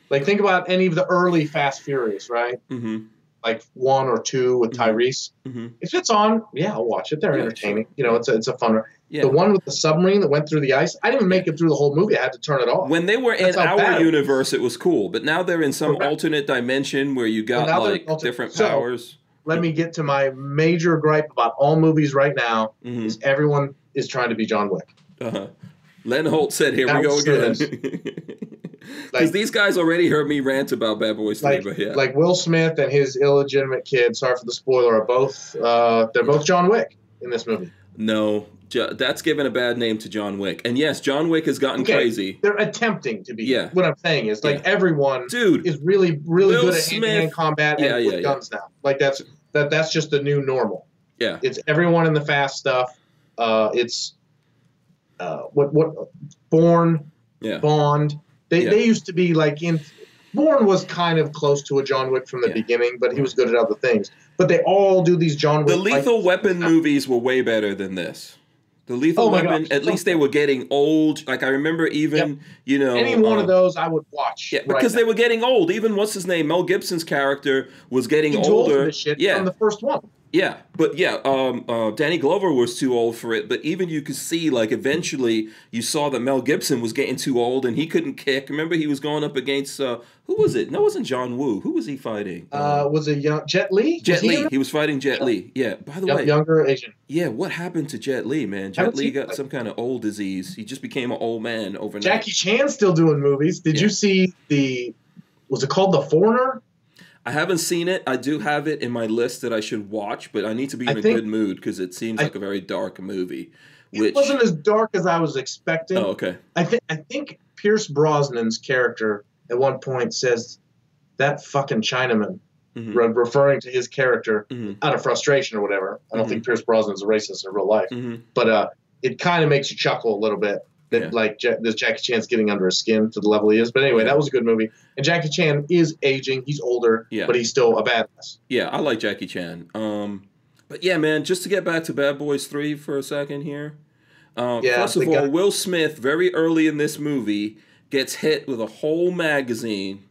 Like think about any of the early Fast Furious, right? Mm-hmm. Like one or two with Mhm. Tyrese. Mm-hmm. If it's on, yeah, I'll watch it. They're Yeah, entertaining. You know, it's a, it's a fun. Yeah. The one with the submarine that went through the ice. I didn't even make it through the whole movie. I had to turn it off. When they were in That's how our universe, it was cool. But now they're in some Correct. alternate dimension where you got like alternate- different so- powers. Let me get to my major gripe about all movies right now. hmm Is everyone is trying to be John Wick. Uh-huh. Len Holt said, "Here we go again." Because Like- these guys already heard me rant about Bad Boys like but yeah, like Will Smith and his illegitimate kid. Sorry for the spoiler. Are both uh, they're both John Wick in this movie. no, that's given a bad name to John Wick. And yes, John Wick has gotten Okay. crazy, They're attempting to be. Yeah. What I'm saying is like Yeah. everyone dude. is really really Will good at Smith- hand-to-hand combat Yeah, and with yeah, yeah. guns now. Like that's that that's just the new normal. Yeah, It's everyone in the fast stuff. Uh, it's uh, what what Bourne yeah, Bond. They they used to be like in. Bourne was kind of close to a John Wick from the beginning, but he was good at other things. But they all do these John Wick. the Lethal Weapon movies were way better than this. The Lethal Oh Weapon, gosh. at least they were getting old. Like I remember, even you know, any one um, of those I would watch. Yeah, right because now. they were getting old. Even what's his name, Mel Gibson's character was getting He's too old for older. this shit yeah, from the first one. Yeah, but yeah, um, uh, Danny Glover was too old for it. But even you could see, like, eventually you saw that Mel Gibson was getting too old and he couldn't kick. Remember, he was going up against uh, who was it? No, it wasn't John Woo. Who was he fighting? Uh, was it young, Jet Li? Jet Was he Li. He was fighting Jet Li. Yeah. By the way, younger Asian. yeah. What happened to Jet Li, man? Jet Li got some kind of old disease. He just became an old man overnight. Jackie Chan still doing movies. Did Yeah. you see the? Was it called The Foreigner? I haven't seen it. I do have it in my list that I should watch, but I need to be in a good mood because it seems I- like a very dark movie. It Which wasn't as dark as I was expecting. oh, okay. I think I think Pierce Brosnan's character at one point says that fucking Chinaman, Mhm. re- referring to his character Mhm. out of frustration or whatever. I don't Mhm. think Pierce Brosnan's a racist in real life, Mhm. but uh, it kind of makes you chuckle a little bit that Yeah. like ja- this Jackie Chan's getting under his skin to the level he is. But anyway, that was a good movie. And Jackie Chan is aging; he's older, Yeah. but he's still a badass. Yeah, I like Jackie Chan. Um, but yeah, man, just to get back to Bad Boys Three for a second here. Um, Yeah, first of all, Will Smith very early in this movie gets hit with a whole magazine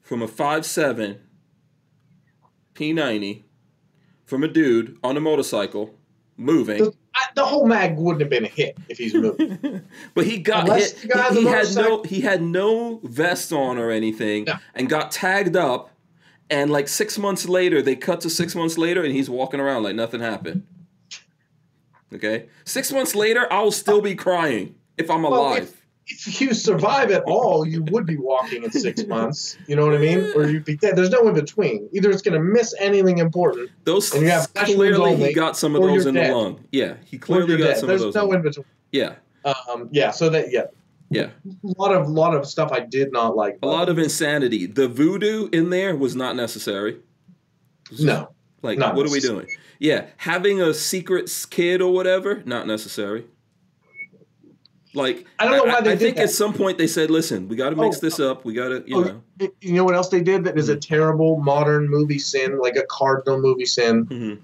from a five seven P90 from a dude on a motorcycle moving. The, I, the whole mag wouldn't have been a hit if he's moving. But he got Unless hit. the guy on He, he had no he had no vest on or anything, Yeah. and got tagged up. And like six months later, they cut to six months later, and he's walking around like nothing happened. Okay, six months later, I'll still be crying if I'm Well, alive. if you survive at all, you would be walking in six months. You know what I mean? Or you'd be dead. There's no in between. Either it's going to miss anything important, Those And you have clearly only, he got some of those in dead. the lung. Yeah, he clearly got dead. some There's of those. There's no in- between. yeah, Um, yeah. So that yeah, yeah. a lot of lot of stuff I did not like. A lot of insanity. The voodoo in there was not necessary. no. Like, what are we doing? Yeah, having a secret kid or whatever, not necessary. Like, I don't know why they I think that. at some point they said, "Listen, we got to mix Oh, this up. We got to, you Oh, know." You know what else they did that is a terrible modern movie sin, like a cardinal movie sin. Mhm.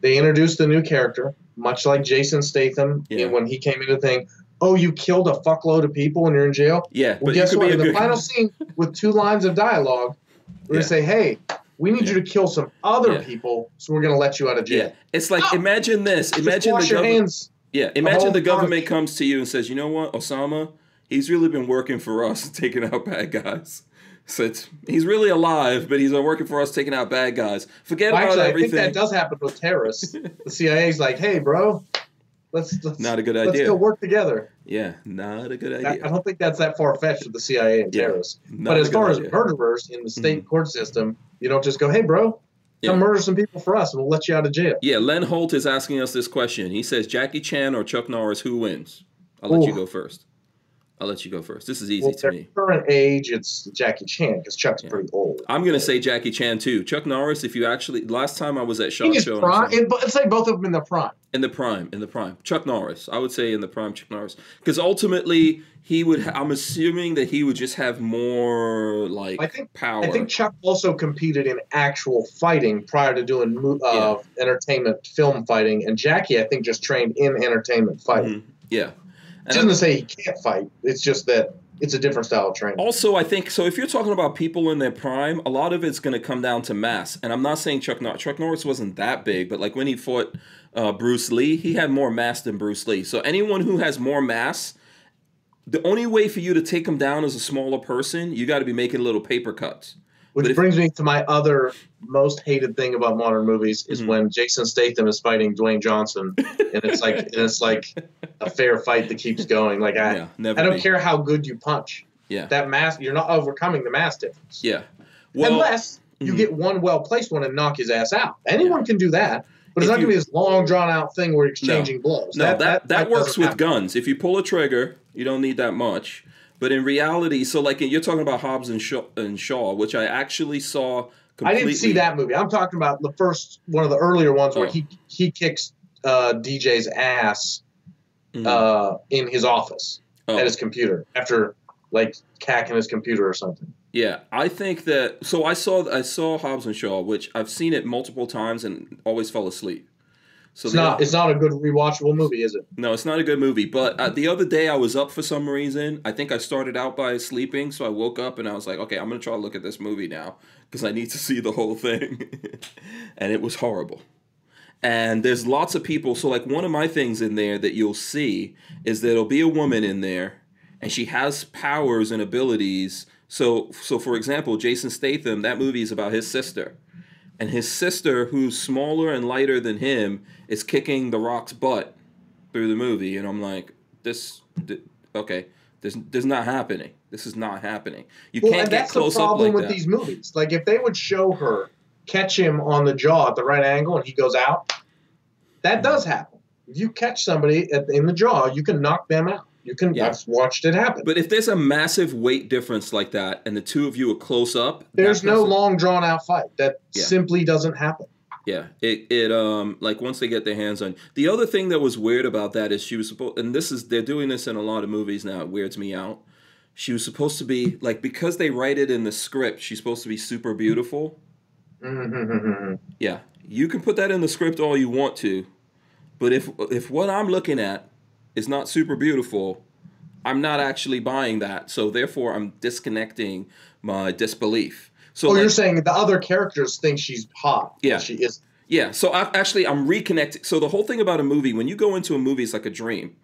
They introduced a new character, much like Jason Statham Yeah. when he came into the thing. Oh, you killed a fuckload of people and you're in jail. Yeah, Well, guess what? In the final scene, with two lines of dialogue, we're Yeah. gonna say, "Hey, we need you to kill some other Yeah. people, so we're gonna let you out of yeah, jail." it's like No. imagine this. Just Imagine the your government. hands. Yeah, imagine whole the government comes to you and says, "You know what, Osama? He's really been working for us, taking out bad guys. So it's, he's really alive, but he's been working for us, taking out bad guys. Forget Well, about actually, I think that does happen with terrorists. the CIA's like, "Hey, bro, let's, let's Not a good idea. let's go work together." yeah, not a good idea. I don't think that's that far fetched with the CIA and Yeah. terrorists. But as far as murderers in the state Mhm. court system, you don't just go, "Hey, bro, come Yeah. murder some people for us, and we'll let you out of jail." Yeah, Len Holt is asking us this question. He says, Jackie Chan or Chuck Norris, who wins? I'll let you go first. I'll let you go first. This is easy Well, to me. current age, it's Jackie Chan because Chuck's Yeah. pretty old. I'm going to say Jackie Chan too. Chuck Norris, if you actually, last time I was at Shot Show, prime, in, but say both of them in the prime. in the prime, in the prime. Chuck Norris, I would say in the prime, Chuck Norris. Because ultimately, he would, ha- I'm assuming that he would just have more like I think- power. I think Chuck also competed in actual fighting prior to doing uh, entertainment film fighting, and Jackie, I think, just trained in entertainment fighting. Mhm. Yeah. And isn't to say he can't fight. It's just that it's a different style of training. Also, I think so. If you're talking about people in their prime, a lot of it's going to come down to mass. And I'm not saying Chuck Norris. Chuck Norris wasn't that big, but like when he fought uh, Bruce Lee, he had more mass than Bruce Lee. So anyone who has more mass, the only way for you to take him down as a smaller person, you got to be making little paper cuts. Which if- brings me to my other most hated thing about modern movies is Mhm. when Jason Statham is fighting Dwayne Johnson, and it's like and it's like a fair fight that keeps going. Like I, yeah, never. I don't be. care how good you punch. Yeah. That mass, you're not overcoming the mass difference. Yeah. Well, Unless you mhm. get one well placed one and knock his ass out. Anyone can do that, but it's not going to be this long drawn out thing where you're exchanging blows. No, that that, that works with happen. guns. If you pull a trigger, you don't need that much. But in reality, so like you're talking about Hobbs and Shaw, and Shaw which I actually saw I didn't see that movie. I'm talking about the first one of the earlier ones where Oh. he he kicks uh, DJ's ass Mhm. uh, in his office Oh. at his computer after like hacking his computer or something. Yeah, I think that. So I saw I saw Hobbs and Shaw, which I've seen it multiple times and always fell asleep. So It's not it's not a good rewatchable movie, is it? no, it's not a good movie. But uh, the other day I was up for some reason. I think I started out by sleeping, so I woke up and I was like, okay, I'm gonna try to look at this movie now because I need to see the whole thing, and it was horrible. And there's lots of people. So like one of my things in there that you'll see is that there'll be a woman in there, and she has powers and abilities. So so for example, Jason Statham, that movie is about his sister. And his sister, who's smaller and lighter than him, is kicking the rock's butt through the movie. And I'm like, this, th- okay, this, this is not happening. This is not happening. You Well, can't and get that's the close up problem like with that. these movies. Like if they would show her catch him on the jaw at the right angle and he goes out, that does happen. If you catch somebody at, in the jaw, you can knock them out. You can. Yeah. I've watched it happen. But if there's a massive weight difference like that, and the two of you are close up, There's no person- long drawn out fight. That Yeah. simply doesn't happen. Yeah, it it um like once they get their hands on. The other thing that was weird about that is she was supposed, and this is they're doing this in a lot of movies now. It weirds me out. She was supposed to be like because they write it in the script. She's supposed to be super beautiful. Mhm. Yeah, you can put that in the script all you want to, but if if what I'm looking at is not super beautiful, I'm not actually buying that. So therefore, I'm disconnecting my disbelief. So oh, like- you're saying the other characters think she's hot. Yeah. she is. Yeah, so I, actually, I'm reconnecting. So the whole thing about a movie, when you go into a movie, it's like a dream.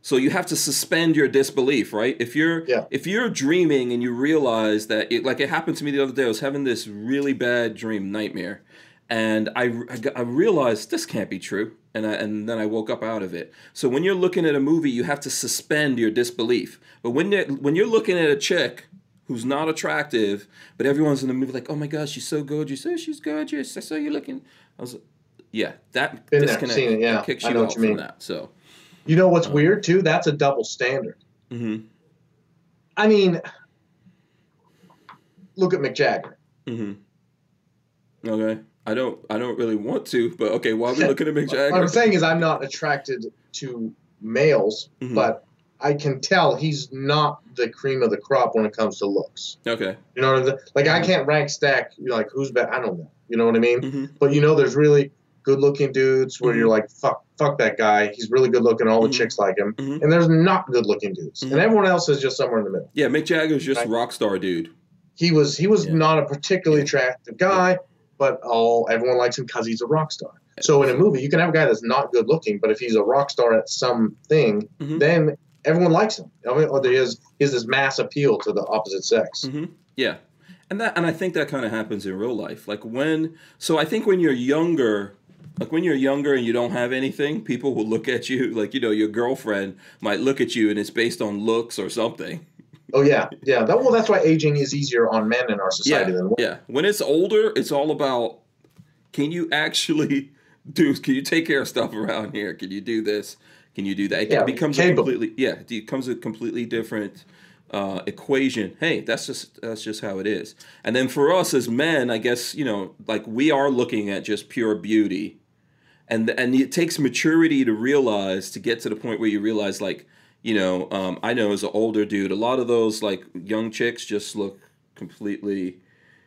So you have to suspend your disbelief, right? If you're Yeah. if you're dreaming and you realize that, it, like it happened to me the other day, I was having this really bad dream nightmare, and I, I, I realized this can't be true, and I, and then I woke up out of it. So when you're looking at a movie, you have to suspend your disbelief. But when you're, when you're looking at a chick who's not attractive, but everyone's in the movie like, oh my gosh, she's so gorgeous. Oh, she's gorgeous. I saw you looking. I was, yeah, that Been there, disconnect seen it, yeah. kicks you out from mean. that. So, You know what's weird too? That's a double standard. mm-hmm, I mean, look at Mick Jagger. mm-hmm. Okay. I don't I don't really want to, but okay, why are we looking at Mick Jagger? What I'm saying is, I'm not attracted to males, Mhm. but I can tell he's not the cream of the crop when it comes to looks. Okay. You know what I'm saying? Like I can't rank stack. You know, like who's better? I don't know. You know what I mean? Mm-hmm. But you know, there's really good-looking dudes where you're like, fuck, fuck that guy. He's really good-looking. All the Mhm. chicks like him. Mhm. And there's not good-looking dudes, Mhm. and everyone else is just somewhere in the middle. Yeah, Mick Jagger's just Right. rock star dude. He was he was Yeah. not a particularly Yeah. attractive guy, but all everyone likes him because he's a rock star. So in a movie, you can have a guy that's not good looking, but if he's a rock star at something, Mhm. then everyone likes him. I mean, or there is is this mass appeal to the opposite sex. hmm Yeah, and that and I think that kind of happens in real life. Like when, so I think when you're younger, like when you're younger and you don't have anything, people will look at you like you know your girlfriend might look at you and it's based on looks or something. Oh yeah, yeah. That, well, that's why aging is easier on men in our society Yeah, than women. yeah. When it's older, it's all about can you actually do? Can you take care of stuff around here? Can you do this? Can you do that? It Yeah, becomes a completely yeah. It becomes a completely different uh, equation. Hey, that's just that's just how it is. And then for us as men, I guess you know, like we are looking at just pure beauty, and and it takes maturity to realize to get to the point where you realize like you know um, I know as an older dude, a lot of those like young chicks just look completely.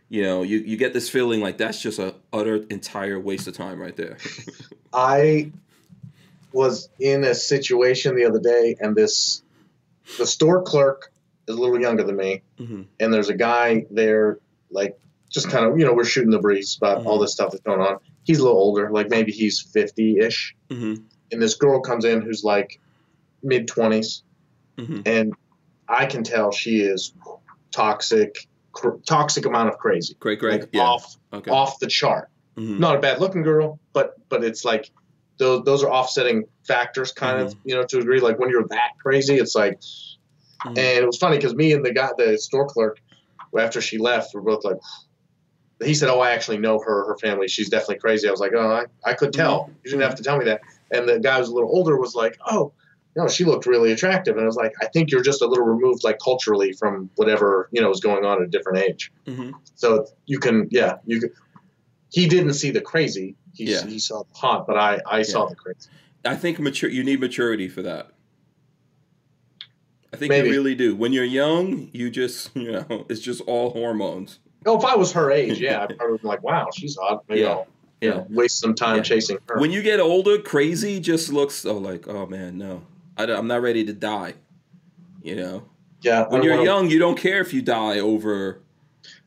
You know, you, you get this feeling like that's just a utter entire waste of time right there. I was in a situation the other day, and this the store clerk is a little younger than me, hmm and there's a guy there, like just kind of you know we're shooting the breeze about Mm-hmm. all this stuff that's going on. He's a little older, like maybe he's fifty ish, hmm and this girl comes in who's like mid twenties, hmm and I can tell she is toxic, cr- toxic amount of crazy, Great, great. like yeah. off okay. off the chart. Mhm. Not a bad looking girl, but but it's like those those are offsetting factors, kind of Mm-hmm. you know to agree. Like when you're that crazy, it's like, Mhm. and it was funny because me and the guy, the store clerk, after she left, we're both like. He said, "Oh, I actually know her. Her family. She's definitely crazy." I was like, "Oh, I, I could tell. You didn't have to tell me that." And the guy who was a little older was like, "Oh, no, she looked really attractive." And I was like, "I think you're just a little removed, like culturally, from whatever you know was going on at a different age." Mhm. So you can, yeah, you can. He didn't see the crazy. He, Yeah. he saw the hot, but I, I saw the crazy. I think mature. You need maturity for that. I think Maybe. you really do. When you're young, you just you know it's just all hormones. Oh, if I was her age, yeah, I'd probably be like, wow, she's hot. Maybe Yeah. I'll you Yeah. know, waste some time Yeah. chasing her. When you get older, crazy just looks oh like oh man no, I, am not ready to die. You know, yeah. When you're young, you don't care if you die over.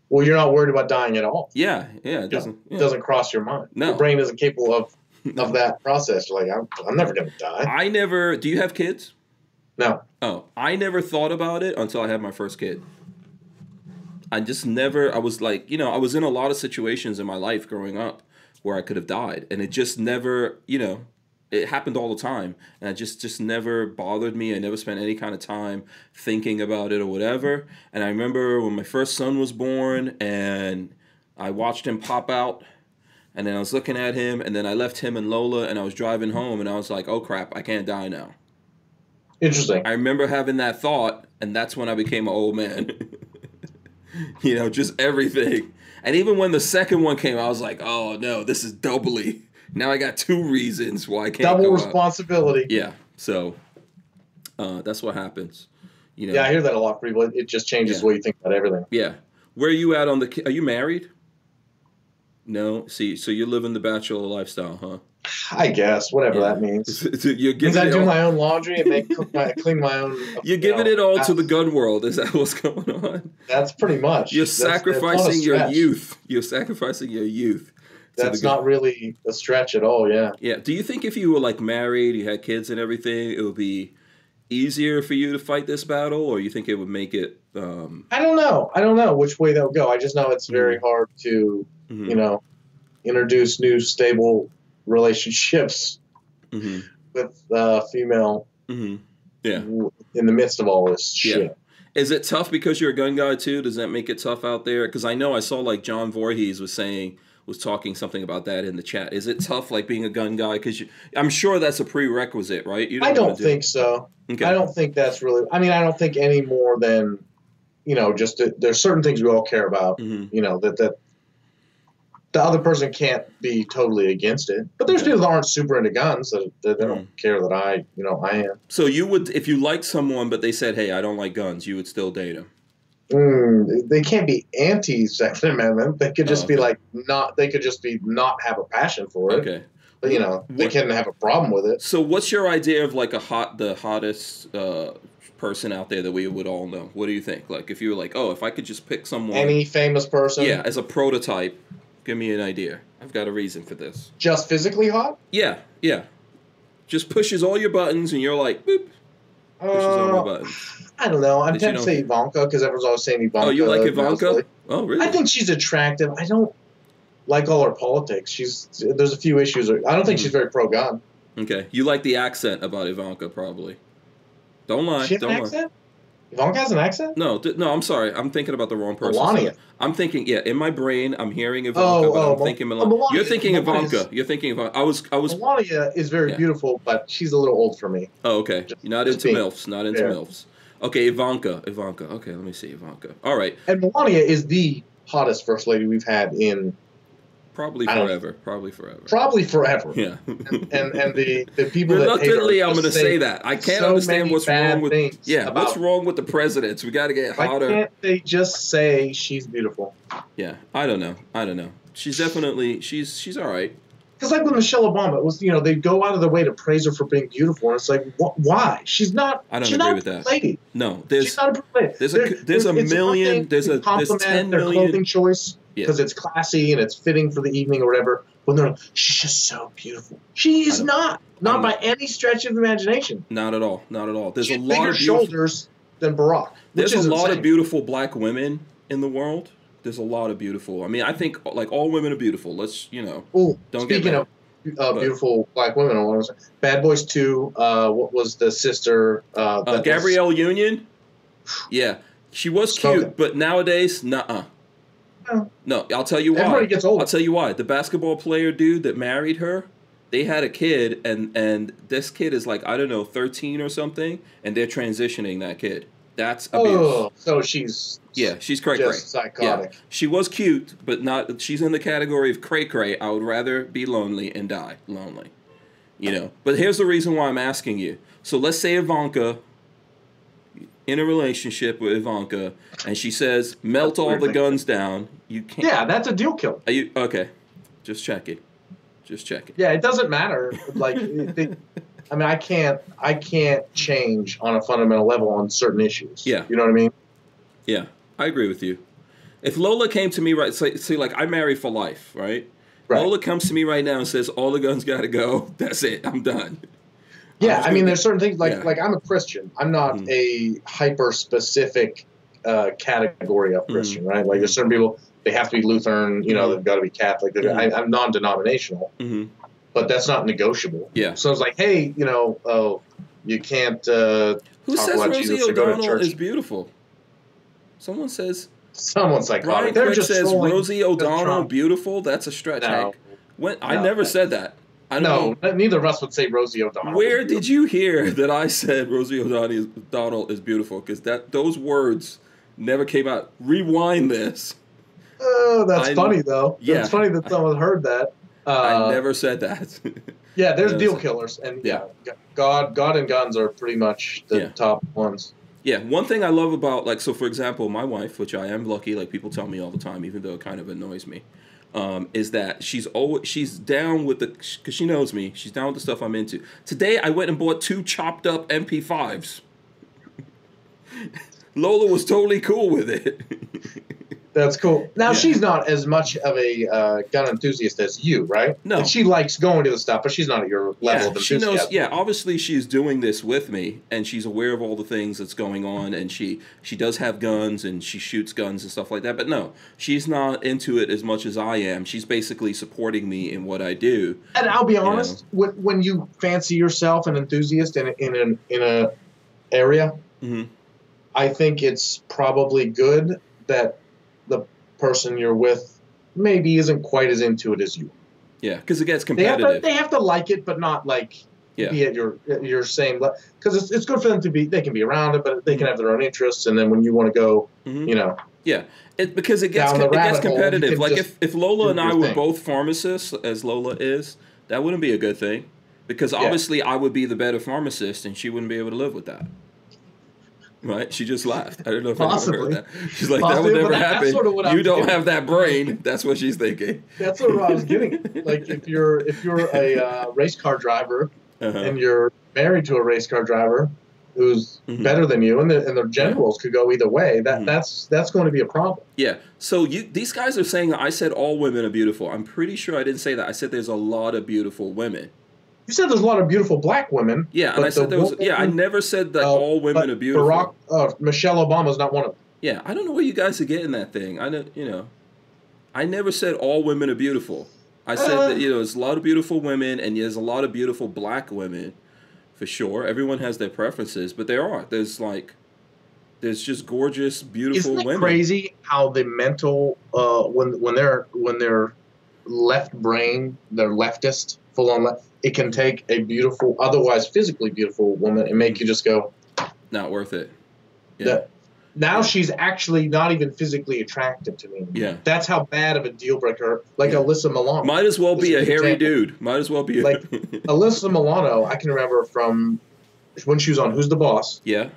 well, you're not worried about dying at all. Yeah, yeah, it doesn't. It doesn't cross your mind. No. Your brain isn't capable of, of that process. You're like, I'm, I'm never going to die. I never. Do you have kids? No. Oh, I never thought about it until I had my first kid. I just never, I was like, you know, I was in a lot of situations in my life growing up where I could have died. And it just never, you know, it happened all the time. And it just, just never bothered me. I never spent any kind of time thinking about it or whatever. And I remember when my first son was born and I watched him pop out. And then I was looking at him, and then I left him and Lola, and I was driving home, and I was like, "Oh crap, I can't die now." Interesting. I remember having that thought, and that's when I became an old man. you know, just everything. And even when the second one came, I was like, "Oh no, this is doubly." Now I got two reasons why I can't Double responsibility. Yeah, so uh, that's what happens. You know. Yeah, I hear that a lot people. It- just changes Yeah. the way you think about everything. Yeah. Where are you at on the? Are you married? No. See, so you're living the bachelor lifestyle, huh? I guess, whatever Yeah. that means. you're Means I do all, my own laundry and make cook my, clean my own. You're you giving know, it all to the gun world. Is that what's going on? That's pretty much. You're That's- that's sacrificing your youth. You're sacrificing your youth. To That's the not really a stretch at all. Yeah. Yeah. Do you think if you were like married, you had kids and everything, it would be easier for you to fight this battle, or you think it would make it? Um, I don't know. I don't know which way that would go. I just know it's very hard to, mhm. you know, introduce new stable relationships hmm with uh, female hmm Yeah. in the midst of all this Yeah. shit. Is it tough because you're a gun guy too? Does that make it tough out there? Because I know I saw like John Voorhees was saying was talking something about that in the chat. Is it tough like being a gun guy? Because I'm sure that's a prerequisite, right? You I wanna don't do- think so. Okay. I don't think that's really. I mean, I don't think any more than, you know, just that there's certain things we all care about. hmm You know that that the other person can't be totally against it. But there's people that aren't super into guns that, that they don't care that I, you know, I am. So you would, if you like someone, but they said, "Hey, I don't like guns," you would still date them. Mm, they can't be anti Second Amendment. They could just Oh, be like not. They could just be not have a passion for it. Okay. But you know, they What- can have a problem with it. So what's your idea of like a hot, the hottest uh, person out there that we would all know? What do you think? Like if you were like, oh, if I could just pick someone, Any famous person, yeah, as a prototype, give me an idea. I've got a reason for this. just physically hot. Yeah, yeah. Just pushes all your buttons, and you're like, boop, pushes all my Uh, buttons. I don't know. I'm you tempted to say Ivanka because everyone's always saying Ivanka. Oh, you like Ivanka? Oh, really? I think she's attractive. I don't like all her politics. She's there's a few issues. I don't think Mhm. she's very pro gun. Okay, you like the accent about Ivanka, probably. Don't lie. She has Don't lie. accent. Ivanka has an accent. No, th- no, I'm sorry. I'm thinking about the wrong person. Melania. I'm thinking, yeah, in my brain, I'm hearing Ivanka, Oh, but oh, I'm Mel- thinking oh, Melania. Melania- You're thinking Melania's- Ivanka. You're thinking Ivanka. I was, I was. Melania is very Yeah. beautiful, but she's a little old for me. Oh, okay. Just- You're not into being milfs. Not into milfs. Okay, Ivanka. Ivanka. Okay, let me see Ivanka. All right, And Melania is the hottest first lady we've had in probably forever. Probably forever. probably forever. Yeah. And and the the people Reluctantly, I'm going to say that. I can't so understand what's wrong with. Yeah, what's wrong with the presidents? We got to get hotter. Why can't they just say she's beautiful? Yeah, I don't know. I don't know. She's definitely she's she's all right. Because like with Michelle Obama, it was you know they go out of their way to praise her for being beautiful, and it's like wh- why? She's not. I don't she's agree not with that. lady. No, there's she's not a lady. there's a- There- there's a million- there's a- there's compliment 10 their million- clothing choice Yeah. because it's classy and it's fitting for the evening or whatever. When they're like, she's just so beautiful. She is not, not by any stretch of imagination. not at all. Not at all. There's she a lot bigger of beautiful, shoulders than Barack. There's a lot of beautiful black women in the world. There's a lot of beautiful. I mean, I think like all women are beautiful. Let's you know. Ooh, Don't get speaking of uh, But- beautiful black women, I want to say, Bad Boys Two. Uh, what was the sister? Uh, Uh, that was- Gabrielle Union. Yeah, she was cute, but nowadays, nah. No. No, I'll tell you why. Everybody gets old. I'll tell you why. The basketball player dude that married her, they had a kid, and and this kid is like I don't know, thirteen or something, and they're transitioning that kid. That's oh, abuse. Oh, so she's Yeah, she's cray cray. psychotic. She was cute, but not. She's in the category of cray cray. I would rather be lonely and die lonely. You know. But here's the reason why I'm asking you. So let's say Ivanka in a relationship with Ivanka, and she says, "Melt all the guns down." You can't. Yeah, that's a deal killer. Are you okay? Just checking. Just checking. Yeah, it doesn't matter. Like, it- they, I mean, I can't, I can't change on a fundamental level on certain issues. Yeah. you know what I mean. Yeah, I agree with you. If Lola came to me right, say, say like I marry for life, right? Right. Lola comes to me right now and says, "All the guns got to go. That's it. I'm done." Yeah, just I mean, there's certain things like Yeah. like I'm a Christian. I'm not Mhm. a hyper specific uh, category of. Christian, right? Like there's certain people they have to be Lutheran. You know, Mhm. they've got to be Catholic. I, I'm non-denominational, but that's not negotiable. Yeah. So it's like, hey, you know, oh, you can't. Uh, Who Talk says about Rosie Jesus or go to O'Donnell is beautiful? Someone says someone psychotic. Brian They're Quick says Rosie O'Donnell beautiful. That's a stretch. No. When I No. never said that. I No, neither of us would say Rosie. O'Donnell. Where did you hear that I said Rosie O'Donnell is, beautiful? Because that those words never came out. Rewind this. Oh, that's I- funny though. Yeah. It's funny that someone heard that. Uh, I never said that. Yeah, there's deal killers, and Yeah. yeah, God, God and guns are pretty much the Yeah. top ones. Yeah, one thing I love about like so for example, my wife, which I am lucky, like people tell me all the time, even though it kind of annoys me, um, is that she's always she's down with the because she knows me, she's down with the stuff I'm into. Today I went and bought two chopped up MP5s. Lola was totally cool with it. That's cool. Now Yeah. she's not as much of a uh, gun enthusiast as you, right? No. Like, she likes going to the stuff, but she's not at your level yeah, of she knows. Yeah, obviously she's doing this with me, and she's aware of all the things that's going on, and she she does have guns and she shoots guns and stuff like that. But no, she's not into it as much as I am. She's basically supporting me in what I do. And I'll be know. honest, when, when you fancy yourself an enthusiast in a, in an in a area, hmm I think it's probably good that person you're with maybe isn't quite as into it as you. Yeah, because it gets They have competitive. to they have to like it, but not like Yeah. be at your your same level. because it's, it's good for them to be they can be around it, but they can have their own interests, and then when you want to go, Mhm. you know, Yeah, it, because it gets it gets hole, competitive. Like if, if Lola and I were thing. both pharmacists, as Lola is, that wouldn't be a good thing. Because Yeah. obviously I would be the better pharmacist, and she wouldn't be able to live with that. Right? She just laughed. I don't know if Possibly. heard that. She's like, Possibly, that would never that- happen. sort of you don't getting have that brain. That's what she's thinking. that's what I was getting. Like if you're if you're a uh, race car driver Uh-huh. and you're married to a race car driver who's Mhm. better than you, and the and the generals could go either way. That Mhm. that's that's going to be a problem. Yeah. So you these guys are saying I said all women are beautiful. I'm pretty sure I didn't say that. I said there's a lot of beautiful women. You said there's a lot of beautiful black women. Yeah, and I said there was. Yeah, I never said that uh, all women are beautiful. Barack, uh, Michelle Obama's not one of them. Yeah, I don't know where you guys are getting that thing. I know, you know, I never said all women are beautiful. I said Uh. that you know there's a lot of beautiful women and there's a lot of beautiful black women, for sure. Everyone has their preferences, but there are. There's like, there's just gorgeous, beautiful Isn't women. crazy how the mental uh, when when they're when they're left brain, they're leftist, full on. It can take a beautiful, otherwise physically beautiful woman and make you just go. Not worth it. Yeah, That, now she's actually not even physically attractive to me. yeah. That's how bad of a deal breaker. Like Yeah. Alyssa Milano. Might as well be a hairy example. dude. Might as well be a Like- Alyssa Milano, I can remember from when she was on Who's the Boss. yeah.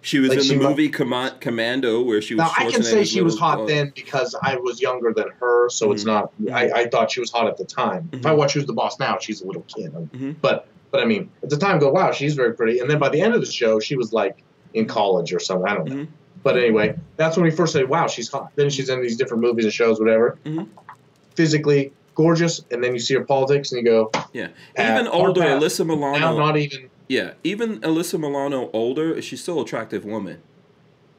She was Like in she the movie Comma- Commando, where she was. Now I can say she was hot uh, then because I was younger than her, so it's Mhm. not. I, I thought she was hot at the time. If I Mhm. watch Who's the Boss now, she's a little kid. Mhm. But but I mean, at the time, go wow, she's very pretty. And then by the end of the show, she was like in college or something. I don't know. Mhm. But anyway, that's when we first said, wow, she's hot. Then she's in these different movies and shows, whatever. Physically gorgeous, and then you see her politics, and you go, Yeah, even older. Alyssa Milano. now not even. Yeah, even Alyssa Milano older, she's still an attractive woman.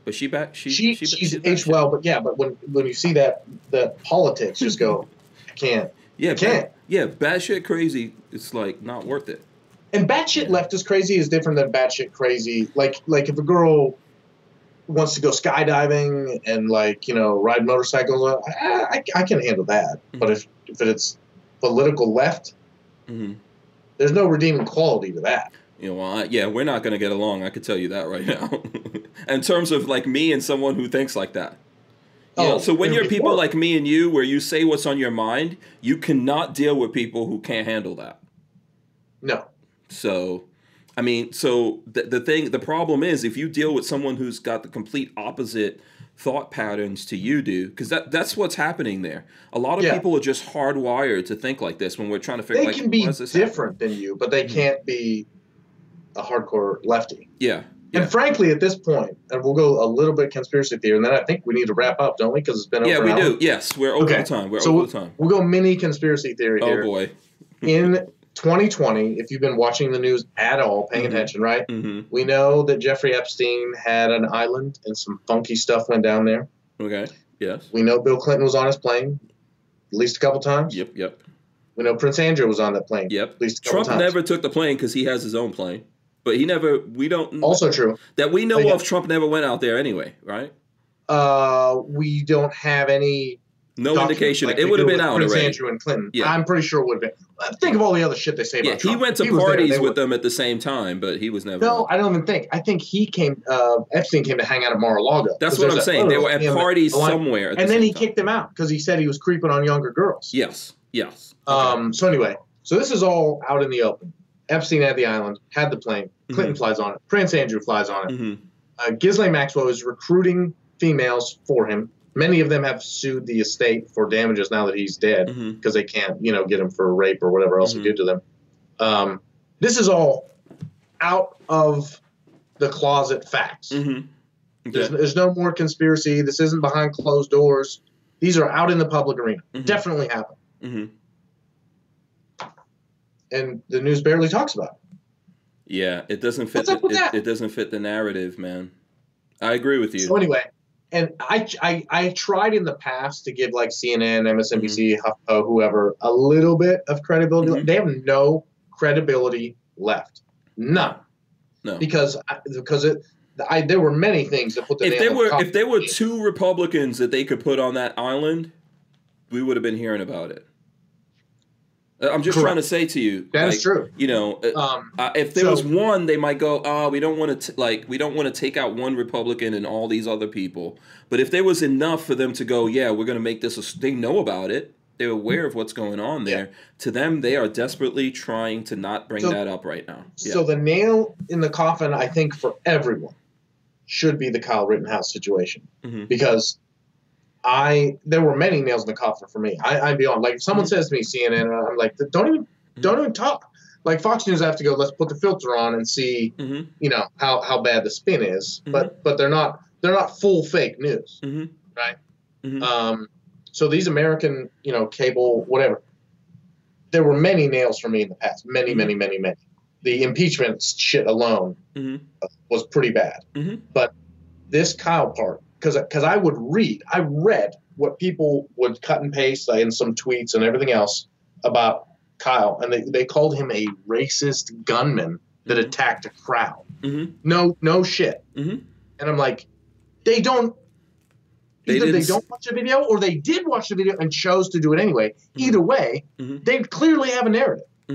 But she back she, She, she, she's back aged well, but yeah, but when when you see that that politics, just go, I can't. Yeah, can't. Bad, yeah, batshit crazy. It's like not worth it. And batshit left is crazy is different than batshit crazy. Like like if a girl wants to go skydiving and like you know ride motorcycles, uh, I, I, I can handle that. But if if it's political left, hmm there's no redeeming quality to that. You know, well, I, yeah, we're not gonna get along. I could tell you that right now. In terms of like me and someone who thinks like that. You know, Oh, so when you're people like me and you, where you say what's on your mind, you cannot deal with people who can't handle that. No, So, I mean, so the, the thing, the problem is if you deal with someone who's got the complete opposite thought patterns to you do, because that that's what's happening there. A lot of Yeah. people are just hardwired to think like this when we're trying to figure. they like, can be does happen? different than you, but they mm-hmm. can't be a hardcore lefty. Yeah, Yeah. And frankly, at this point, and we'll go a little bit conspiracy theory, and then I think we need to wrap up, don't we? Because it's been over yeah, we do. Yes, we're over Okay. the time. We're So over the time. We'll go mini conspiracy theory Oh here. boy. In 2020, if you've been watching the news at all, paying Mhm. attention, right? hmm We know that Jeffrey Epstein had an island and some funky stuff went down there. Okay. Yes. We know Bill Clinton was on his plane at least a couple times. Yep. Yep. We know Prince Andrew was on that plane Yep. at least a couple Trump times. never took the plane because he has his own plane. But he never. We don't. Also true. that we know yeah. of. Trump never went out there anyway, right? Uh, we don't have any No indication. like it would have been out Prince already. Andrew and Clinton. Yeah. I'm pretty sure it would have been. uh, Think of all the other shit they say about Yeah, he went to there. parties with were- them at the same time, but he was never. No, I don't even think. I think he came. Uh, Epstein came to hang out at Mar-a-Lago. That's what I'm a saying. They were at parties somewhere. At the and then he time. kicked him out because he said he was creeping on younger girls. Yes. Yes. Okay. Um. So anyway, so this is all out in the open. Epstein had the island, had the plane. Clinton flies on it. Prince Andrew flies on it. hmm Uh, Ghislaine Maxwell is recruiting females for him. Many of them have sued the estate for damages now that he's dead because they can't, you know, get him for rape or whatever else he did to them. Um, this is all out of the closet facts. hmm There's, there's no more conspiracy. This isn't behind closed doors. These are out in the public arena. Definitely happen. And the news barely talks about it. Yeah, it doesn't fit. What's up the, with it, that? it doesn't fit the narrative, man. I agree with you. So anyway, and I, I I tried in the past to give like CNN, MSNBC, HuffPo, whoever a little bit of credibility. Mhm. They have no credibility left, none, no. because I- because it. I, there were many things that put the if there were if there were two Republicans that they could put on that island, we would have been hearing about it. Uh, I'm just Correct. trying to say to you, That is like, true. You know, uh, Um, uh, if there so- was one, they might go, "Oh, we don't want to like we don't want to take out one Republican and all these other people." But if there was enough for them to go, "Yeah, we're going to make this," a, they know about it. They're aware of what's going on there. To them, they are desperately trying to not bring So- that up right now. Yeah. So the nail in the coffin, I think, for everyone, should be the Kyle Rittenhouse situation Mhm. because I there were many nails in the coffin for me. I, I'd be on like if someone Mhm. says to me CNN, I'm like, don't even don't even talk. Like Fox News, I have to go. Let's put the filter on and see, Mhm. you know, how how bad the spin is. Mm-hmm. But but they're not they're not full fake news, Mhm. right? Mhm. Um, so these American, you know, cable, whatever, there were many nails for me in the past. Many, Mhm. many, many, many. The impeachment shit alone Mhm. was pretty bad. But this Kyle part, because because I would read, I read what people would cut and paste in some tweets and everything else about Kyle, and they, they called him a racist gunman that Mhm. attacked a crowd. Mhm. No, no shit. Mhm. And I'm like, they don't. They Either they don't watch the video, or they did watch the video and chose to do it anyway. Mhm. Either way, Mhm. they clearly have a narrative. I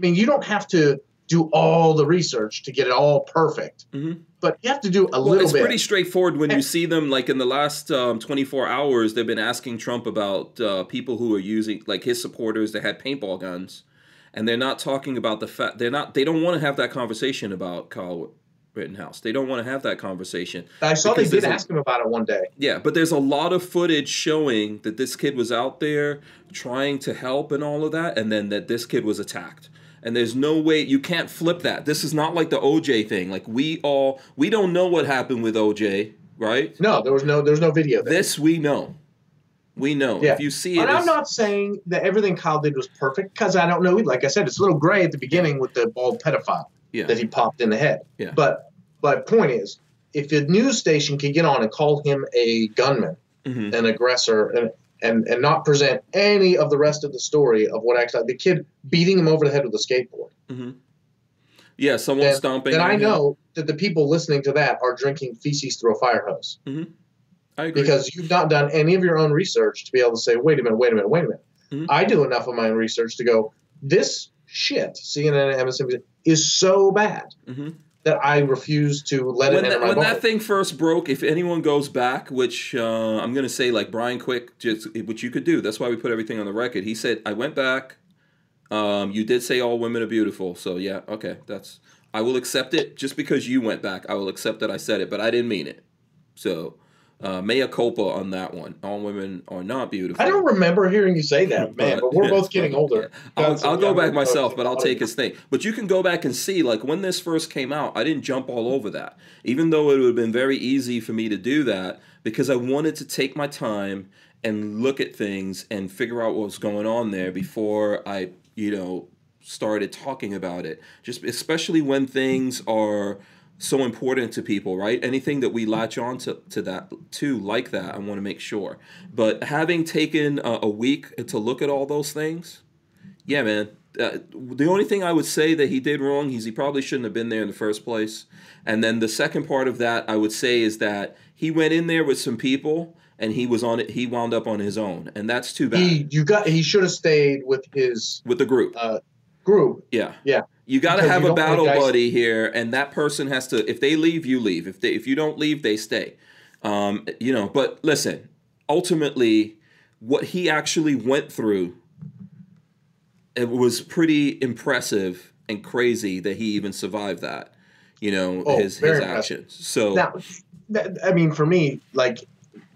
mean, you don't have to do all the research to get it all perfect, Mhm. but you have to do a Well, little it's bit. pretty straightforward when you see them. Like in the last um, 24 hours, they've been asking Trump about uh, people who are using, like his supporters that had paintball guns, and they're not talking about the fact they're not. They don't want to have that conversation about Kyle Rittenhouse. They don't want to have that conversation. I saw they did a- ask him about it one day. Yeah, but there's a lot of footage showing that this kid was out there trying to help and all of that, and then that this kid was attacked. And there's no way you can't flip that. This is not like the OJ thing. Like we all we don't know what happened with OJ, right? No, there was no there was no video. There. This we know. We know. Yeah. If you see it, And I'm not saying that everything Kyle did was perfect because I don't know. Like I said, it's a little gray at the beginning with the bald pedophile yeah, that he popped in the head. Yeah. But but point is, if the news station could get on and call him a gunman, Mhm. an aggressor, and and and not present any of the rest of the story of what actually the kid beating him over the head with a skateboard, Mhm. yeah, someone then, stomping. then on I him. know that the people listening to that are drinking feces through a fire hose I agree. because you've not done any of your own research to be able to say, wait a minute, wait a minute, wait a minute. Mhm. I do enough of my own research to go, this shit, CNN and MSNBC, is so bad Mhm. That I refuse to let when, it that, my when bubble. that thing first broke, if anyone goes back, which uh, I'm going to say like Brian Quick, just which you could do. That's why we put everything on the record. He said, "I went back. Um, you did say all women are beautiful, so yeah, okay, that's I will accept it. Just because you went back, I will accept that I said it, but I didn't mean it. So." Uh, mea culpa on that one. All women are not beautiful. I don't remember hearing you say that, man, but we're both getting older. I'll, I'll go back myself, but I'll take his thing. But you can go back and see, like when this first came out, I didn't jump all over that, even though it would have been very easy for me to do that because I wanted to take my time and look at things and figure out what was going on there before I, you know, started talking about it. Just especially when things are so important to people, right? Anything that we latch on to, to that to like that, I want to make sure. But having taken a, a week to look at all those things, yeah, man. Uh, the only thing I would say that he did wrong is he probably shouldn't have been there in the first place. And then the second part of that I would say is that he went in there with some people and he was on it. He wound up on his own, and that's too bad He you got he should have stayed with his with the group. uh, group. Yeah. Yeah. You got to have a battle buddy here, and that person has to. If they leave, you leave. If they if you don't leave, they stay. Um, you know. But listen, ultimately, what he actually went through, it was pretty impressive and crazy that he even survived that. You know Oh, his his actions. So Now, that, I mean, for me, like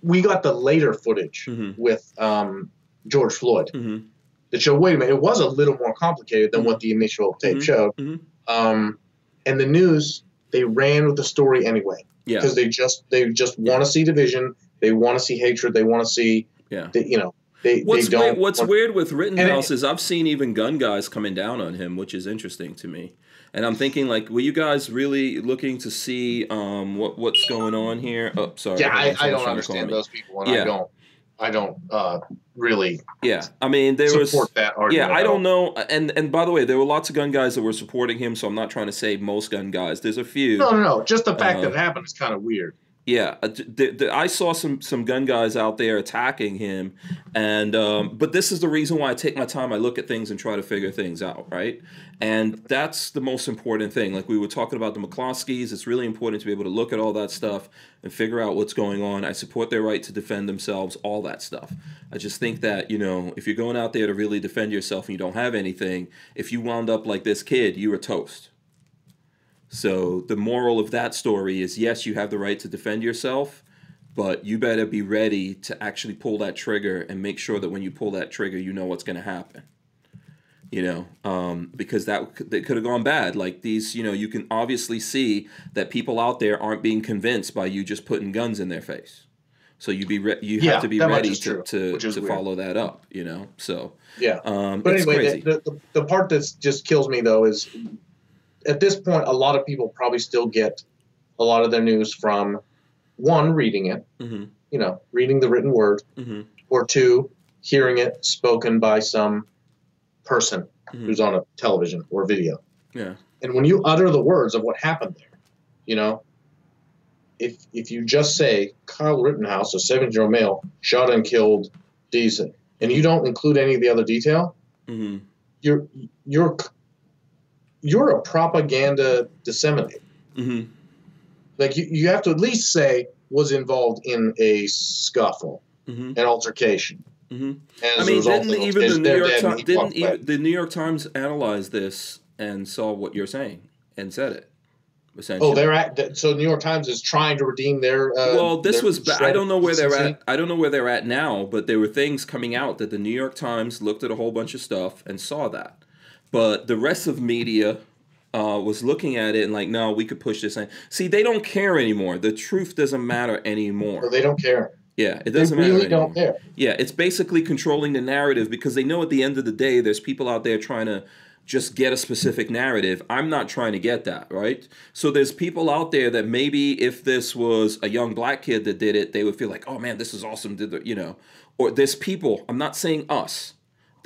we got the later footage Mhm. with um, George Floyd Mhm. That showed. Wait a minute, it was a little more complicated than what the initial tape Mhm. showed. Mhm. Um, and the news they ran with the story anyway yeah, because they just they just want to see division, they want to see hatred, they want to see Yeah. They, you know, they, What's they don't. weird, what's want- weird with Rittenhouse it- is I've seen even gun guys coming down on him, which is interesting to me. And I'm thinking, like, were you guys really looking to see um, what what's going on here? Oh, sorry. Yeah, I, I don't trying to call understand those people, and Yeah. I don't. I don't uh, really Yeah, I mean, there was support that argument. Yeah, I don't know. And and by the way, there were lots of gun guys that were supporting him, so I'm not trying to say most gun guys. There's a few. No, no, no. Just the fact Uh, that it happened is kind of weird. Yeah, uh, d- d- I saw some some gun guys out there attacking him, and um, but this is the reason why I take my time. I look at things and try to figure things out, right? And that's the most important thing. Like we were talking about the McCloskeys, it's really important to be able to look at all that stuff and figure out what's going on. I support their right to defend themselves, all that stuff. I just think that you know if you're going out there to really defend yourself and you don't have anything, if you wound up like this kid, you were toast. So the moral of that story is yes, you have the right to defend yourself, but you better be ready to actually pull that trigger and make sure that when you pull that trigger, you know what's going to happen. You know, um, because that that could have gone bad. Like these, you know, you can obviously see that people out there aren't being convinced by you just putting guns in their face. So you be re- you Yeah, have to be ready to true, to, to weird. follow that up. You know, so Yeah. um, But it's anyway, crazy. the, the, the part that just kills me though is at this point, a lot of people probably still get a lot of their news from one, reading it, hmm you know, reading the written word, hmm or two, hearing it spoken by some person Mhm. who's on a television or video. Yeah. And when you utter the words of what happened there, you know, if if you just say Kyle Rittenhouse, a seven year old male, shot and killed Deason, and you don't include any of the other detail, hmm you're you're you're a propaganda disseminator. hmm Like you, you have to at least say was involved in a scuffle, hmm an altercation. hmm As I mean, didn't even the New York Times didn't even the New York Times analyze this and saw what you're saying and said it. Oh, they're at so. New York Times is trying to redeem their. Uh, well, this their was. ba- I don't know where they're at. I don't know where they're at now, but there were things coming out that the New York Times looked at a whole bunch of stuff and saw that, but the rest of media uh, was looking at it and like, no, we could push this. In. See, they don't care anymore. The truth doesn't matter anymore. They don't care. Yeah, it doesn't matter. they really matter. don't care. Yeah, it's basically controlling the narrative because they know at the end of the day, there's people out there trying to just get a specific narrative. I'm not trying to get that, right? So there's people out there that maybe if this was a young black kid that did it, they would feel like, oh man, this is awesome. Did the, you know? Or there's people. I'm not saying us.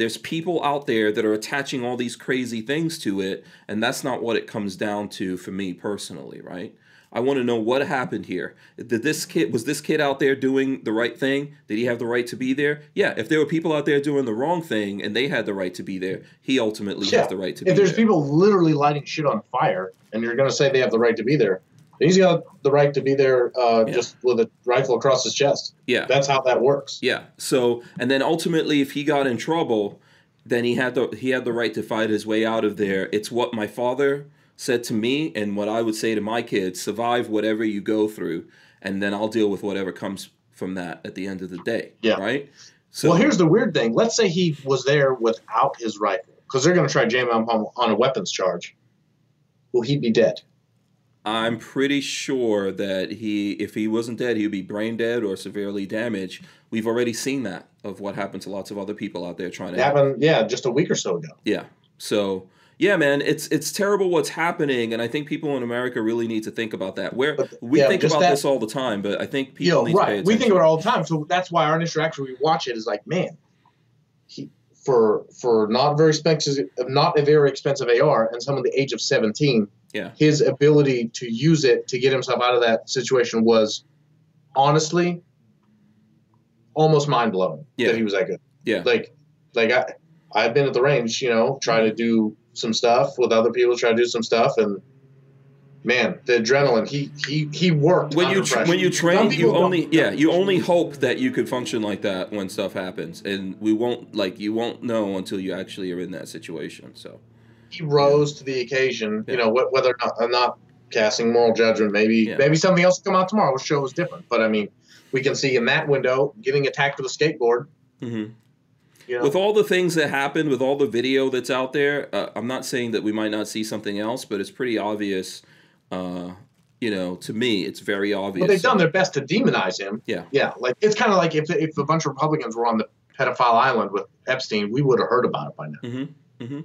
There's people out there that are attaching all these crazy things to it, and that's not what it comes down to for me personally, right? I want to know what happened here. Did this kid was this kid out there doing the right thing? Did he have the right to be there? Yeah. If there were people out there doing the wrong thing and they had the right to be there, he ultimately Yeah. has the right to be there. If there's there. people literally lighting shit on fire, and you're going to say they have the right to be there, he's got the right to be there uh, Yeah. just with a rifle across his chest. yeah. That's how that works. Yeah. So and then ultimately, if he got in trouble, then he had the he had the right to fight his way out of there. It's what my father said to me, and what I would say to my kids: survive whatever you go through, and then I'll deal with whatever comes from that at the end of the day. Yeah. Right. So well, here's the weird thing. Let's say he was there without his rifle, because they're going to try to jam him on a weapons charge. Will he be dead? I'm pretty sure that he, if he wasn't dead, he would be brain dead or severely damaged. We've already seen that of what happened to lots of other people out there trying It to happened, yeah, just a week or so ago. Yeah. So yeah, man, it's it's terrible what's happening, and I think people in America really need to think about that. Where But, we yeah, think about that- this all the time, but I think people Yo, need to pay right. We think about it all the time, so that's why our initial reaction we watch it is like, man, he for for not very expensive, not a very expensive AR, and someone the age of seventeen, Yeah. his ability to use it to get himself out of that situation was honestly almost mind blowing Yeah. that he was that good. Yeah. Like, like I, I've been at the range, you know, trying to do some stuff with other people, trying to do some stuff, and man, the adrenaline. He he he worked. when you tra- when you train, you don't. only yeah you only hope that you could function like that when stuff happens, and we won't like you won't know until you actually are in that situation. So he rose to the occasion. Yeah. You know, wh- whether or not I'm not casting moral judgment, maybe Yeah. maybe something else will come out tomorrow. The show is different, but I mean, we can see in that window getting attacked with a skateboard. Mm-hmm. You know, with all the things that happened, with all the video that's out there, uh, I'm not saying that we might not see something else, but it's pretty obvious uh, You know, to me, it's very obvious. Well, they've done their best to demonize him. Yeah. Yeah. Like it's kind of like if if a bunch of Republicans were on the pedophile island with Epstein, we would have heard about it by now. Mm-hmm. Mm-hmm.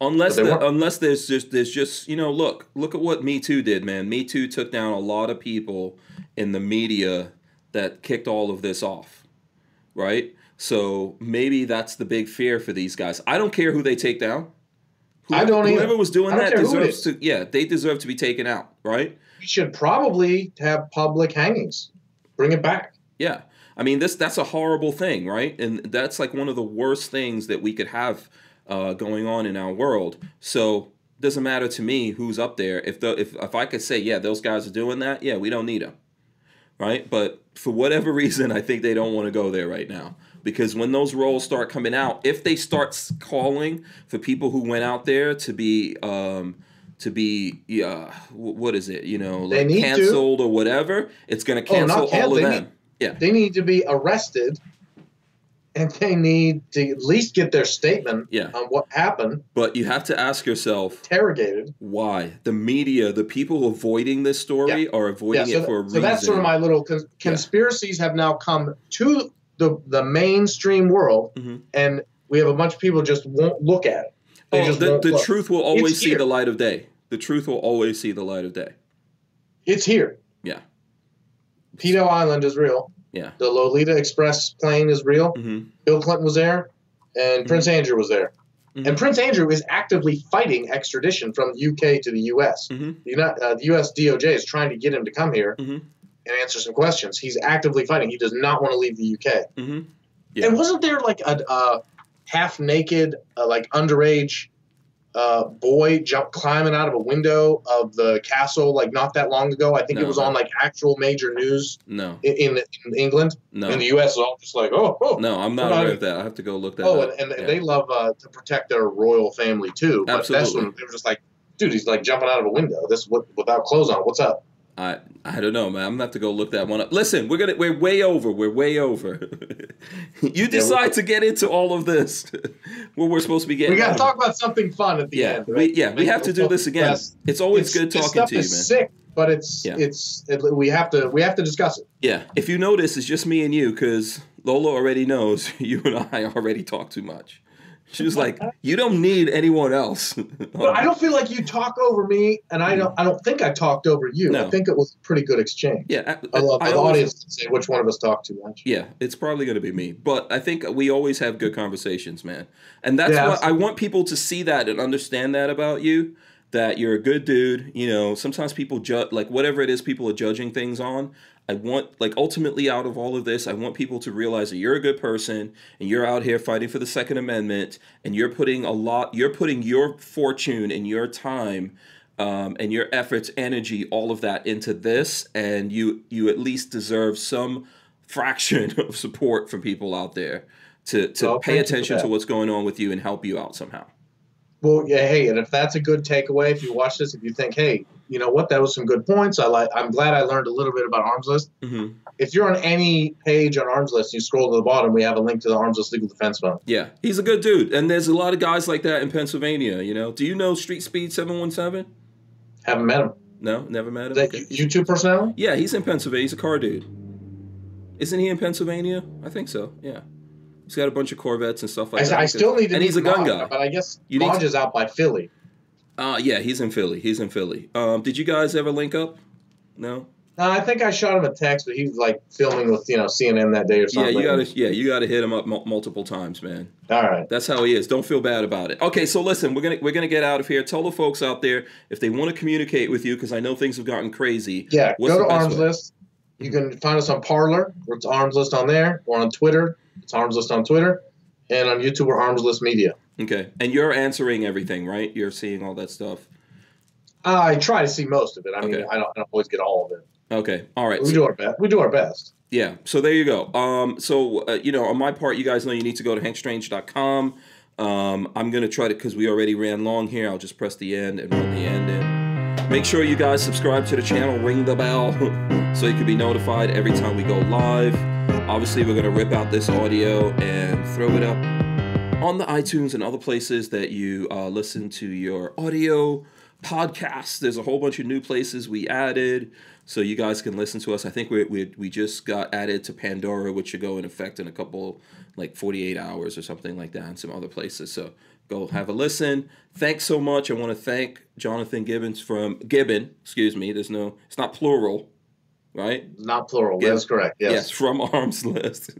Unless the, unless there's just there's just you know look look at what Me Too did, man. Me Too took down a lot of people in the media that kicked all of this off, right? So maybe that's the big fear for these guys. I don't care who they take down. I don't. Whoever was doing that care who it deserves to. Yeah, they deserve to be taken out, right? We should probably have public hangings. Bring it back. Yeah. I mean, this that's a horrible thing, right? And that's like one of the worst things that we could have uh, going on in our world. So it doesn't matter to me who's up there. If the if if I could say, yeah, those guys are doing that, yeah, we don't need them, right? But for whatever reason, I think they don't want to go there right now because when those roles start coming out, if they start calling for people who went out there to be um, to be yeah, what is it? You know, like need to. canceled or whatever, it's going to Oh, cancel all canceled, of them. need- yeah. They need to be arrested, and they need to at least get their statement Yeah. on what happened, But you have to ask yourself interrogated. why the media, the people avoiding this story, are Yeah, avoiding so, it for a so reason. that's sort of my little cons- conspiracies have now come to the the mainstream world, Mhm. and we have a bunch of people just won't look at it. They Oh, just the the truth will always It's see here. the light of day. The truth will always see the light of day. It's here. Yeah. Pedo Island is real. Yeah. The Lolita Express plane is real. hmm Bill Clinton was there, and Mhm. Prince Andrew was there. Mhm. And Prince Andrew is actively fighting extradition from the UK to the US. Mhm. The, uh, the US DOJ is trying to get him to come here Mhm. and answer some questions. He's actively fighting. He does not want to leave the UK. hmm Yeah. And wasn't there like a, a half naked, uh, like underage uh, boy jump climbing out of a window of the castle like not that long ago? I think it No. was on like actual major news No, in, in, England. no, in the US is all just like, oh, oh. no. I'm not aware of that. I have to go look that Oh, up. and, and Yeah. they love uh, to protect their royal family too. But that's Absolutely. when they were just like, dude, he's like jumping out of a window. This with, without clothes on. What's up? I I don't know, man. I'm gonna have to go look that one up. Listen, we're gonna we're way over. We're way over. you decide to get into all of this. what we're supposed to be getting. We got out to of. talk about something fun at the Yeah, end. we, right? yeah, we have to do this again. less- It's always It's- good this talking stuff to you, man. sick, but it's Yeah. it's it, we have to we have to discuss it. Yeah, if you notice, it's just me and you because Lola already knows you and I already talk too much. She was like, "You don't need anyone else." But I don't feel like you talk over me, and I don't I don't think I talked over you. No. I think it was a pretty good exchange. yeah, I, I love I the always- audience to say which one of us talked too much. Yeah, it's probably going to be me, but I think we always have good conversations, man. And that's Yeah, what I want people to see that and understand that about you. That you're a good dude. You know, sometimes people judge like whatever it is people are judging things on. I want like ultimately out of all of this, I want people to realize that you're a good person and you're out here fighting for the Second Amendment and you're putting a lot. You're putting your fortune and your time. Um, and your efforts, energy, all of that into this, and you you at least deserve some fraction of support from people out there to to Well, pay thank you for attention to what's going on with you and help you out somehow. Well, yeah, hey, and if that's a good takeaway, if you watch this, if you think, hey, you know what, that was some good points. I like. I'm glad I learned a little bit about Armslist. hmm If you're on any page on Armslist, you scroll to the bottom, we have a link to the Armslist Legal Defense Fund. Yeah, he's a good dude, and there's a lot of guys like that in Pennsylvania. You know, do you know Street Speed Seven One Seven? Haven't met him. No, never met him. Is that Okay. YouTube personality? Yeah, he's in Pennsylvania. He's a car dude. Isn't he in Pennsylvania? I think so. Yeah, he's got a bunch of Corvettes and stuff like I, that. I still need to. and he's a gun Maj, guy. but I guess You need Maj to- is out by Philly. Uh, yeah, he's in Philly. He's in Philly. Um, did you guys ever link up? No. No, I think I shot him a text, but he was like filming with you know CNN that day or something. Yeah, you gotta. Yeah, you gotta hit him up mul- multiple times, man. All right. That's how he is. Don't feel bad about it. Okay, so listen, we're gonna we're gonna get out of here. Tell the folks out there if they want to communicate with you, because I know things have gotten crazy. Yeah, What's go to Arms way? List. You can find us on Parler, it's Armslist on there, or on Twitter, it's Armslist on Twitter, and on YouTube, we're Armslist Media. Okay, and you're answering everything, right? You're seeing all that stuff. I try to see most of it. I mean, Okay. I, don't, I don't always get all of it. Okay, all right. We do our best. We do our best. Yeah, so there you go. Um, so uh, you know, on my part, you guys know you need to go to hankstrange.com. Um, I'm gonna try to because we already ran long here. I'll just press the end and run the end in. Make sure you guys subscribe to the channel, ring the bell, so you can be notified every time we go live. Obviously, we're gonna rip out this audio and throw it up on the iTunes and other places that you uh, listen to your audio podcasts. There's a whole bunch of new places we added, so you guys can listen to us. I think we we we just got added to Pandora, which should go in effect in a couple like 48 hours or something like that, and some other places. So go have a listen. Thanks so much. I want to thank Jonathan Gibbons from Gibbon. Excuse me. There's no. It's not plural, right? Not plural. That's correct. Yes. Yes, from Armslist.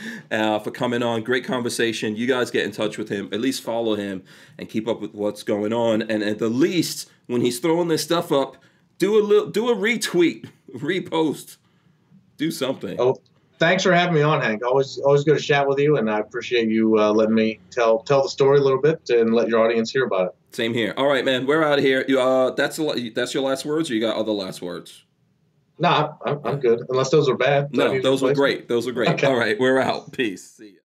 uh, for coming on. Great conversation. You guys get in touch with him. At least follow him and keep up with what's going on. And at the least, when he's throwing this stuff up, do a little, do a retweet, repost, do something. Oh, thanks for having me on, Hank. Always, always good to chat with you, and I appreciate you uh, letting me tell tell the story a little bit and let your audience hear about it. Same here. All right, man. We're out of here. You, uh, that's a, that's your last words, or you got other last words? Nah, I'm, I'm good. Unless those are bad. No, those were great. Those were great. Okay. All right, we're out. Peace. See ya.